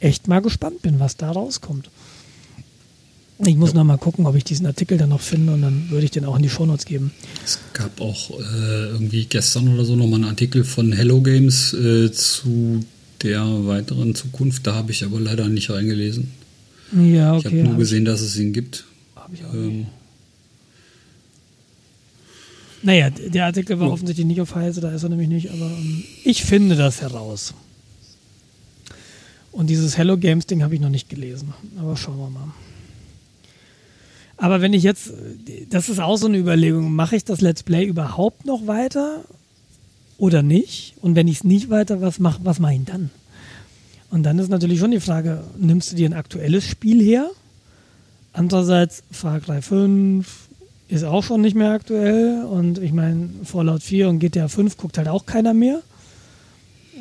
echt mal gespannt bin, was da rauskommt. Ich muss ja. noch mal gucken, ob ich diesen Artikel dann noch finde und dann würde ich den auch in die Shownotes geben. Es gab auch äh, irgendwie gestern oder so nochmal einen Artikel von Hello Games äh, zu der weiteren Zukunft. Da habe ich aber leider nicht reingelesen. Ja, okay. Ich habe nur hab gesehen, ich, dass es ihn gibt. Habe ich auch ähm, naja, der Artikel war offensichtlich nicht auf Heise, da ist er nämlich nicht, aber um, ähm, ich finde das heraus. Und dieses Hello Games Ding habe ich noch nicht gelesen, aber schauen wir mal. Aber wenn ich jetzt, das ist auch so eine Überlegung, mache ich das Let's Play überhaupt noch weiter oder nicht? Und wenn ich es nicht weiter, was mache was mach ich dann? Und dann ist natürlich schon die Frage, nimmst du dir ein aktuelles Spiel her? Andererseits Far Cry 5 ist auch schon nicht mehr aktuell und ich meine Fallout 4 und GTA 5 guckt halt auch keiner mehr.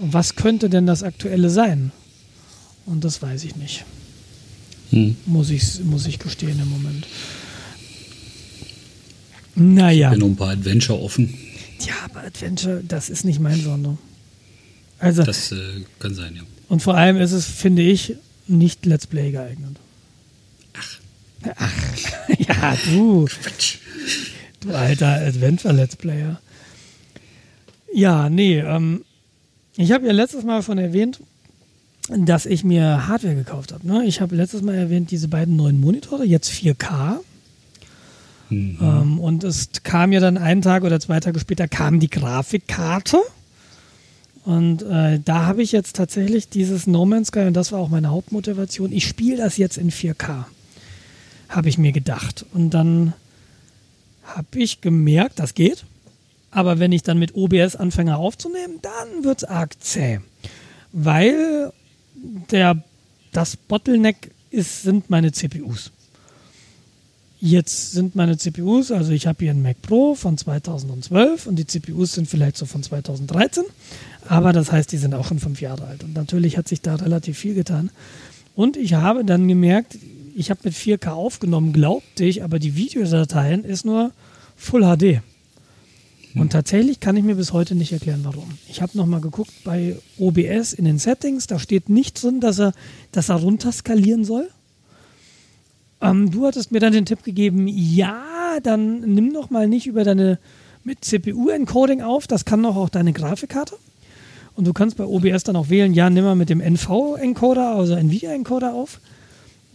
Und was könnte denn das aktuelle sein? Und das weiß ich nicht. Hm. Muss, ich, muss ich gestehen im Moment. Naja. Ich bin noch ein paar Adventure offen. Ja, aber Adventure, das ist nicht mein Genre. Also, Das äh, kann sein, ja. und vor allem ist es, finde ich, nicht Let's Play geeignet. Ach. Ach. ja, du. Quatsch. Du alter Adventure-Let's Player. Ja, nee, ähm, ich habe ja letztes Mal schon erwähnt, dass ich mir Hardware gekauft habe. Ne? Ich habe letztes Mal erwähnt, diese beiden neuen Monitore, jetzt 4K. Mhm. Ähm, und es kam ja dann einen Tag oder zwei Tage später kam die Grafikkarte. Und äh, da habe ich jetzt tatsächlich dieses No Man's Sky, und das war auch meine Hauptmotivation, ich spiele das jetzt in 4K, habe ich mir gedacht. Und dann habe ich gemerkt, das geht. Aber wenn ich dann mit OBS anfange aufzunehmen, dann wird es arg zäh. Weil der, das Bottleneck ist, sind meine CPUs. Jetzt sind meine CPUs, also ich habe hier einen Mac Pro von 2012 und die CPUs sind vielleicht so von 2013, aber das heißt, die sind auch schon fünf Jahre alt. Und natürlich hat sich da relativ viel getan. Und ich habe dann gemerkt, ich habe mit 4K aufgenommen, glaubte ich, aber die Videodateien ist nur Full HD. Und tatsächlich kann ich mir bis heute nicht erklären, warum. Ich habe nochmal geguckt bei OBS in den Settings, da steht nicht drin, dass er, dass er runterskalieren soll. Ähm, du hattest mir dann den Tipp gegeben, ja, dann nimm doch mal nicht über deine mit CPU-Encoding auf, das kann doch auch deine Grafikkarte. Und du kannst bei OBS dann auch wählen, ja, nimm mal mit dem NV-Encoder, also NVIDIA-Encoder auf.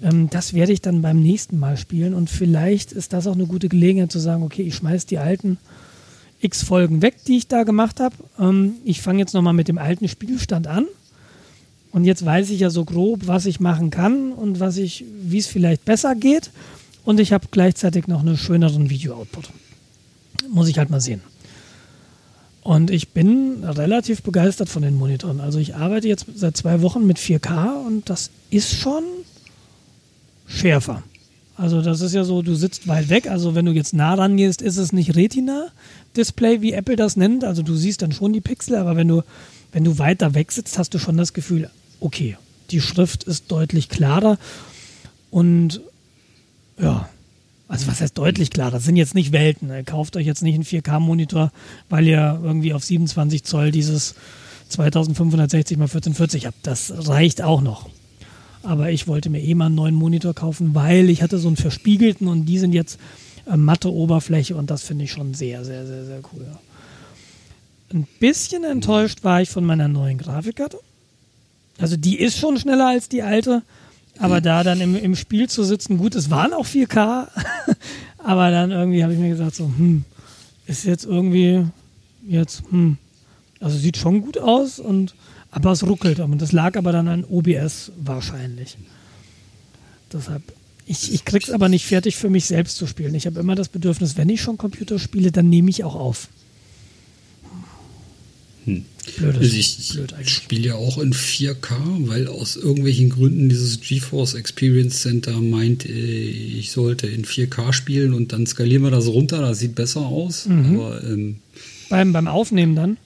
Ähm, das werde ich dann beim nächsten Mal spielen und vielleicht ist das auch eine gute Gelegenheit zu sagen, okay, ich schmeiß die alten x Folgen weg, die ich da gemacht habe. Ähm, ich fange jetzt nochmal mit dem alten Spielstand an. Und jetzt weiß ich ja so grob, was ich machen kann und was ich, wie es vielleicht besser geht. Und ich habe gleichzeitig noch einen schöneren Video-Output. Muss ich halt mal sehen. Und ich bin relativ begeistert von den Monitoren. Also ich arbeite jetzt seit zwei Wochen mit 4K und das ist schon schärfer. Also das ist ja so, du sitzt weit weg. Also wenn du jetzt nah rangehst, ist es nicht Retina-Display, wie Apple das nennt. Also du siehst dann schon die Pixel, aber wenn du, wenn du weiter weg sitzt, hast du schon das Gefühl, okay, die Schrift ist deutlich klarer. Und ja, also was heißt deutlich klarer? Das sind jetzt nicht Welten. Kauft euch jetzt nicht einen 4K-Monitor, weil ihr irgendwie auf 27 Zoll dieses 2560 x 1440 habt. Das reicht auch noch. Aber ich wollte mir eh mal einen neuen Monitor kaufen, weil ich hatte so einen verspiegelten und die sind jetzt äh, matte Oberfläche und das finde ich schon sehr, sehr, sehr, sehr cool. Ein bisschen enttäuscht war ich von meiner neuen Grafikkarte. Also die ist schon schneller als die alte, aber da dann im, im Spiel zu sitzen, gut, es waren auch 4K, aber dann irgendwie habe ich mir gesagt, so, hm, ist jetzt irgendwie jetzt, hm, also sieht schon gut aus und aber es ruckelt. Und das lag aber dann an OBS wahrscheinlich. Deshalb, ich, ich krieg's aber nicht fertig für mich selbst zu spielen. Ich habe immer das Bedürfnis, wenn ich schon Computer spiele, dann nehme ich auch auf. Hm. Blödes, Also ich blöd spiele ja auch in 4K, weil aus irgendwelchen Gründen dieses GeForce Experience Center meint, äh, ich sollte in 4K spielen und dann skalieren wir das runter, das sieht besser aus. Mhm. Aber ähm, Beim, beim Aufnehmen dann.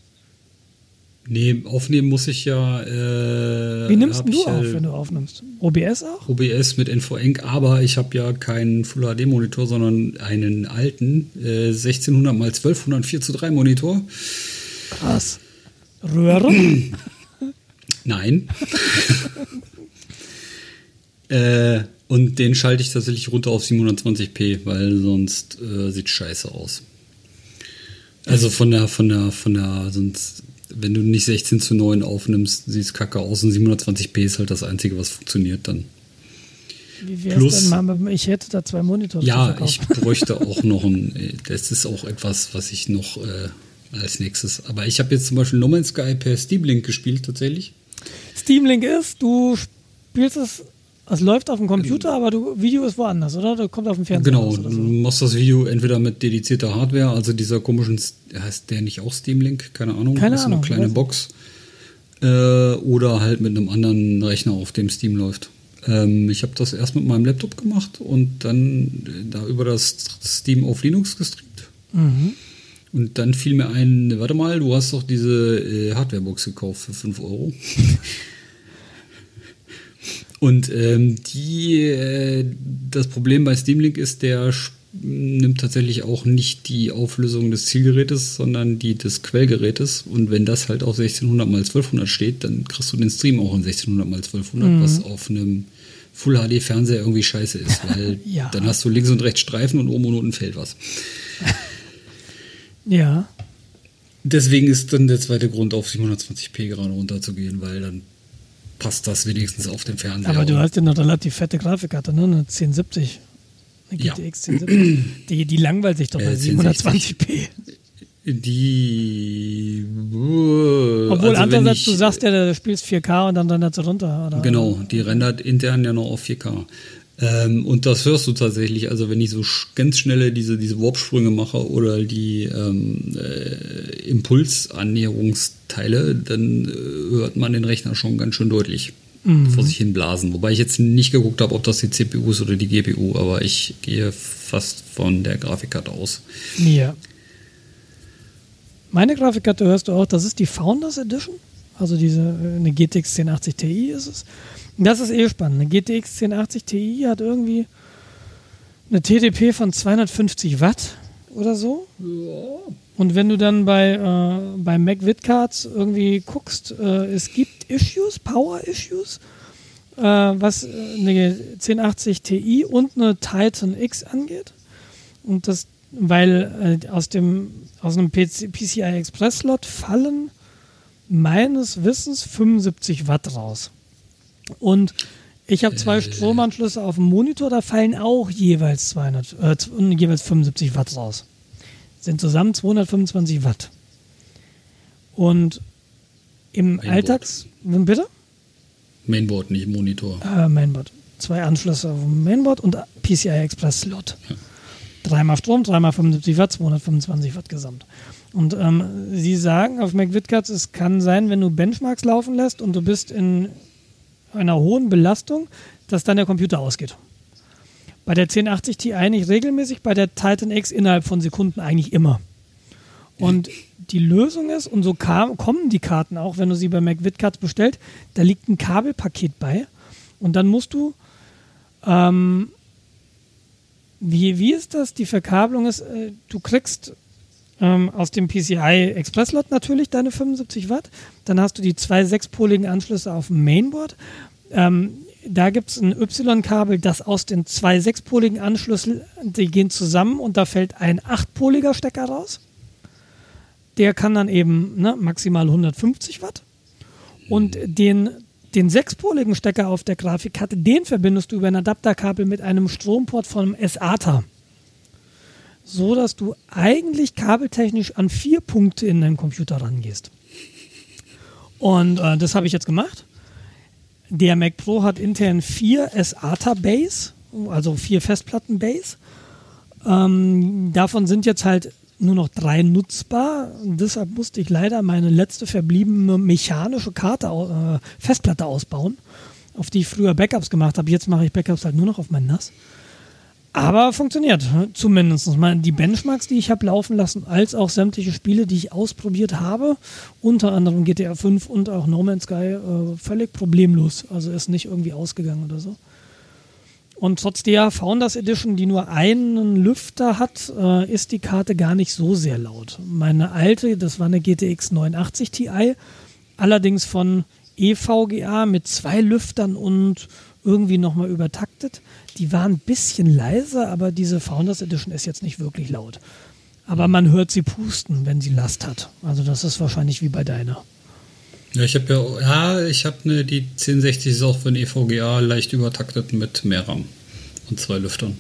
Nee, aufnehmen muss ich ja. Äh, Wie nimmst du auf, äh, wenn du aufnimmst? OBS auch? OBS mit NVENC, aber ich habe ja keinen Full HD Monitor, sondern einen alten äh, 1600 x 1200 4 zu 3 Monitor. Krass. Röhren? Nein. äh, und den schalte ich tatsächlich runter auf 720p, weil sonst äh, sieht scheiße aus. Also von der, von der, von der, sonst, wenn du nicht 16 zu 9 aufnimmst, sieht es kacke aus und 720p ist halt das Einzige, was funktioniert dann. Wie wär's Plus- denn mal, ich hätte da zwei Monitore Ja, ich bräuchte auch noch ein, äh, das ist auch etwas, was ich noch äh, als nächstes, aber ich habe jetzt zum Beispiel No Man's Sky per Steam Link gespielt tatsächlich. Steam Link ist, du spielst es, es läuft auf dem Computer, aber du Video ist woanders, oder? Das kommt auf dem Fernseher Genau, raus du so. machst das Video entweder mit dedizierter Hardware, also dieser komischen, heißt der nicht auch Steam Link? Keine Ahnung, Keine das ist Ahnung, eine kleine Box. Äh, oder halt mit einem anderen Rechner, auf dem Steam läuft. Ähm, ich habe das erst mit meinem Laptop gemacht und dann äh, da über das Steam auf Linux gestreamt. Mhm. Und dann fiel mir ein, warte mal, du hast doch diese äh, Hardwarebox gekauft für 5 Euro. Und ähm, die, äh, das Problem bei Steam Link ist, der nimmt tatsächlich auch nicht die Auflösung des Zielgerätes, sondern die des Quellgerätes. Und wenn das halt auf 1600 x 1200 steht, dann kriegst du den Stream auch in 1600 x 1200, mhm. was auf einem Full HD Fernseher irgendwie scheiße ist, weil ja. dann hast du links und rechts Streifen und oben und unten fällt was. ja. Deswegen ist dann der zweite Grund, auf 720p gerade runterzugehen, weil dann passt das wenigstens auf den Fernseher. Aber du hast ja eine relativ fette Grafikkarte, ne? Eine 1070. Eine GTX ja. 1070. Die, die langweilt sich doch bei äh, 720p. Die. Obwohl, also andererseits, du sagst ja, du spielst 4K und dann rendert sie runter. Oder? Genau, die rendert intern ja noch auf 4K. Ähm, und das hörst du tatsächlich, also wenn ich so ganz schnelle diese, diese Warpsprünge mache oder die ähm, äh, Impulsannäherungsteile, dann äh, hört man den Rechner schon ganz schön deutlich mhm. vor sich hin blasen. Wobei ich jetzt nicht geguckt habe, ob das die CPU ist oder die GPU, aber ich gehe fast von der Grafikkarte aus. Ja. Meine Grafikkarte hörst du auch, das ist die Founders Edition. Also diese äh, eine GTX 1080 Ti ist es. Das ist eh spannend. Eine GTX 1080 Ti hat irgendwie eine TDP von 250 Watt oder so. Ja. Und wenn du dann bei, äh, bei Mac Vidcards irgendwie guckst, äh, es gibt Issues, Power-Issues, äh, was äh, eine 1080 Ti und eine Titan X angeht. Und das, weil äh, aus dem aus einem PC, PCI Express Slot fallen meines Wissens 75 Watt raus. Und ich habe zwei äh. Stromanschlüsse auf dem Monitor, da fallen auch jeweils 200, äh, jeweils 75 Watt raus. Sind zusammen 225 Watt. Und im Mainboard. Alltags. Bitte? Mainboard, nicht Monitor. Äh, Mainboard. Zwei Anschlüsse auf dem Mainboard und PCI Express Slot. Ja. Dreimal Strom, dreimal 75 Watt, 225 Watt gesamt. Und ähm, Sie sagen auf MacVidcards, es kann sein, wenn du Benchmarks laufen lässt und du bist in einer hohen Belastung, dass dann der Computer ausgeht. Bei der 1080 Ti nicht regelmäßig, bei der Titan X innerhalb von Sekunden eigentlich immer. Und die Lösung ist, und so kam, kommen die Karten auch, wenn du sie bei MacVidcards bestellt, da liegt ein Kabelpaket bei. Und dann musst du, ähm, wie, wie ist das? Die Verkabelung ist, äh, du kriegst ähm, aus dem PCI Express Lot natürlich deine 75 Watt. Dann hast du die zwei sechspoligen Anschlüsse auf dem Mainboard. Ähm, da gibt es ein Y-Kabel, das aus den zwei sechspoligen Anschlüssen, die gehen zusammen und da fällt ein achtpoliger Stecker raus. Der kann dann eben ne, maximal 150 Watt. Und den, den sechspoligen Stecker auf der Grafikkarte, den verbindest du über ein Adapterkabel mit einem Stromport vom SATA so dass du eigentlich kabeltechnisch an vier Punkte in deinen Computer rangehst. Und äh, das habe ich jetzt gemacht. Der Mac Pro hat intern vier SATA Base, also vier Festplatten Base. Ähm, davon sind jetzt halt nur noch drei nutzbar. Deshalb musste ich leider meine letzte verbliebene mechanische Karte, äh, Festplatte ausbauen, auf die ich früher Backups gemacht habe. Jetzt mache ich Backups halt nur noch auf mein NAS. Aber funktioniert, zumindest. Die Benchmarks, die ich habe laufen lassen, als auch sämtliche Spiele, die ich ausprobiert habe, unter anderem GTA 5 und auch No Man's Sky, äh, völlig problemlos. Also ist nicht irgendwie ausgegangen oder so. Und trotz der Founders Edition, die nur einen Lüfter hat, äh, ist die Karte gar nicht so sehr laut. Meine alte, das war eine GTX 89 Ti, allerdings von EVGA mit zwei Lüftern und irgendwie nochmal übertaktet. Die waren ein bisschen leiser, aber diese Founders Edition ist jetzt nicht wirklich laut. Aber man hört sie pusten, wenn sie Last hat. Also das ist wahrscheinlich wie bei deiner. Ja, ich habe ja, ja, ich habe eine, die 1060 ist auch für ein EVGA leicht übertaktet mit mehr RAM und zwei Lüftern.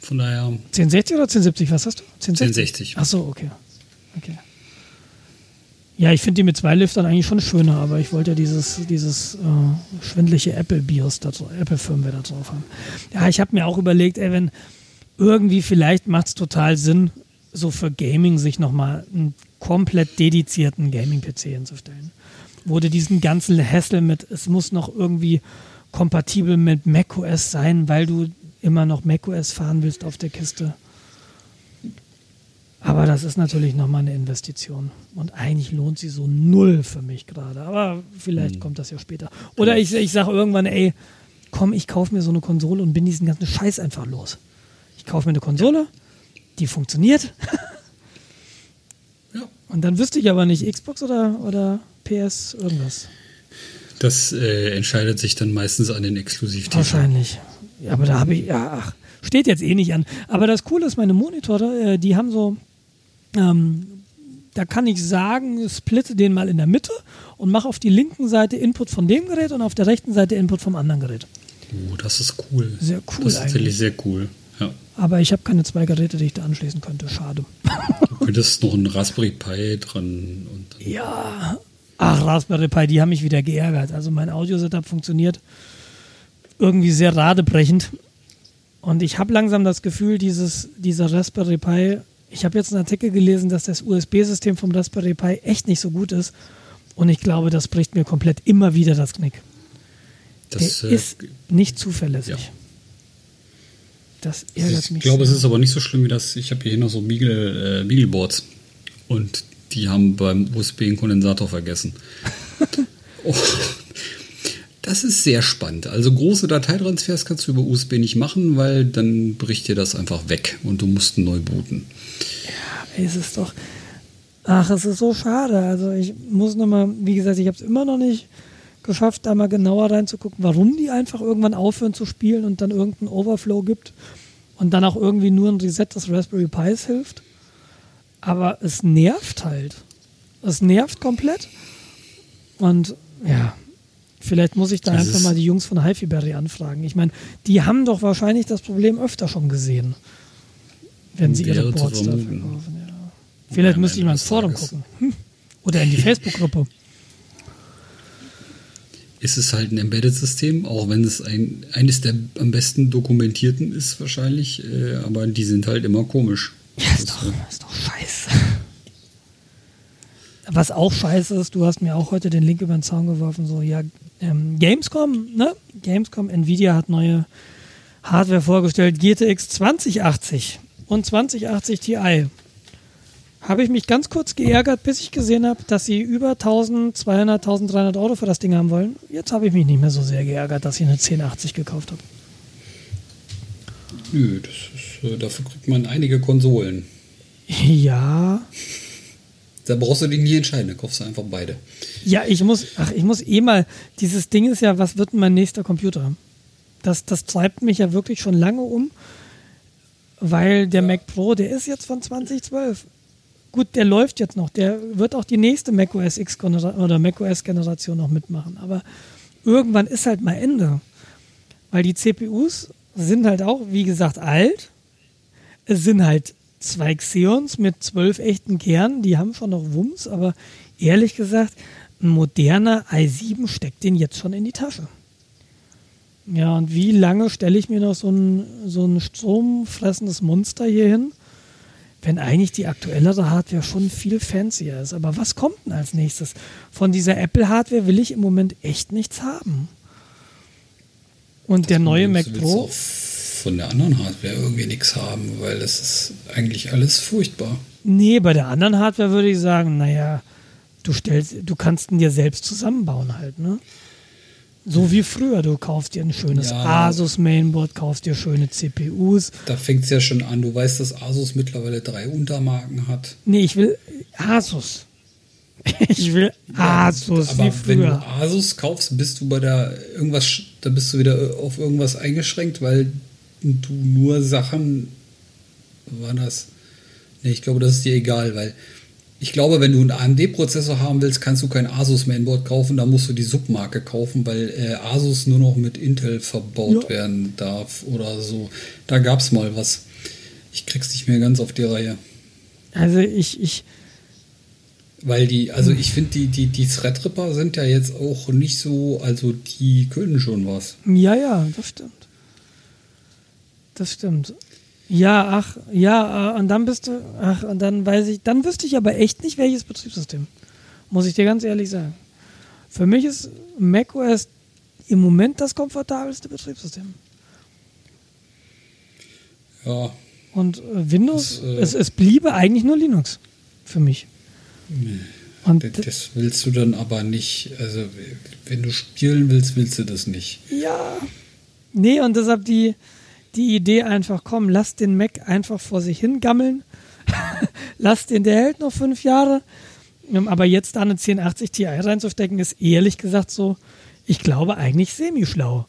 Von daher. 1060 oder 1070, was hast du? 1060. 1060. Ach so, okay. Okay. Ja, ich finde die mit zwei Liftern eigentlich schon schöner, aber ich wollte ja dieses, dieses äh, schwindliche Apple-BIOS, Apple-Firmware da drauf haben. Ja, ich habe mir auch überlegt, ey, wenn irgendwie vielleicht macht es total Sinn, so für Gaming sich nochmal einen komplett dedizierten Gaming-PC hinzustellen. Du diesen ganzen Hassel mit, es muss noch irgendwie kompatibel mit macOS sein, weil du immer noch macOS fahren willst auf der Kiste. Aber das ist natürlich nochmal eine Investition. Und eigentlich lohnt sie so null für mich gerade. Aber vielleicht mhm. kommt das ja später. Oder ich, ich sage irgendwann, ey, komm, ich kaufe mir so eine Konsole und bin diesen ganzen Scheiß einfach los. Ich ich kaufe mir eine Konsole, die funktioniert. Ja. Und dann wüsste ich aber nicht, Xbox oder, oder PS irgendwas. Das äh, entscheidet sich dann meistens an den Exklusivtiteln. Wahrscheinlich. Ja, aber da habe ich, ja, ach, steht jetzt eh nicht an. Aber das Coole ist, meine Monitore, äh, die haben so, ähm, da kann ich sagen, splitte den mal in der Mitte und mache auf die linken Seite Input von dem Gerät und auf der rechten Seite Input vom anderen Gerät. Oh, das ist cool. Sehr cool Das ist eigentlich. tatsächlich sehr cool. Ja. Aber ich habe keine zwei Geräte, die ich da anschließen könnte. Schade. Du könntest noch einen Raspberry Pi dran Ja. Ach, Raspberry Pi, die haben mich wieder geärgert. Also mein Audio-Setup funktioniert irgendwie sehr radebrechend. Und ich habe langsam das Gefühl, dieses, dieser Raspberry Pi, ich habe jetzt einen Artikel gelesen, dass das USB-System vom Raspberry Pi echt nicht so gut ist. Und ich glaube, das bricht mir komplett immer wieder das Knick. das, Der äh, ist nicht zuverlässig. ja. Das ärgert ich mich. glaube, es sehr. ist aber nicht so schlimm wie das. Ich habe hier noch so Beagle, äh, Beagleboards und die haben beim USB einen Kondensator vergessen. oh, das ist sehr spannend. Also große Dateitransfers kannst du über USB nicht machen, weil dann bricht dir das einfach weg und du musst neu booten. Es ist doch. Ach, es ist so schade. Also ich muss nochmal, wie gesagt, ich habe es immer noch nicht geschafft, da mal genauer reinzugucken, warum die einfach irgendwann aufhören zu spielen und dann irgendeinen Overflow gibt und dann auch irgendwie nur ein Reset des Raspberry Pis hilft. Aber es nervt halt. Es nervt komplett. Und ja, vielleicht muss ich da Es einfach mal die Jungs von HiFiberry anfragen. Ich meine, die haben doch wahrscheinlich das Problem öfter schon gesehen, wenn sie ihre Boards dafür vermuten. kaufen. Ja. Vielleicht müsste ich mal ins Forum gucken. Oder in die Facebook-Gruppe. Ist es halt ein Embedded-System, auch wenn es ein, eines der am besten dokumentierten ist wahrscheinlich, äh, aber die sind halt immer komisch. Ja, ist doch, ist doch scheiße. Was auch scheiße ist, du hast mir auch heute den Link über den Zaun geworfen, so, ja, ähm, Gamescom, ne? Gamescom, Nvidia hat neue Hardware vorgestellt, GTX 2080 und 2080 Ti. Habe ich mich ganz kurz geärgert, bis ich gesehen habe, dass sie über 1200, 1300 Euro für das Ding haben wollen. Jetzt habe ich mich nicht mehr so sehr geärgert, dass ich eine 1080 gekauft habe. Nö, das ist, äh, dafür kriegt man einige Konsolen. Ja, Da brauchst du dich nie entscheiden, da kaufst du einfach beide. Ja, ich muss, ach, ich muss eh mal, dieses Ding ist ja, was wird mein nächster Computer? Das, das treibt mich ja wirklich schon lange um, weil der Mac Pro, der ist jetzt von 2012. Gut, der läuft jetzt noch, der wird auch die nächste Mac OS X oder Mac OS Generation noch mitmachen, aber irgendwann ist halt mal Ende. Weil die CPUs sind halt auch, wie gesagt, alt. Es sind halt zwei Xeons mit zwölf echten Kernen, die haben schon noch Wumms, aber ehrlich gesagt, ein moderner i7 steckt den jetzt schon in die Tasche. Ja, und wie lange stelle ich mir noch so ein, so ein stromfressendes Monster hier hin, wenn eigentlich die aktuellere Hardware schon viel fancier ist? Aber was kommt denn als nächstes? Von dieser Apple-Hardware will ich im Moment echt nichts haben. Und der neue Mac Pro. Von der anderen Hardware irgendwie nichts haben, weil das ist eigentlich alles furchtbar. Nee, bei der anderen Hardware würde ich sagen, naja, du stellst, du kannst ihn dir selbst zusammenbauen halt, ne? So wie früher, du kaufst dir ein schönes Ja. Asus Mainboard, kaufst dir schöne CPUs. Da fängt es ja schon an. Du weißt, dass Asus mittlerweile drei Untermarken hat. Nee, ich will Asus. Ich will Asus, wie Aber wenn du früher. Asus kaufst, bist du bei der irgendwas, da bist du wieder auf irgendwas eingeschränkt, weil du nur Sachen, war das? Nee, ich glaube, das ist dir egal, weil ich glaube, wenn du einen AMD-Prozessor haben willst, kannst du kein Asus Mainboard kaufen, da musst du die Submarke kaufen, weil äh, Asus nur noch mit Intel verbaut Ja. werden darf oder so. Da gab es mal was. Ich krieg's nicht mehr ganz auf die Reihe. Also ich, ich, Weil die, also ich finde, die, die, die Threadripper sind ja jetzt auch nicht so, also die können schon was. ja, ja, das stimmt. Das stimmt. Ja, ach, ja, äh, und dann bist du, ach, und dann weiß ich, dann wüsste ich aber echt nicht, welches Betriebssystem. Muss ich dir ganz ehrlich sagen. Für mich ist macOS im Moment das komfortabelste Betriebssystem. Ja, Und äh, Windows, Das, äh, es, es bliebe eigentlich nur Linux für mich. Und das, das willst du dann aber nicht, also wenn du spielen willst, willst du das nicht. Ja. Nee, und deshalb die, die Idee einfach, komm, lass den Mac einfach vor sich hingammeln. lass den, der hält noch fünf Jahre. Ähm, aber jetzt da eine 1080 Ti reinzustecken, ist ehrlich gesagt so, ich glaube eigentlich semi-schlau.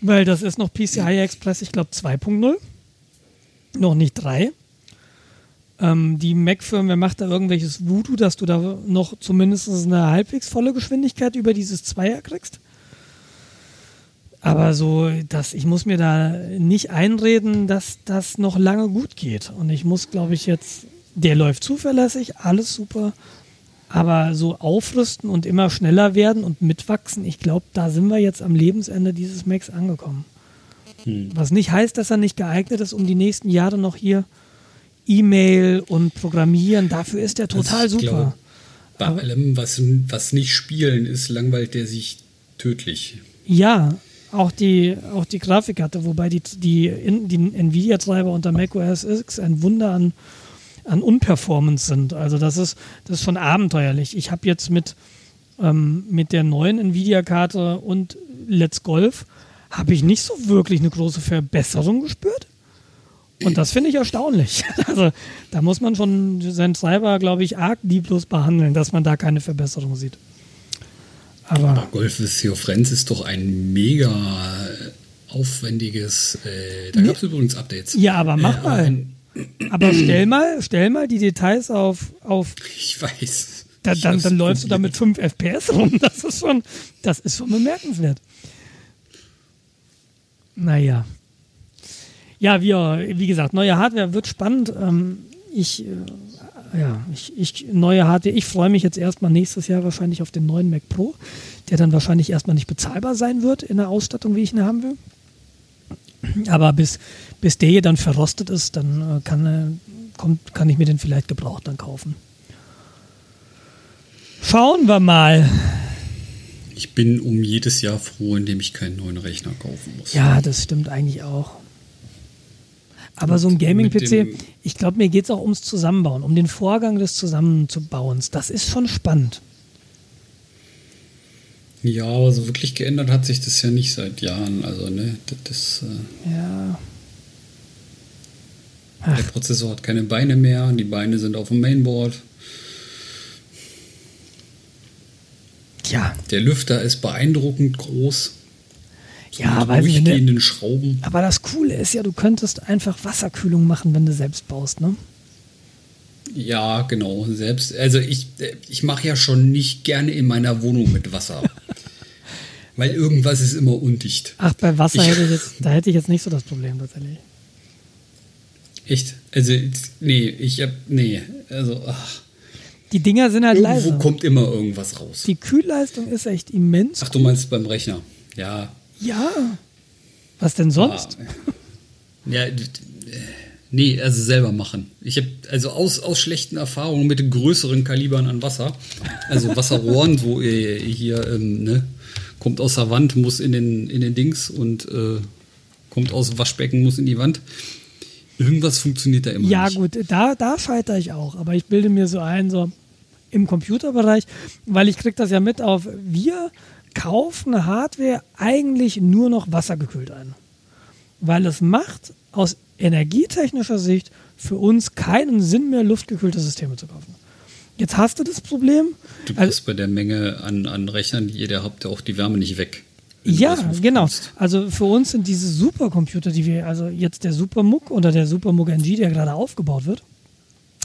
Weil das ist noch PCI Express, ich glaube 2.0. Noch nicht 3. Ähm, die Mac-Firmware macht da irgendwelches Voodoo, dass du da noch zumindest eine halbwegs volle Geschwindigkeit über dieses Zweier kriegst. Aber so, dass ich muss mir da nicht einreden, dass das noch lange gut geht. Und ich muss, glaube ich, jetzt, der läuft zuverlässig, alles super. Aber so aufrüsten und immer schneller werden und mitwachsen, ich glaube, da sind wir jetzt am Lebensende dieses Macs angekommen. Hm. Was nicht heißt, dass er nicht geeignet ist, um die nächsten Jahre noch hier E-Mail und Programmieren. Dafür ist er total also super. Glaube, bei Aber, allem, was, was nicht spielen ist, langweilt der sich tödlich. Ja, auch die, auch die Grafikkarte, wobei die, die, die Nvidia-Treiber unter macOS X ein Wunder an, an Unperformance sind. Also das ist, das ist schon abenteuerlich. Ich habe jetzt mit, ähm, mit der neuen Nvidia-Karte und Let's Golf habe ich nicht so wirklich eine große Verbesserung gespürt. Und das finde ich erstaunlich. Also da muss man schon seinen Treiber, glaube ich, arg lieblos behandeln, dass man da keine Verbesserung sieht. Aber, Aber Golf with Theo Friends ist doch ein mega aufwendiges. Äh, da gab es übrigens Updates. Ja, aber mach äh, mal. aber stell mal, stell mal die Details auf. auf ich weiß. Da, dann, dann läufst du da mit 5 FPS rum. Das ist schon, das ist schon bemerkenswert. Naja. Ja, wir, wie gesagt, neue Hardware wird spannend. Ähm, ich, äh, ja, ich, ich, neue Hardware, ich freue mich jetzt erstmal nächstes Jahr wahrscheinlich auf den neuen Mac Pro, der dann wahrscheinlich erstmal nicht bezahlbar sein wird in der Ausstattung, wie ich ihn haben will. Aber bis, bis der hier dann verrostet ist, dann äh, kann, äh, kommt, kann ich mir den vielleicht gebraucht dann kaufen. Schauen wir mal. Ich bin um jedes Jahr froh, indem ich keinen neuen Rechner kaufen muss. Ja, das stimmt eigentlich auch. Aber so ein Gaming-PC, ich glaube, mir geht es auch ums Zusammenbauen, um den Vorgang des Zusammenzubauens. Das ist schon spannend. Ja, aber so wirklich geändert hat sich das ja nicht seit Jahren. Also, ne, das, äh ja. Ach. Der Prozessor hat keine Beine mehr, die Beine sind auf dem Mainboard. Ja. Der Lüfter ist beeindruckend groß. Ja, weil durchgehenden Schrauben. Aber das Coole ist ja, du könntest einfach Wasserkühlung machen, wenn du selbst baust, ne? Ja, genau. Selbst, also ich, ich mache ja schon nicht gerne in meiner Wohnung mit Wasser. weil irgendwas ist immer undicht. Ach, bei Wasser ich, hätte ich jetzt, da hätte ich jetzt nicht so das Problem tatsächlich. Echt? Also, nee, ich hab, nee, also, ach. Die Dinger sind halt Irgendwo leise. kommt immer irgendwas raus. Die Kühlleistung ist echt immens. Ach, du meinst beim Rechner? Ja, ja. Was denn sonst? Ja, ja nee, also selber machen. Ich habe also aus, aus schlechten Erfahrungen mit den größeren Kalibern an Wasser, also Wasserrohren, wo ihr hier ähm, ne, kommt aus der Wand, muss in den, in den Dings und äh, kommt aus dem Waschbecken, muss in die Wand. Irgendwas funktioniert da immer ja, nicht. Ja, gut, da, da scheitere ich auch. Aber ich bilde mir so ein, so im Computerbereich, weil ich kriege das ja mit auf, wir kaufen Hardware eigentlich nur noch wassergekühlt ein. Weil es macht aus energietechnischer Sicht für uns keinen Sinn mehr, luftgekühlte Systeme zu kaufen. Jetzt hast du das Problem. Du kriegst also, bei der Menge an, an Rechnern, die ihr da habt, auch die Wärme nicht weg. Ja, genau. Also für uns sind diese Supercomputer, die wir, also jetzt der SuperMUG oder der SuperMUG NG, der gerade aufgebaut wird,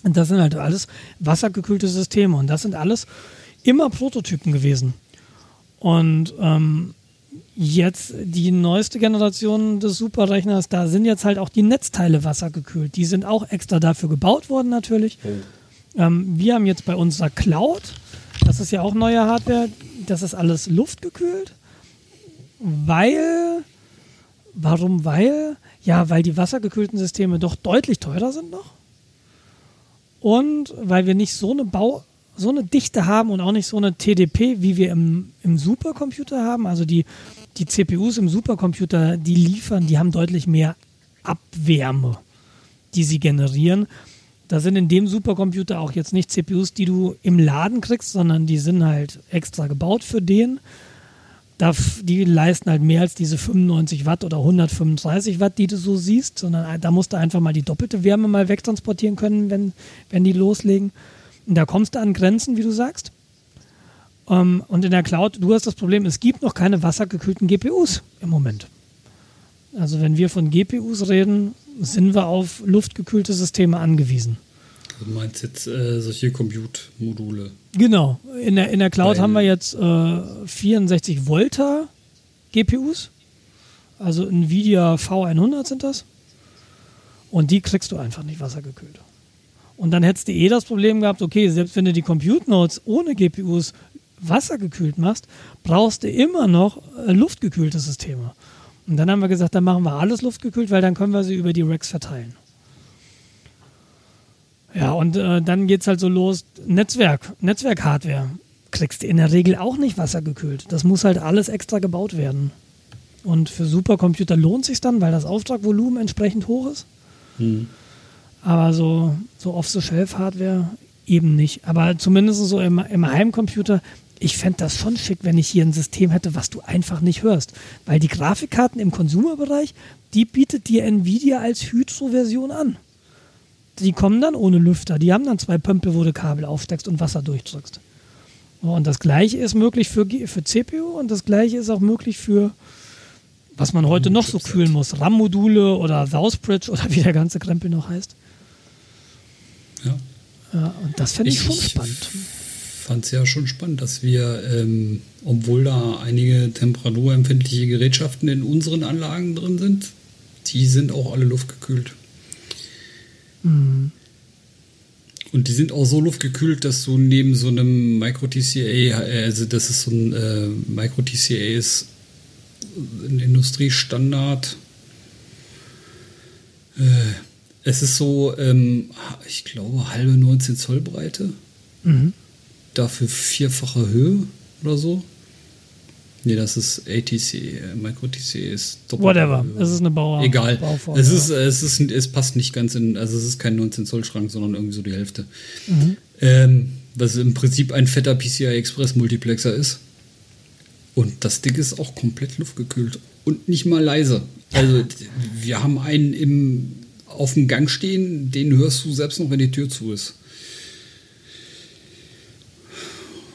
das sind halt alles wassergekühlte Systeme und das sind alles immer Prototypen gewesen. Und ähm, jetzt die neueste Generation des Superrechners, da sind jetzt halt auch die Netzteile wassergekühlt. Die sind auch extra dafür gebaut worden natürlich. Oh. Ähm, wir haben jetzt bei unserer Cloud, das ist ja auch neue Hardware, das ist alles luftgekühlt, weil, warum weil? Ja, weil die wassergekühlten Systeme doch deutlich teurer sind noch. Und weil wir nicht so eine Bau so eine Dichte haben und auch nicht so eine TDP, wie wir im, im Supercomputer haben. Also die, die CPUs im Supercomputer, die liefern, die haben deutlich mehr Abwärme, die sie generieren. Da sind in dem Supercomputer auch jetzt nicht CPUs, die du im Laden kriegst, sondern die sind halt extra gebaut für den. die leisten halt mehr als diese 95 Watt oder 135 Watt, die du so siehst, sondern da musst du einfach mal die doppelte Wärme mal wegtransportieren können, wenn, wenn die loslegen. Da kommst du an Grenzen, wie du sagst. Um, ähm, und in der Cloud, du hast das Problem, es gibt noch keine wassergekühlten GPUs im Moment. Also wenn wir von GPUs reden, sind wir auf luftgekühlte Systeme angewiesen. Du meinst jetzt äh, solche Compute-Module? Genau. In der, in der Cloud Weil haben wir jetzt äh, 64 Volta GPUs. Also Nvidia V100 sind das. Und die kriegst du einfach nicht wassergekühlt. Und dann hättest du eh das Problem gehabt, okay, selbst wenn du die Compute Nodes ohne GPUs wassergekühlt machst, brauchst du immer noch äh, luftgekühlte Systeme. Und dann haben wir gesagt, dann machen wir alles luftgekühlt, weil dann können wir sie über die Racks verteilen. Ja, und äh, dann es halt so los, Netzwerk, Netzwerk-Hardware kriegst du in der Regel auch nicht wassergekühlt. Das muss halt alles extra gebaut werden. Und für Supercomputer lohnt sich dann, weil das Auftragvolumen entsprechend hoch ist. Hm. Aber so, so Off-the-Shelf-Hardware eben nicht. Aber zumindest so im, im Heimcomputer, ich fände das schon schick, wenn ich hier ein System hätte, was du einfach nicht hörst. Weil die Grafikkarten im Consumer-Bereich, die bietet dir Nvidia als Hydro-Version an die kommen dann ohne Lüfter. Die haben dann zwei Pömpel, wo du Kabel aufsteckst und Wasser durchdrückst. Und das gleiche ist möglich für, für CPU und das gleiche ist auch möglich für, was man heute noch so kühlen muss, RAM-Module oder Southbridge oder wie der ganze Krempel noch heißt. Ja. ja und das fände ich, ich, schon spannend. Ich fand es ja schon spannend, dass wir, ähm, obwohl da einige temperaturempfindliche Gerätschaften in unseren Anlagen drin sind, die sind auch alle luftgekühlt. Mhm. Und die sind auch so luftgekühlt, dass du neben so einem Micro-TCA, also das ist so ein äh, Micro-TCA ist ein Industriestandard. Äh, es ist so, ähm, ich glaube, halbe 19 Zoll Breite. Mhm. Dafür vierfache Höhe oder so. Nee, das ist ATC, äh, MicroTC ist doppelt. Whatever, es ist eine Bauer. Egal. Bauform, es, ist, es, ist, es passt nicht ganz in, also es ist kein 19 Zoll Schrank, sondern irgendwie so die Hälfte. Mhm. Ähm, was im Prinzip ein fetter PCI Express Multiplexer ist. Und das Ding ist auch komplett luftgekühlt und nicht mal leise. Also wir haben einen im, auf dem Gang stehen, den hörst du selbst noch, wenn die Tür zu ist.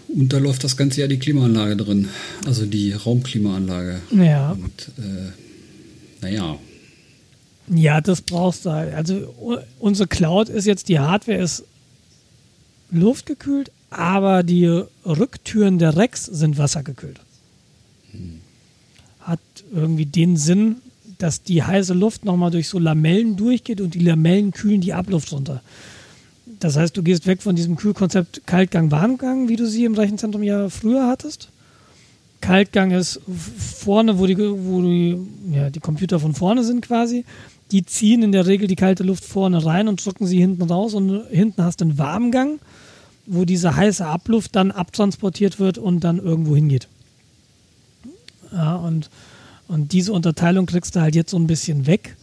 Und da läuft das ganze Jahr die Klimaanlage drin, also die Raumklimaanlage. Ja. Und äh, naja. Ja, das brauchst du halt. Also unsere Cloud ist jetzt, die Hardware ist luftgekühlt, aber die Rücktüren der Rex sind wassergekühlt. Hm. Hat irgendwie den Sinn, dass die heiße Luft nochmal durch so Lamellen durchgeht und die Lamellen kühlen die Abluft runter. Das heißt, du gehst weg von diesem Kühlkonzept Kaltgang, Warmgang, wie du sie im Rechenzentrum ja früher hattest. Kaltgang ist vorne, wo die, wo die, ja, die Computer von vorne sind quasi. Die ziehen in der Regel die kalte Luft vorne rein und drücken sie hinten raus und hinten hast du einen Warmgang, wo diese heiße Abluft dann abtransportiert wird und dann irgendwo hingeht. Ja, und, und diese Unterteilung kriegst du halt jetzt so ein bisschen weg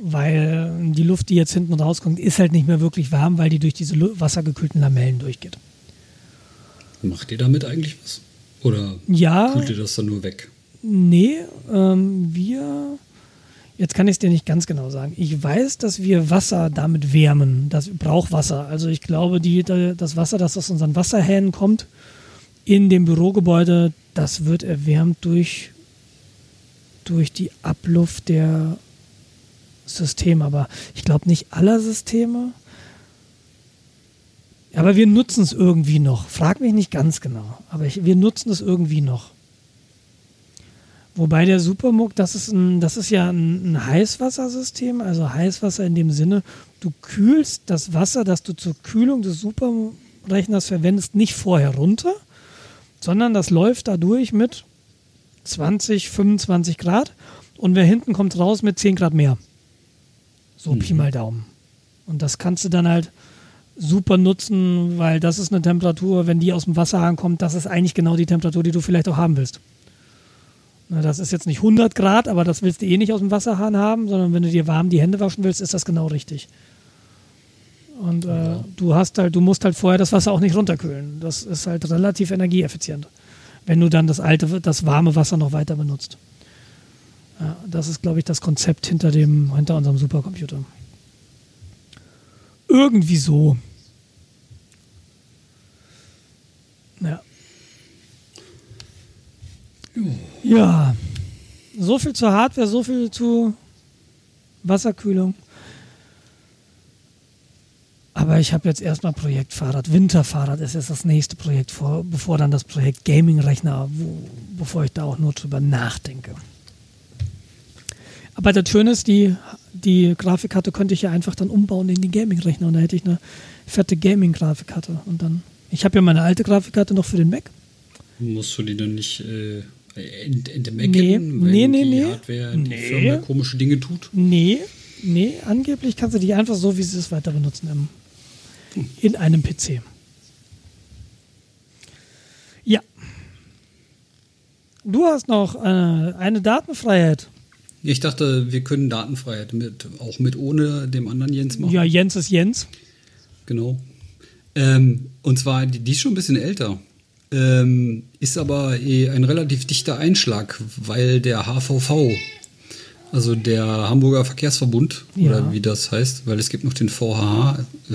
weil die Luft, die jetzt hinten rauskommt, ist halt nicht mehr wirklich warm, weil die durch diese wassergekühlten Lamellen durchgeht. Macht ihr damit eigentlich was? Oder ja, kühlt ihr das dann nur weg? Nee, ähm, wir. Jetzt kann ich es dir nicht ganz genau sagen. Ich weiß, dass wir Wasser damit wärmen. Das braucht Wasser. Also ich glaube, die, das Wasser, das aus unseren Wasserhähnen kommt, in dem Bürogebäude, das wird erwärmt durch, durch die Abluft der System, aber ich glaube nicht aller Systeme. Aber wir nutzen es irgendwie noch. Frag mich nicht ganz genau, aber ich, wir nutzen es irgendwie noch. Wobei der Supermuck, das ist, ein, das ist ja ein, ein Heißwassersystem, also Heißwasser in dem Sinne, du kühlst das Wasser, das du zur Kühlung des Superrechners verwendest, nicht vorher runter, sondern das läuft dadurch mit 20, 25 Grad und wer hinten kommt raus mit 10 Grad mehr. So mhm. Pi mal Daumen. Und das kannst du dann halt super nutzen, weil das ist eine Temperatur, wenn die aus dem Wasserhahn kommt, das ist eigentlich genau die Temperatur, die du vielleicht auch haben willst. Na, das ist jetzt nicht 100 Grad, aber das willst du eh nicht aus dem Wasserhahn haben, sondern wenn du dir warm die Hände waschen willst, ist das genau richtig. Und äh, ja. du hast halt, du musst halt vorher das Wasser auch nicht runterkühlen. Das ist halt relativ energieeffizient. Wenn du dann das alte, das warme Wasser noch weiter benutzt. Ja, das ist, glaube ich, das Konzept hinter dem, hinter unserem Supercomputer. Irgendwie so. Ja. Ja. So viel zur Hardware, so viel zu Wasserkühlung. Aber ich habe jetzt erstmal Projekt Fahrrad. Winterfahrrad ist jetzt das nächste Projekt, vor, bevor dann das Projekt Gaming-Rechner, bevor ich da auch nur drüber nachdenke. Aber das Schöne ist, die, die Grafikkarte könnte ich ja einfach dann umbauen in den Gaming-Rechner und da hätte ich eine fette Gaming-Grafikkarte. Und dann, ich habe ja meine alte Grafikkarte noch für den Mac. Musst du die dann nicht äh, entdecken, nee, wenn nee, nee, die nee. Hardware, Nee. die Firma komische Dinge tut? Nee, nee, angeblich kannst du die einfach so, wie sie es weiter benutzen, im, in einem PC. Ja. Du hast noch äh, eine Datenfreiheit. Ich dachte, wir können Datenfreiheit mit, auch mit ohne dem anderen Jens machen. Ja, Jens ist Jens. Genau. Ähm, und zwar, die, die ist schon ein bisschen älter. Ähm, ist aber eh ein relativ dichter Einschlag, weil der HVV, also der Hamburger Verkehrsverbund, Ja. oder wie das heißt, weil es gibt noch den VHH, äh,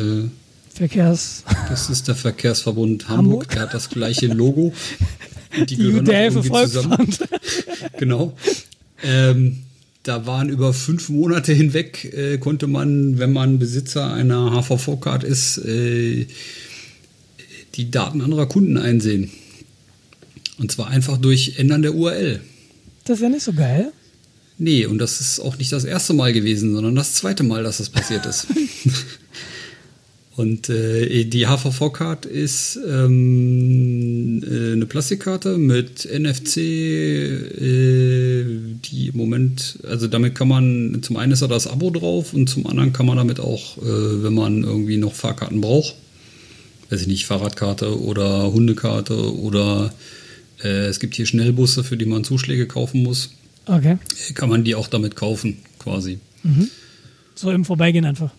Verkehrs. das ist der Verkehrsverbund Hamburg, Hamburg. der hat das gleiche Logo. Die gehören auch UDL für irgendwie zusammen. Volksfront. Genau. Ähm, da waren über fünf Monate hinweg, äh, konnte man, wenn man Besitzer einer HVV-Card ist, äh, die Daten anderer Kunden einsehen. Und zwar einfach durch Ändern der URL. Das ist ja nicht so geil. Nee, und das ist auch nicht das erste Mal gewesen, sondern das zweite Mal, dass das passiert ist. und äh, die HVV-Card ist ähm, äh, eine Plastikkarte mit NFC, äh, die im Moment, also damit kann man, zum einen ist da das Abo drauf und zum anderen kann man damit auch, äh, wenn man irgendwie noch Fahrkarten braucht, weiß ich nicht, Fahrradkarte oder Hundekarte oder äh, es gibt hier Schnellbusse, für die man Zuschläge kaufen muss Okay. kann man die auch damit kaufen, quasi. So im Vorbeigehen einfach.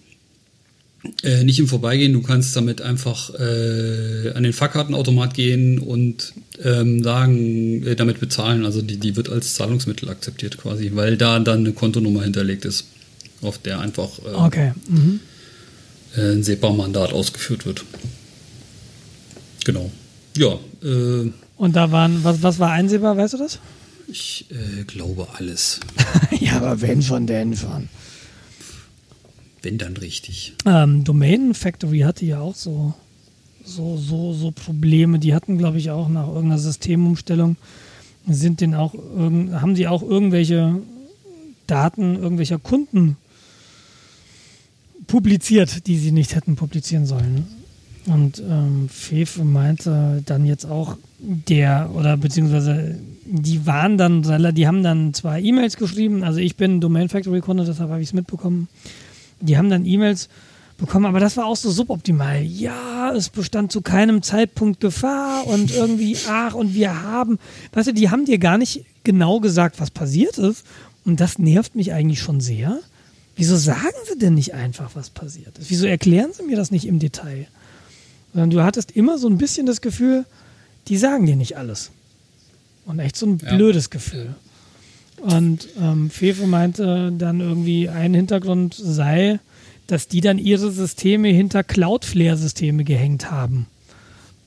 Äh, nicht im Vorbeigehen, du kannst damit einfach äh, an den Fahrkartenautomat gehen und ähm, sagen, äh, damit bezahlen. Also die, die wird als Zahlungsmittel akzeptiert quasi, weil da dann eine Kontonummer hinterlegt ist, auf der einfach äh, Okay. Mhm. äh, ein SEPA-Mandat ausgeführt wird. Genau. Ja, äh, Und da waren, was, was war einsehbar, weißt du das? ich äh, glaube alles. ja, aber wenn schon, denn schon. Wenn dann richtig. Ähm, Domain Factory hatte ja auch so, so, so, so Probleme. Die hatten, glaube ich, auch nach irgendeiner Systemumstellung, sind den auch, haben die auch irgendwelche Daten irgendwelcher Kunden publiziert, die sie nicht hätten publizieren sollen. Und ähm, Fefe meinte dann jetzt auch, der, oder beziehungsweise die waren dann, die haben dann zwar E-Mails geschrieben, also ich bin Domain Factory Kunde, deshalb habe ich es mitbekommen. Die haben dann E-Mails bekommen, aber das war auch so suboptimal. Ja, es bestand zu keinem Zeitpunkt Gefahr und irgendwie, ach, und wir haben, weißt du, die haben dir gar nicht genau gesagt, was passiert ist. Und das nervt mich eigentlich schon sehr. Wieso sagen sie denn nicht einfach, was passiert ist? Wieso erklären sie mir das nicht im Detail? Sondern du hattest immer so ein bisschen das Gefühl, die sagen dir nicht alles. Und echt so ein Ja. blödes Gefühl. Und ähm, Fefe meinte dann irgendwie, ein Hintergrund sei, dass die dann ihre Systeme hinter Cloudflare-Systeme gehängt haben,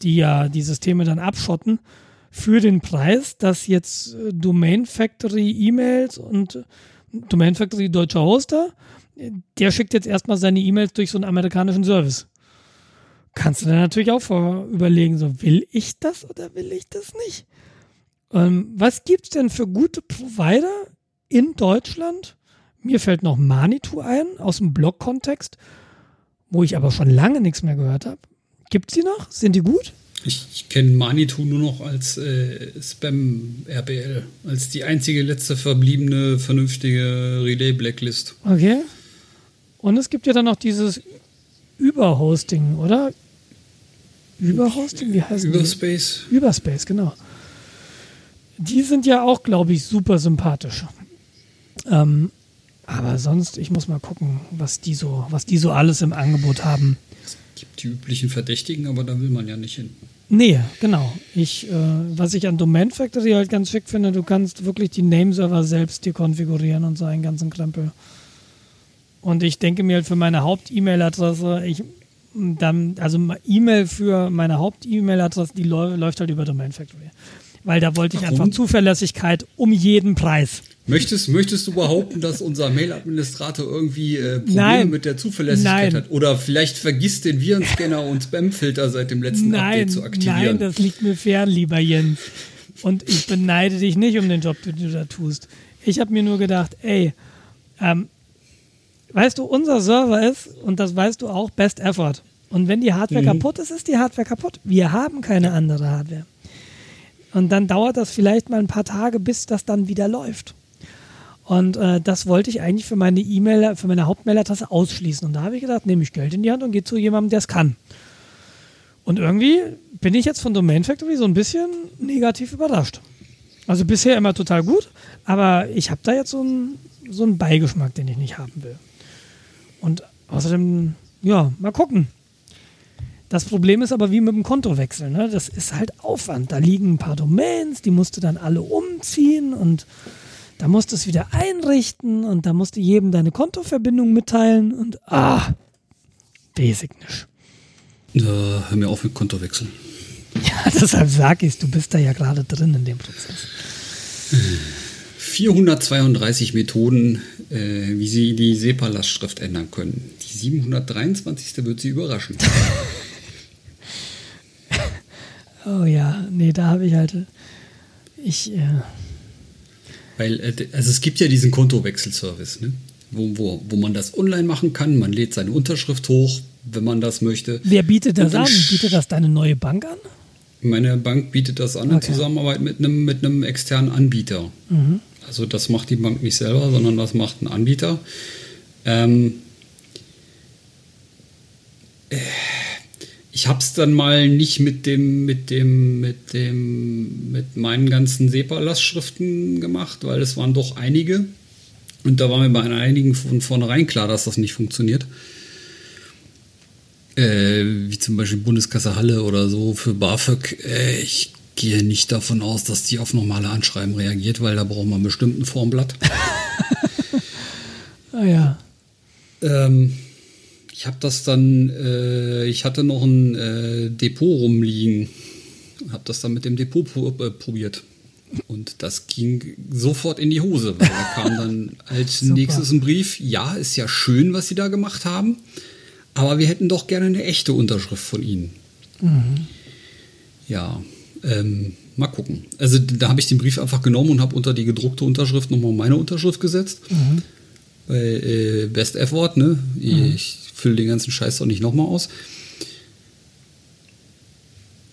die ja die Systeme dann abschotten für den Preis, dass jetzt äh, Domain Factory E-Mails und äh, Domain Factory deutscher Hoster, der schickt jetzt erstmal seine E-Mails durch so einen amerikanischen Service. Kannst du dann natürlich auch überlegen, so will ich das oder will ich das nicht? Ähm, was gibt's denn für gute Provider in Deutschland? Mir fällt noch Manitou ein, aus dem Blog-Kontext, wo ich aber schon lange nichts mehr gehört habe. Gibt's die noch? Sind die gut? Ich, ich kenne Manitou nur noch als äh, Spam-RBL, als die einzige letzte verbliebene vernünftige Relay-Blacklist. Okay. Und es gibt ja dann noch dieses Überhosting, oder? Überhosting? Wie heißt die? Überspace. Überspace, genau. Die sind ja auch, glaube ich, super sympathisch. Ähm, aber sonst, ich muss mal gucken, was die so, was die so alles im Angebot haben. Es gibt die üblichen Verdächtigen, aber da will man ja nicht hin. Nee, genau. Ich, äh, was ich an Domain Factory halt ganz schick finde, du kannst wirklich die Nameserver selbst dir konfigurieren und so einen ganzen Krempel. Und ich denke mir halt für meine Haupt-E-Mail-Adresse, ich dann, also E-Mail für meine Haupt-E-Mail-Adresse, die läuft halt über Domain Factory. Weil da wollte ich Warum? einfach Zuverlässigkeit um jeden Preis. Möchtest, möchtest du behaupten, dass unser Mail-Administrator irgendwie äh, Probleme Nein. mit der Zuverlässigkeit Nein. hat? Oder vielleicht vergisst den Virenscanner und Spamfilter seit dem letzten Nein. Update zu aktivieren? Nein, das liegt mir fern, lieber Jens. Und ich beneide dich nicht um den Job, den du da tust. Ich habe mir nur gedacht, ey, ähm, weißt du, unser Server ist, und das weißt du auch, Best Effort. Und wenn die Hardware mhm. kaputt ist, ist die Hardware kaputt. Wir haben keine andere Hardware. Und dann dauert das vielleicht mal ein paar Tage, bis das dann wieder läuft. Und äh, das wollte ich eigentlich für meine E-Mail, für meine Hauptmailadresse ausschließen. Und da habe ich gedacht, nehme ich Geld in die Hand und gehe zu jemandem, der es kann. Und irgendwie bin ich jetzt von Domain Factory so ein bisschen negativ überrascht. Also bisher immer total gut, aber ich habe da jetzt so einen, so einen Beigeschmack, den ich nicht haben will. Und außerdem, ja, mal gucken. Das Problem ist aber wie mit dem Kontowechsel. Ne? Das ist halt Aufwand. Da liegen ein paar Domains, die musst du dann alle umziehen und da musst du es wieder einrichten und da musst du jedem deine Kontoverbindung mitteilen und ah, basic nicht. Ja, hör mir auf mit Kontowechsel. Ja, deshalb sag ich du bist da ja gerade drin in dem Prozess. 432 Methoden, äh, wie Sie die SEPA-Lastschrift ändern können. Die 723. wird Sie überraschen. oh ja, nee, da habe ich halt. Ich. Äh Weil, äh, also es gibt ja diesen Kontowechselservice, ne? wo, wo, wo man das online machen kann. Man lädt seine Unterschrift hoch, wenn man das möchte. Wer bietet das an? Bietet das deine neue Bank an? Meine Bank bietet das an okay. in Zusammenarbeit mit einem, mit einem externen Anbieter. Mhm. Also das macht die Bank nicht selber, sondern das macht ein Anbieter. Ähm, äh, ich habe es dann mal nicht mit dem, mit dem, mit dem, mit meinen ganzen SEPA-Lastschriften gemacht, weil es waren doch einige. Und da war mir bei einigen von vornherein klar, dass das nicht funktioniert. Äh, wie zum Beispiel Bundeskasse Halle oder so für BAföG. Äh, ich gehe nicht davon aus, dass die auf normale Anschreiben reagiert, weil da braucht man bestimmt ein Formblatt. ah ja. Ähm, ich habe das dann, äh, ich hatte noch ein äh, Depot rumliegen, habe das dann mit dem Depot äh, probiert. Und das ging sofort in die Hose, weil da kam dann als nächstes ein Brief, ja, ist ja schön, was Sie da gemacht haben, aber wir hätten doch gerne eine echte Unterschrift von Ihnen. Mhm. Ja, ähm, mal gucken. Also da habe ich den Brief einfach genommen und habe unter die gedruckte Unterschrift nochmal meine Unterschrift gesetzt. Mhm. Bei äh, Best Effort, ne? Mhm. Ich fülle den ganzen Scheiß doch nicht nochmal aus.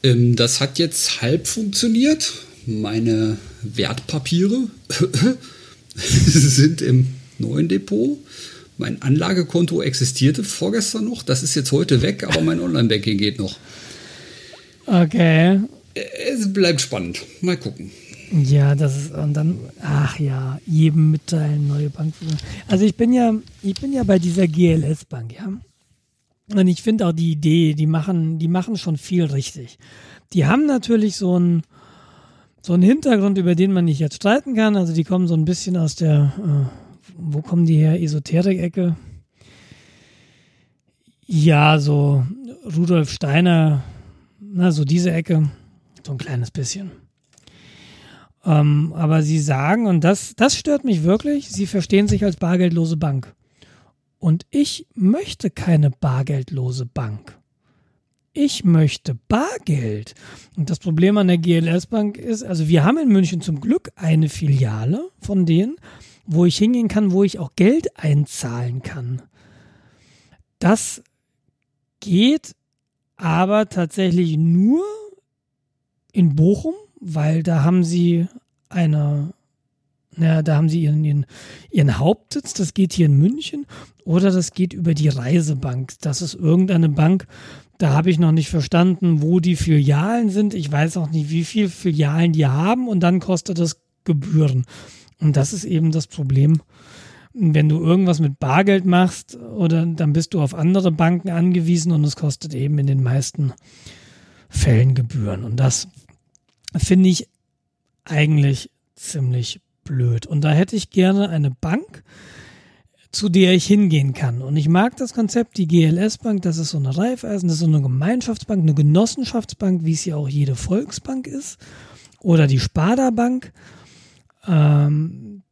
Ähm, das hat jetzt halb funktioniert. Meine Wertpapiere sind im neuen Depot. Mein Anlagekonto existierte vorgestern noch. Das ist jetzt heute weg, aber mein Online-Banking geht noch. Okay. Es bleibt spannend. Mal gucken. Ja, das ist und dann, ach ja, jedem mitteilen, neue Bank. Also ich bin ja, ich bin ja bei dieser GLS-Bank, ja. Und ich finde auch die Idee, die machen, die machen schon viel richtig. Die haben natürlich so einen, so einen Hintergrund, über den man nicht jetzt streiten kann. Also die kommen so ein bisschen aus der, äh, wo kommen die her? Esoterik-Ecke. Ja, so Rudolf Steiner, na, so diese Ecke. So ein kleines bisschen. Ähm, aber sie sagen, und das, das stört mich wirklich, sie verstehen sich als bargeldlose Bank. Und ich möchte keine bargeldlose Bank. Ich möchte Bargeld. Und das Problem an der GLS Bank ist, also wir haben in München zum Glück eine Filiale von denen, wo ich hingehen kann, wo ich auch Geld einzahlen kann. Das geht aber tatsächlich nur in Bochum, weil da haben sie eine, naja, da haben sie ihren, ihren, ihren Hauptsitz, das geht hier in München, oder das geht über die Reisebank. Das ist irgendeine Bank, da habe ich noch nicht verstanden, wo die Filialen sind. Ich weiß auch nicht, wie viele Filialen die haben und dann kostet das Gebühren. Und das ist eben das Problem. Wenn du irgendwas mit Bargeld machst, oder dann bist du auf andere Banken angewiesen und es kostet eben in den meisten Fällen gebühren. Und das finde ich eigentlich ziemlich blöd. Und da hätte ich gerne eine Bank, zu der ich hingehen kann. Und ich mag das Konzept, die GLS Bank, das ist so eine Raiffeisen, das ist so eine Gemeinschaftsbank, eine Genossenschaftsbank, wie es ja auch jede Volksbank ist. Oder die Sparda Bank. Ähm,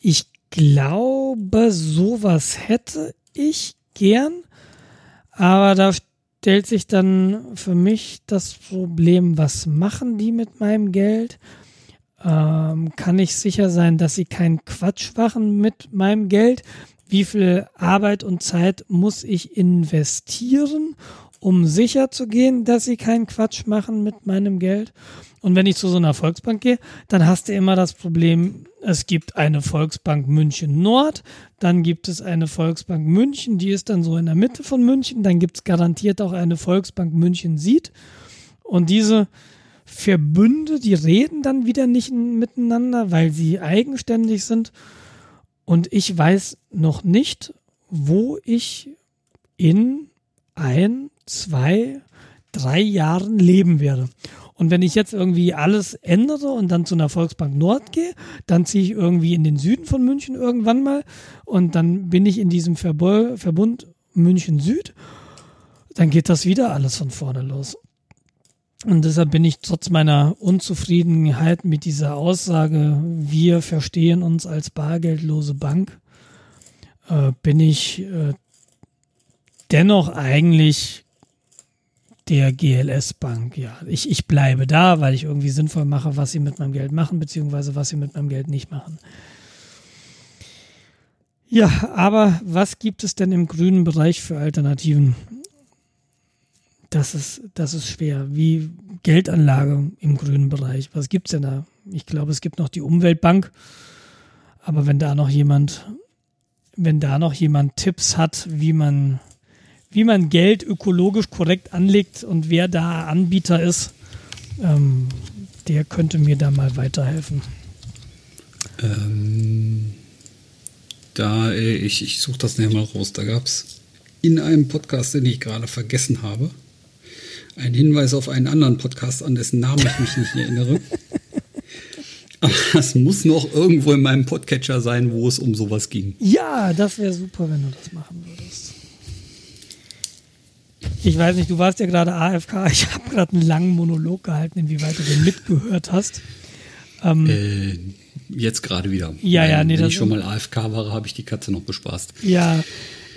ich glaube, sowas hätte ich gern. Aber da stellt sich dann für mich das Problem, was machen die mit meinem Geld? Ähm, kann ich sicher sein, dass sie keinen Quatsch machen mit meinem Geld? Wie viel Arbeit und Zeit muss ich investieren, um sicher zu gehen, dass sie keinen Quatsch machen mit meinem Geld? Und wenn ich zu so einer Volksbank gehe, dann hast du immer das Problem, es gibt eine Volksbank München Nord, dann gibt es eine Volksbank München, die ist dann so in der Mitte von München, dann gibt es garantiert auch eine Volksbank München Süd. Und diese Verbünde, die reden dann wieder nicht miteinander, weil sie eigenständig sind. Und ich weiß noch nicht, wo ich in ein, zwei, drei Jahren leben werde. Und wenn ich jetzt irgendwie alles ändere und dann zu einer Volksbank Nord gehe, dann ziehe ich irgendwie in den Süden von München irgendwann mal und dann bin ich in diesem Verbund München Süd, dann geht das wieder alles von vorne los. Und deshalb bin ich trotz meiner Unzufriedenheit mit dieser Aussage, wir verstehen uns als bargeldlose Bank, äh, bin ich äh, dennoch eigentlich der GLS Bank. Ja, ich, ich bleibe da, weil ich irgendwie sinnvoll mache, was sie mit meinem Geld machen, beziehungsweise was sie mit meinem Geld nicht machen. Ja, aber was gibt es denn im grünen Bereich für Alternativen? Das ist, das ist schwer. Wie Geldanlage im grünen Bereich. Was gibt es denn da? Ich glaube, es gibt noch die Umweltbank. Aber wenn da noch jemand, wenn da noch jemand Tipps hat, wie man wie man Geld ökologisch korrekt anlegt und wer da Anbieter ist, ähm, der könnte mir da mal weiterhelfen. Ähm, da, äh, ich, ich suche das nachher mal raus. Da gab es in einem Podcast, den ich gerade vergessen habe, einen Hinweis auf einen anderen Podcast, an dessen Namen ich mich nicht erinnere. Aber es muss noch irgendwo in meinem Podcatcher sein, wo es um sowas ging. Ja, das wäre super, wenn du das machen würdest. Ich weiß nicht, du warst ja gerade AFK. Ich habe gerade einen langen Monolog gehalten, inwieweit du den mitgehört hast. Ähm, äh, jetzt gerade wieder. Ja, ja, nee, Wenn ich schon mal AFK war, habe ich die Katze noch bespaßt. Ja,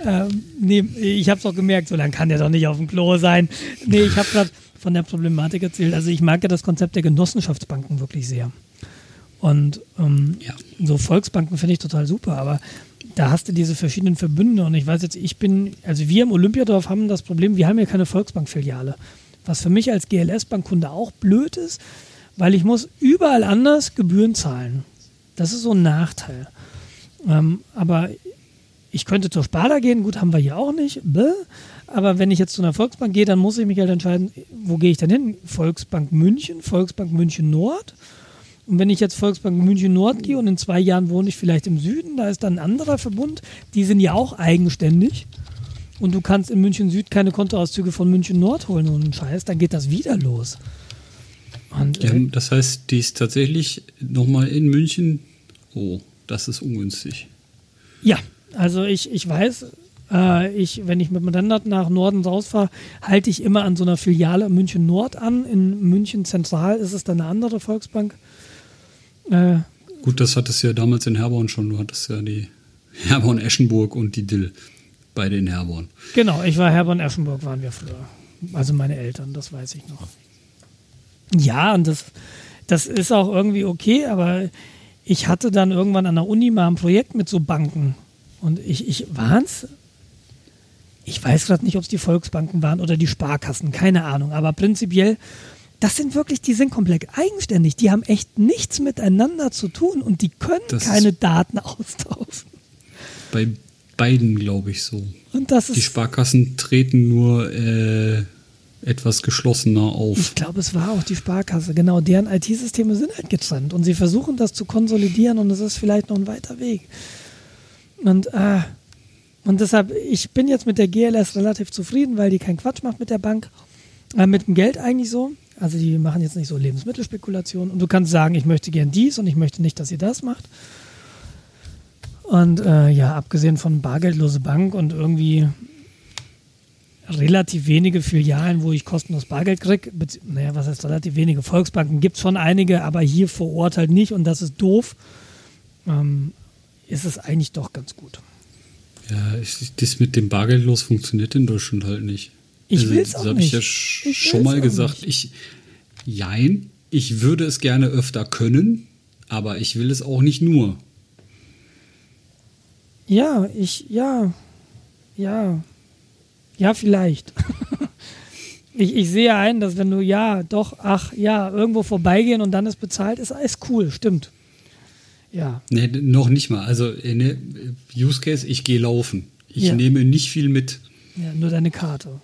ähm, nee, ich habe es auch gemerkt, so lange kann der doch nicht auf dem Klo sein. Nee, ich habe gerade von der Problematik erzählt. Also ich mag ja das Konzept der Genossenschaftsbanken wirklich sehr. Und ähm, ja. so Volksbanken finde ich total super, aber da hast du diese verschiedenen Verbünde und ich weiß jetzt, ich bin, also wir im Olympiadorf haben das Problem, wir haben ja keine Volksbankfiliale. Was für mich als GLS-Bankkunde auch blöd ist, weil ich muss überall anders Gebühren zahlen. Das ist so ein Nachteil. Ähm, aber ich könnte zur Sparda gehen, gut, haben wir hier auch nicht. Bäh. Aber wenn ich jetzt zu einer Volksbank gehe, dann muss ich mich halt entscheiden, wo gehe ich denn hin? Volksbank München, Volksbank München Nord und wenn ich jetzt Volksbank München Nord gehe und in zwei Jahren wohne ich vielleicht im Süden, da ist dann ein anderer Verbund, die sind ja auch eigenständig. Und du kannst in München Süd keine Kontoauszüge von München Nord holen und einen Scheiß, dann geht das wieder los. Und, ja, äh, das heißt, die ist tatsächlich nochmal in München. Oh, das ist ungünstig. Ja, also ich, ich weiß, äh, ich, wenn ich mit dem Rennrad nach Norden rausfahre, halte ich immer an so einer Filiale München Nord an. In München Zentral ist es dann eine andere Volksbank. Äh, Gut, das hattest du ja damals in Herborn schon. Du hattest ja die Herborn-Eschenburg und die Dill. Beide in Herborn. Genau, ich war Herborn-Eschenburg, waren wir früher. Also meine Eltern, das weiß ich noch. Ja, und das, das ist auch irgendwie okay, aber ich hatte dann irgendwann an der Uni mal ein Projekt mit so Banken. Und ich, ich es? Ich weiß gerade nicht, ob es die Volksbanken waren oder die Sparkassen, keine Ahnung. Aber prinzipiell das sind wirklich, die sind komplett eigenständig. Die haben echt nichts miteinander zu tun und die können das keine Daten austauschen. Bei beiden glaube ich so. Und das ist die Sparkassen treten nur äh, etwas geschlossener auf. Ich glaube, es war auch die Sparkasse. Genau, deren IT-Systeme sind halt getrennt und sie versuchen das zu konsolidieren und es ist vielleicht noch ein weiter Weg. Und, äh, und deshalb, ich bin jetzt mit der GLS relativ zufrieden, weil die keinen Quatsch macht mit der Bank Äh, mit dem Geld eigentlich so. Also die machen jetzt nicht so Lebensmittelspekulationen. Und du kannst sagen, ich möchte gern dies und ich möchte nicht, dass ihr das macht. Und äh, ja, abgesehen von bargeldlose Bank und irgendwie relativ wenige Filialen, wo ich kostenlos Bargeld kriege. Naja, was heißt relativ wenige? Volksbanken gibt es schon einige, aber hier vor Ort halt nicht und das ist doof. Ähm, ist es eigentlich doch ganz gut. Ja, ich, das mit dem Bargeldlos funktioniert in Deutschland halt nicht. Ich also, will es auch nicht. Das habe ich ja ich schon mal gesagt. Nicht. Ich, jein, ich würde es gerne öfter können, aber ich will es auch nicht nur. Ja, ich, ja, ja, ja, vielleicht. ich, ich sehe ein, dass wenn du ja, doch, ach, ja, irgendwo vorbeigehen und dann ist bezahlt, ist alles cool, stimmt. Ja. Nee, noch nicht mal. Also, ne, Use Case, ich gehe laufen. Ich ja. nehme nicht viel mit. Ja, nur deine Karte.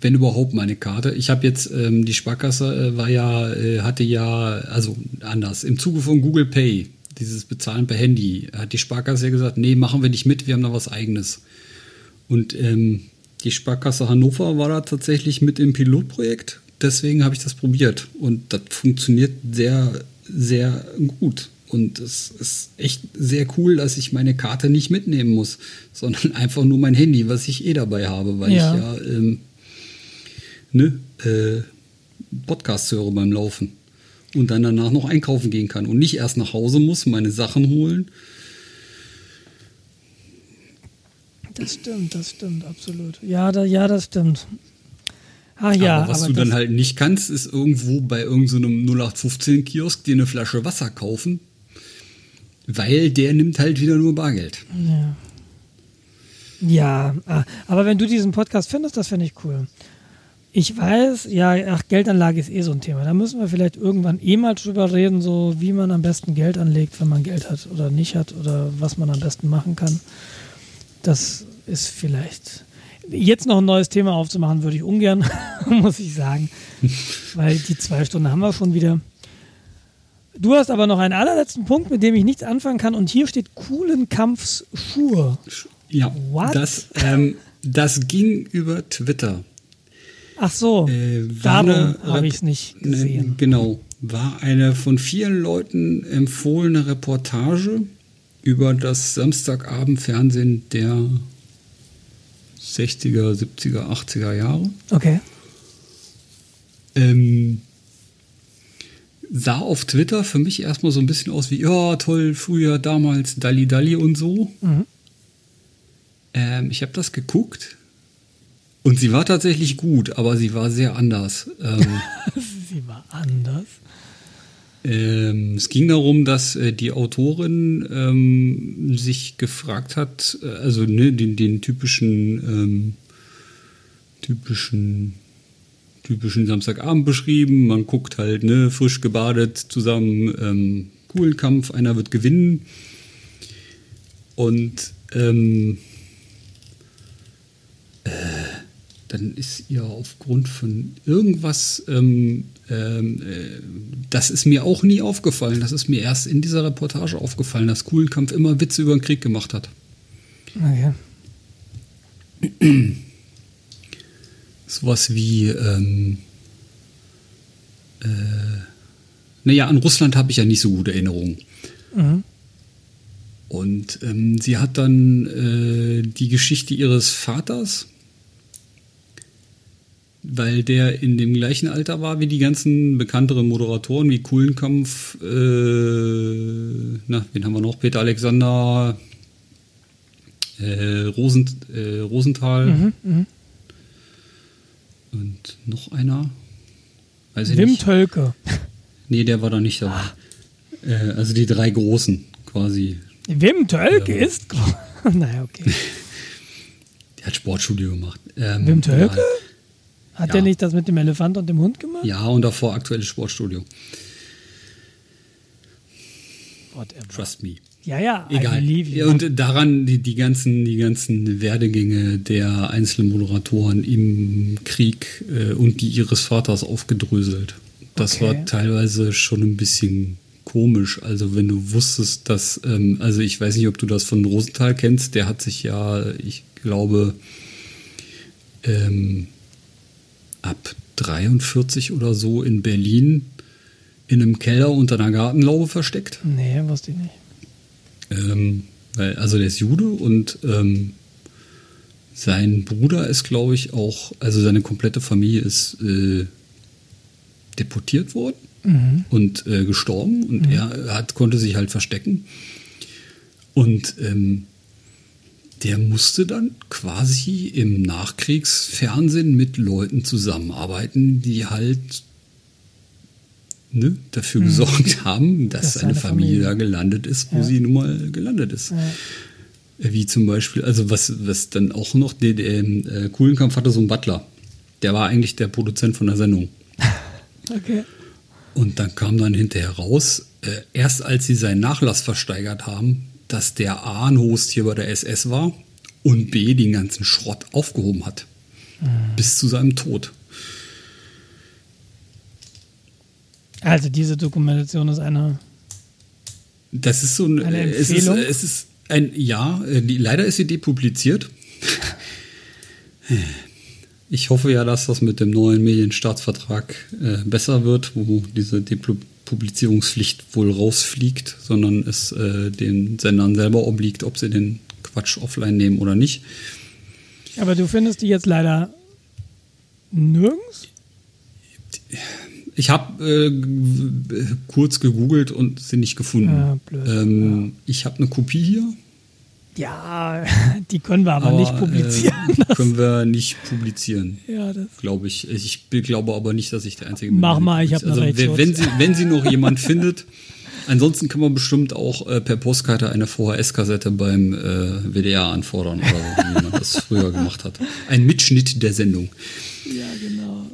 Wenn überhaupt meine Karte. Ich habe jetzt, ähm, die Sparkasse äh, war ja, äh, hatte ja, also anders. Im Zuge von Google Pay, dieses Bezahlen per Handy, hat die Sparkasse ja gesagt, nee, machen wir nicht mit, wir haben da was eigenes. Und ähm, die Sparkasse Hannover war da tatsächlich mit im Pilotprojekt. Deswegen habe ich das probiert. Und das funktioniert sehr, sehr gut. Und es ist echt sehr cool, dass ich meine Karte nicht mitnehmen muss, sondern einfach nur mein Handy, was ich eh dabei habe, weil ja. ich ja ähm, ne, äh, Podcasts höre beim Laufen und dann danach noch einkaufen gehen kann und nicht erst nach Hause muss, meine Sachen holen. Das stimmt, das stimmt, absolut. Ja, da, ja das stimmt. Ach ja, aber was aber du dann halt nicht kannst, ist irgendwo bei irgendeinem so 0815-Kiosk dir eine Flasche Wasser kaufen, weil der nimmt halt wieder nur Bargeld. Ja. Ja, ah, aber wenn du diesen Podcast findest, das fände ich cool. Ich weiß, ja, ach, Geldanlage ist eh so ein Thema. Da müssen wir vielleicht irgendwann eh mal drüber reden, so wie man am besten Geld anlegt, wenn man Geld hat oder nicht hat oder was man am besten machen kann. Das ist vielleicht. Jetzt noch ein neues Thema aufzumachen, würde ich ungern, muss ich sagen. Weil die zwei Stunden haben wir schon wieder. Du hast aber noch einen allerletzten Punkt, mit dem ich nichts anfangen kann. Und hier steht coolen Kampfschuhe. Ja, What? Das, ähm, das ging über Twitter. Ach so, äh, darum habe ich es nicht gesehen. Ne, genau, war eine von vielen Leuten empfohlene Reportage über das Samstagabendfernsehen der 60er, 70er, 80er Jahre. Okay. Ähm, sah auf Twitter für mich erstmal so ein bisschen aus wie, ja, toll, früher, damals, Dalli Dalli und so. Mhm. Ähm, ich habe das geguckt und sie war tatsächlich gut, aber sie war sehr anders. Ähm, sie war anders. Ähm, es ging darum, dass äh, die Autorin ähm, sich gefragt hat, äh, also ne, den, den typischen, ähm, typischen, typischen Samstagabend beschrieben. Man guckt halt, ne, frisch gebadet zusammen, ähm, coolen Kampf, einer wird gewinnen. Und ähm, äh, dann ist ihr aufgrund von irgendwas, ähm, ähm, äh, das ist mir auch nie aufgefallen. Das ist mir erst in dieser Reportage aufgefallen, dass Kuhlenkampf immer Witze über den Krieg gemacht hat. Okay. Sowas wie, ähm, äh, naja, an Russland habe ich ja nicht so gute Erinnerungen. Mhm. Und ähm, sie hat dann äh, die Geschichte ihres Vaters weil der in dem gleichen Alter war wie die ganzen bekannteren Moderatoren wie Kuhlenkampf, äh, na, wen haben wir noch? Peter Alexander, äh, Rosen, äh, Rosenthal mhm, mh. und noch einer. Weiß ich Wim nicht. Tölke. Nee, der war da nicht dabei. Ah. Äh, also die drei Großen quasi. Wim Tölke ist naja, okay. Der hat Sportstudio gemacht. Ähm, Wim Tölke? Ja. Hat ja. der nicht das mit dem Elefant und dem Hund gemacht? Ja, und davor aktuelles Sportstudio. Whatever. Trust me. Ja, ja, egal. Und daran die, die, ganzen, die ganzen Werdegänge der einzelnen Moderatoren im Krieg äh, und die ihres Vaters aufgedröselt. Das okay. war teilweise schon ein bisschen komisch. Also wenn du wusstest, dass, ähm, also ich weiß nicht, ob du das von Rosenthal kennst, der hat sich ja, ich glaube, ähm, ab 43 oder so in Berlin in einem Keller unter einer Gartenlaube versteckt. Nee, wusste ich nicht. Ähm, weil, also der ist Jude und ähm, sein Bruder ist, glaube ich, auch, also seine komplette Familie ist äh, deportiert worden mhm. und äh, gestorben und mhm. er hat, konnte sich halt verstecken. Und ähm, der musste dann quasi im Nachkriegsfernsehen mit Leuten zusammenarbeiten, die halt ne, dafür mhm. gesorgt haben, dass das seine Familie, Familie, da gelandet ist, wo ja. sie nun mal gelandet ist. Ja. Wie zum Beispiel, also was, was dann auch noch, der, der äh, Kuhlenkampf hatte so einen Butler. Der war eigentlich der Produzent von der Sendung. okay. Und dann kam dann hinterher raus, äh, erst als sie seinen Nachlass versteigert haben, dass der A ein Host hier bei der SS war und B den ganzen Schrott aufgehoben hat. Mhm. Bis zu seinem Tod. Also diese Dokumentation ist eine. Das ist so ein, eine Empfehlung. Es ist, es ist ein ja. Äh, leider ist sie depubliziert. Ich hoffe ja, dass das mit dem neuen Medienstaatsvertrag äh, besser wird, wo diese Depublizierungspflicht wohl rausfliegt, sondern es äh, den Sendern selber obliegt, ob sie den Quatsch offline nehmen oder nicht. Aber du findest die jetzt leider nirgends? Ich habe äh, kurz gegoogelt und sie nicht gefunden. Ja, blöd, ähm, ja. Ich habe eine Kopie hier. Ja, die können wir aber, aber nicht publizieren. Äh, können wir nicht publizieren. Ja, das glaube ich. Ich glaube aber nicht, dass ich der Einzige bin. Mach mal, ich habe also, wenn, wenn sie, wenn sie noch jemand findet, Ansonsten kann man bestimmt auch äh, per Postkarte eine VHS-Kassette beim äh, WDR anfordern oder so, wie man das früher gemacht hat. Ein Mitschnitt der Sendung. Ja, genau.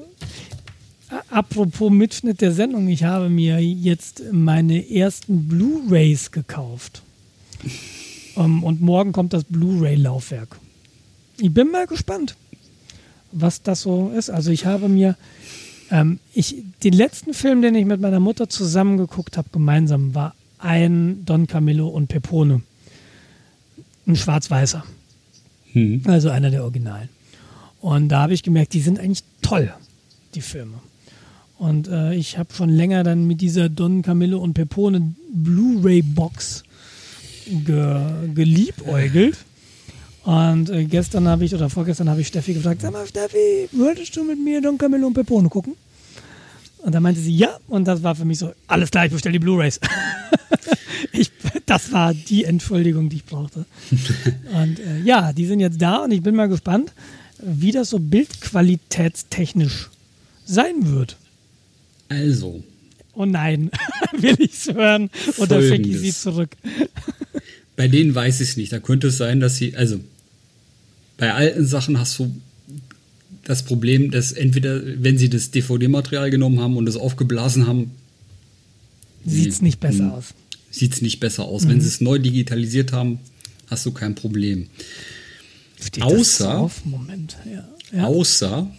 Apropos Mitschnitt der Sendung, ich habe mir jetzt meine ersten Blu-rays gekauft. Ähm, und morgen kommt das Blu-ray-Laufwerk. Ich bin mal gespannt, was das so ist. Also ich habe mir ähm, ich, den letzten Film, den ich mit meiner Mutter zusammen geguckt habe, gemeinsam, war ein Don Camillo und Pepone. Ein schwarz-weißer. Hm. Also einer der Originalen. Und da habe ich gemerkt, die sind eigentlich toll, die Filme. Und äh, ich habe schon länger dann mit dieser Don Camillo und Pepone Blu-ray-Box ge geliebäugelt. Und äh, gestern habe ich, oder vorgestern habe ich Steffi gefragt, sag mal Steffi, würdest du mit mir Don Camillo und Pepone gucken? Und dann meinte sie, ja. Und das war für mich so, alles klar, ich bestelle die Blu-Rays. das war die Entschuldigung, die ich brauchte. und äh, ja, die sind jetzt da und ich bin mal gespannt, wie das so bildqualitätstechnisch sein wird. Also. Oh nein, will ich es hören oder schicke ich sie zurück? Bei denen weiß ich es nicht. Da könnte es sein, dass sie, also bei alten Sachen hast du das Problem, dass entweder, wenn sie das DVD-Material genommen haben und es aufgeblasen haben, sieht es nicht besser aus. Sieht es nicht besser aus. Mhm. Wenn sie es neu digitalisiert haben, hast du kein Problem. Steht außer, Moment, ja. Ja. außer,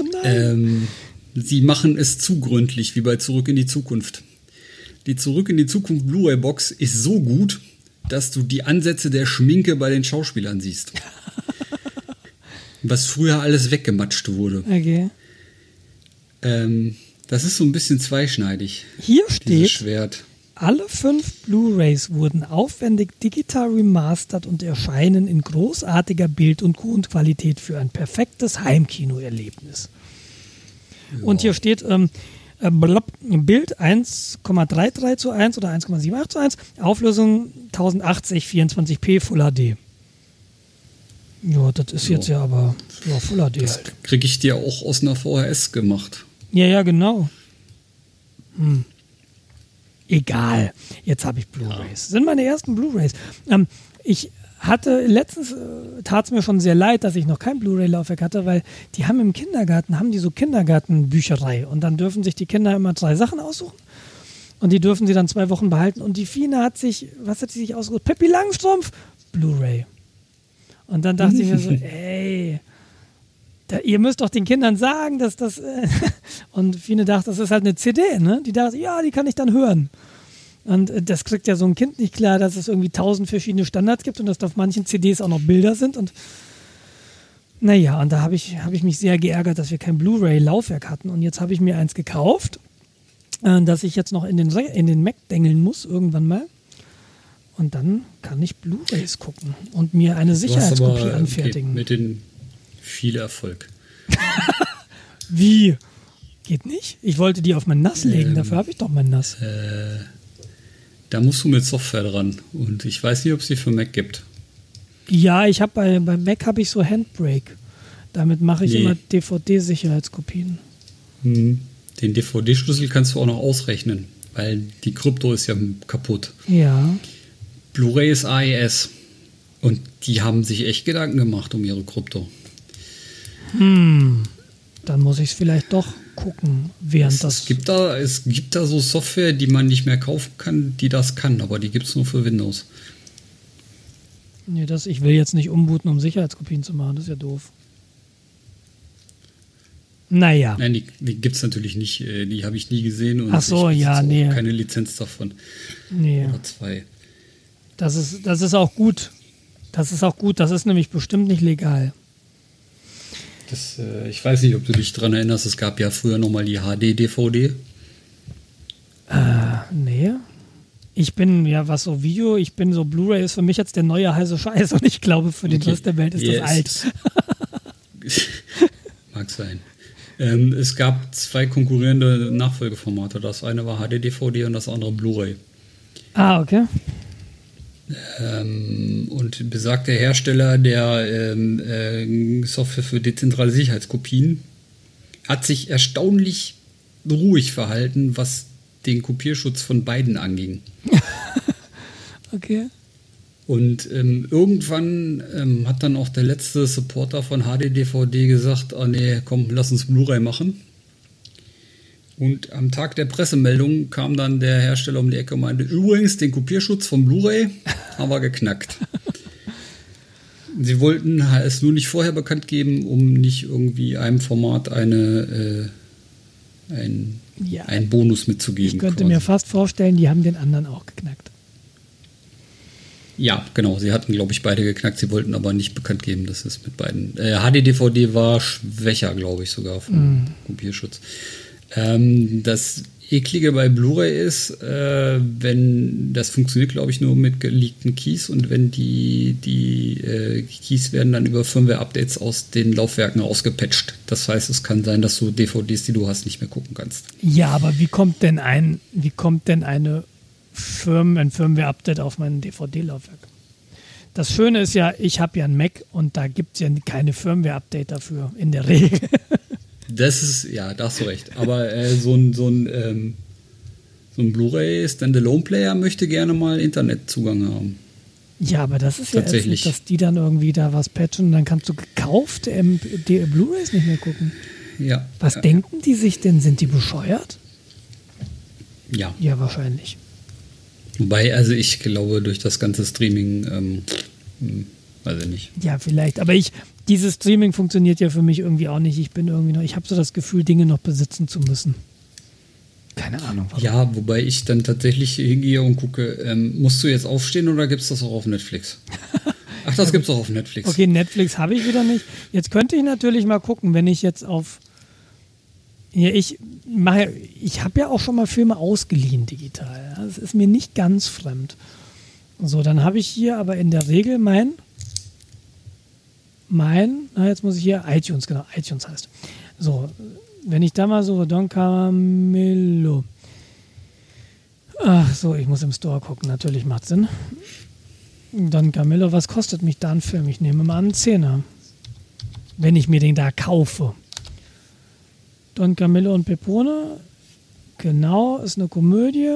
oh ähm, sie machen es zu gründlich wie bei Zurück in die Zukunft. Die Zurück in die Zukunft Blu-ray-Box ist so gut, dass du die Ansätze der Schminke bei den Schauspielern siehst. Was früher alles weggematscht wurde. Okay. Ähm, das ist so ein bisschen zweischneidig. Hier steht, Schwert. Alle fünf Blu-rays wurden aufwendig digital remastert und erscheinen in großartiger Bild- und Grundqualität für ein perfektes Heimkinoerlebnis. Ja. Und hier steht, ähm, äh, Bild 1,33 zu 1 oder 1,78 zu 1, Auflösung 1080 24p Full HD. Ja, das ist so. jetzt ja aber ja, Full HD. Das halt. kriege ich dir auch aus einer VHS gemacht. Ja, ja, genau. Hm. Egal. Jetzt habe ich Blu-rays. Ja. Sind meine ersten Blu-rays. Ähm, ich hatte letztens äh, tat es mir schon sehr leid, dass ich noch kein Blu-ray-Laufwerk hatte, weil die haben im Kindergarten haben die so Kindergartenbücherei und dann dürfen sich die Kinder immer drei Sachen aussuchen und die dürfen sie dann zwei Wochen behalten und die Fine hat sich, was hat sie sich ausgesucht? Pippi Langstrumpf, Blu-ray. Und dann dachte ich mir so, ey, da, ihr müsst doch den Kindern sagen, dass das äh, und Fine dachte, das ist halt eine CD, ne? Die dachte, ja, die kann ich dann hören. Und äh, das kriegt ja so ein Kind nicht klar, dass es irgendwie tausend verschiedene Standards gibt und dass auf manchen CDs auch noch Bilder sind. Und Naja, und da habe ich, hab ich mich sehr geärgert, dass wir kein Blu-ray-Laufwerk hatten. Und jetzt habe ich mir eins gekauft, äh, das ich jetzt noch in den, in den Mac dengeln muss, irgendwann mal. Und dann kann ich Blu-rays gucken und mir eine Sicherheitskopie aber, anfertigen. Mit den viel Erfolg. Wie? Geht nicht? Ich wollte die auf mein Nass legen, ähm, dafür habe ich doch mein Nass. Äh, da musst du mit Software dran. Und ich weiß nicht, ob es die für Mac gibt. Ja, ich habe bei, bei Mac habe ich so Handbrake. Damit mache ich nee. immer DVD-Sicherheitskopien. Hm. Den DVD-Schlüssel kannst du auch noch ausrechnen, weil die Krypto ist ja kaputt. Ja. Blu-ray ist AES. Und die haben sich echt Gedanken gemacht um ihre Krypto. Hm. Dann muss ich es vielleicht doch gucken, während es, das. Es gibt, da, es gibt da so Software, die man nicht mehr kaufen kann, die das kann, aber die gibt es nur für Windows. Nee, das, ich will jetzt nicht umbooten, um Sicherheitskopien zu machen, das ist ja doof. Naja. Nein, die, die gibt es natürlich nicht, äh, die habe ich nie gesehen und Ach so, ich ja, nee. keine Lizenz davon. Nee. Oder zwei. Das ist, das ist auch gut. Das ist auch gut, das ist nämlich bestimmt nicht legal. Das, äh, ich weiß nicht, ob du dich daran erinnerst, es gab ja früher nochmal die HD-DVD. Äh, nee. Ich bin ja, was so Video, ich bin so Blu-ray ist für mich jetzt der neue heiße Scheiß und ich glaube, für den okay. Rest der Welt ist yes. das alt. Mag sein. Ähm, es gab zwei konkurrierende Nachfolgeformate. Das eine war HD-DVD und das andere Blu-ray. Ah, okay. Ähm, und besagter Hersteller der ähm, äh, Software für dezentrale Sicherheitskopien hat sich erstaunlich ruhig verhalten, was den Kopierschutz von beiden anging. okay. Und ähm, irgendwann ähm, hat dann auch der letzte Supporter von HDDVD gesagt, oh nee, komm, lass uns Blu-ray machen. Und am Tag der Pressemeldung kam dann der Hersteller um die Ecke und meinte, übrigens, den Kopierschutz vom Blu-ray haben wir geknackt. Sie wollten es nur nicht vorher bekannt geben, um nicht irgendwie einem Format eine, äh, ein, ja, einen Bonus mitzugeben. Ich könnte quasi. mir fast vorstellen, die haben den anderen auch geknackt. Ja, genau. Sie hatten, glaube ich, beide geknackt. Sie wollten aber nicht bekannt geben, dass es mit beiden. Äh, HD-DVD war schwächer, glaube ich, sogar vom mm. Kopierschutz. Ähm, das Eklige bei Blu-ray ist, äh, wenn das funktioniert, glaube ich, nur mit geleakten Keys und wenn die, die äh, Keys werden dann über Firmware-Updates aus den Laufwerken ausgepatcht. Das heißt, es kann sein, dass du DVDs, die du hast, nicht mehr gucken kannst. Ja, aber wie kommt denn ein, wie kommt denn eine Firmen, ein Firmware-Update auf mein DVD-Laufwerk? Das Schöne ist ja, ich habe ja ein Mac und da gibt es ja keine Firmware-Update dafür, in der Regel. Das ist, ja, da hast du recht. Aber äh, so ein, so ein, ähm, so ein Blu-ray Standalone-Player möchte gerne mal Internetzugang haben. Ja, aber das ist ja Tatsächlich. Ätzend, dass die dann irgendwie da was patchen und dann kannst du gekauft ähm, Blu-rays nicht mehr gucken. Ja. Was ja. denken die sich denn? Sind die bescheuert? Ja. Ja, wahrscheinlich. Wobei, also ich glaube, durch das ganze Streaming, ähm, hm, weiß ich nicht. Ja, vielleicht. Aber ich, dieses Streaming funktioniert ja für mich irgendwie auch nicht. Ich bin irgendwie noch, ich habe so das Gefühl, Dinge noch besitzen zu müssen. Keine Ahnung. Warum. Ja, wobei ich dann tatsächlich hingehe und gucke, ähm, musst du jetzt aufstehen oder gibt es das auch auf Netflix? Ach, das gibt es auch auf Netflix. Okay, Netflix habe ich wieder nicht. Jetzt könnte ich natürlich mal gucken, wenn ich jetzt auf. Ja, ich mache, ich habe ja auch schon mal Filme ausgeliehen digital. Das ist mir nicht ganz fremd. So, dann habe ich hier aber in der Regel mein mein, na jetzt muss ich hier, iTunes, genau, iTunes heißt. So, wenn ich da mal so, Don Camillo. Ach so, ich muss im Store gucken, natürlich macht Sinn. Don Camillo, was kostet mich da ein Film? Ich nehme mal einen Zehner. Wenn ich mir den da kaufe. Don Camillo und Pepone, genau, ist eine Komödie.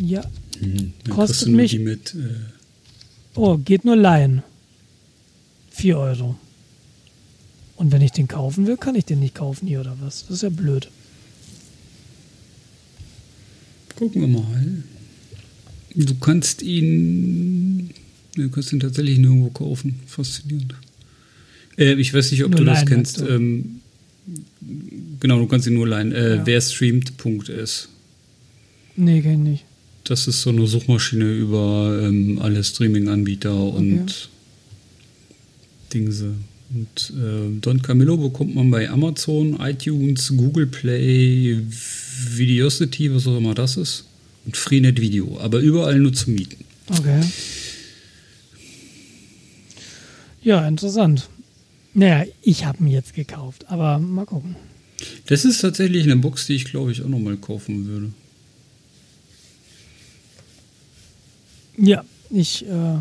Ja, hm, kostet mich. Mit, äh oh, geht nur Laien. 4 Euro. Und wenn ich den kaufen will, kann ich den nicht kaufen hier oder was? Das ist ja blöd. Gucken wir mal. Du kannst ihn. Du kannst ihn tatsächlich nirgendwo kaufen. Faszinierend. Äh, ich weiß nicht, ob nur du das kennst. Du. Ähm, genau, du kannst ihn nur leihen. Äh, ja. Wer streamt.s. Nee, kenn ich nicht. Das ist so eine Suchmaschine über ähm, alle Streaming-Anbieter und Dingse. Und äh, Don Camillo bekommt man bei Amazon, iTunes, Google Play, Videosity, was auch immer das ist. Und Freenet Video. Aber überall nur zu mieten. Okay. Ja, interessant. Naja, ich habe ihn jetzt gekauft, aber mal gucken. Das ist tatsächlich eine Box, die ich glaube ich auch nochmal kaufen würde. Ja, ich, äh,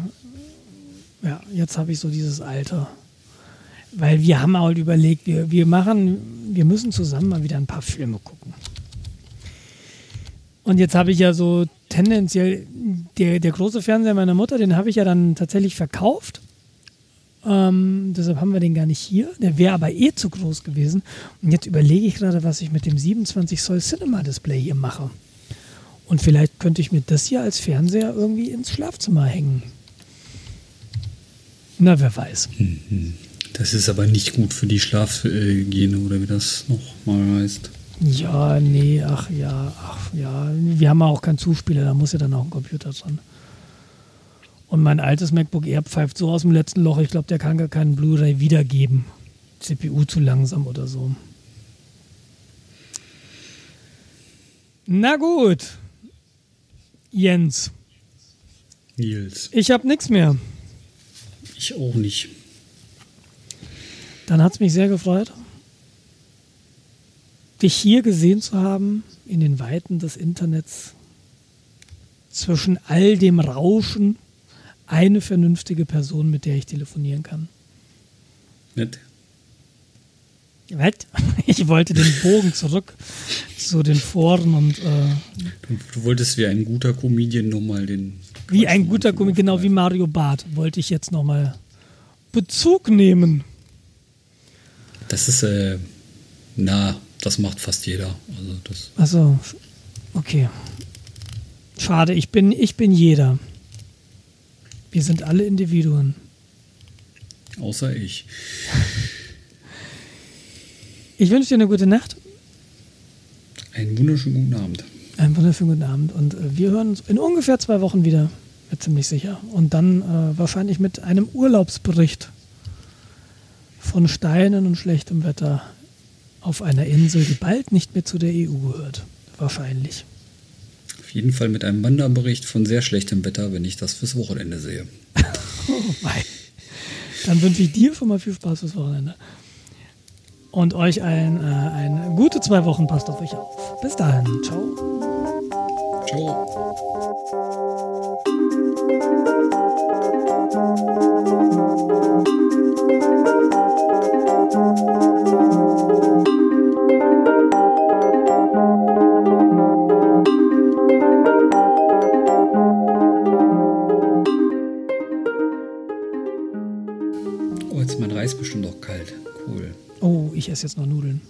ja, jetzt habe ich so dieses Alter. Weil wir haben halt überlegt, wir, wir machen, wir müssen zusammen mal wieder ein paar Filme gucken. Und jetzt habe ich ja so tendenziell, der, der große Fernseher meiner Mutter, den habe ich ja dann tatsächlich verkauft. Ähm, deshalb haben wir den gar nicht hier. Der wäre aber eh zu groß gewesen. Und jetzt überlege ich gerade, was ich mit dem 27 Zoll Cinema Display hier mache. Und vielleicht könnte ich mir das hier als Fernseher irgendwie ins Schlafzimmer hängen. Na, wer weiß. Das ist aber nicht gut für die Schlafhygiene oder wie das nochmal heißt. Ja, nee, ach ja, ach ja. Wir haben ja auch keinen Zuspieler, da muss ja dann auch ein Computer dran. Und mein altes MacBook Air pfeift so aus dem letzten Loch, ich glaube, der kann gar keinen Blu-ray wiedergeben. CPU zu langsam oder so. Na gut. Jens. Nils. Ich habe nichts mehr. Ich auch nicht. Dann hat es mich sehr gefreut, dich hier gesehen zu haben, in den Weiten des Internets, zwischen all dem Rauschen, eine vernünftige Person, mit der ich telefonieren kann. Nett. Was? Ich wollte den Bogen zurück zu den Foren und äh, du, du, wolltest wie ein guter Comedian nochmal den. Wie ein guter Comedian, genau wie Mario Barth, wollte ich jetzt nochmal Bezug nehmen. Das ist, äh, na, das macht fast jeder. Also das also, okay. Schade, ich bin, ich bin jeder. Wir sind alle Individuen. Außer ich. Ich wünsche dir eine gute Nacht. Einen wunderschönen guten Abend. Einen wunderschönen guten Abend. Und äh, wir hören uns in ungefähr zwei Wochen wieder, ja, ziemlich sicher. Und dann äh, wahrscheinlich mit einem Urlaubsbericht von Steinen und schlechtem Wetter auf einer Insel, die bald nicht mehr zu der EU gehört. Wahrscheinlich. Auf jeden Fall mit einem Wanderbericht von sehr schlechtem Wetter, wenn ich das fürs Wochenende sehe. oh mein. Dann wünsche ich dir schon mal viel Spaß fürs Wochenende. Und euch allen äh, eine gute zwei Wochen. Passt auf euch auf. Bis dahin. Ciao. Ciao. Ich esse jetzt noch Nudeln.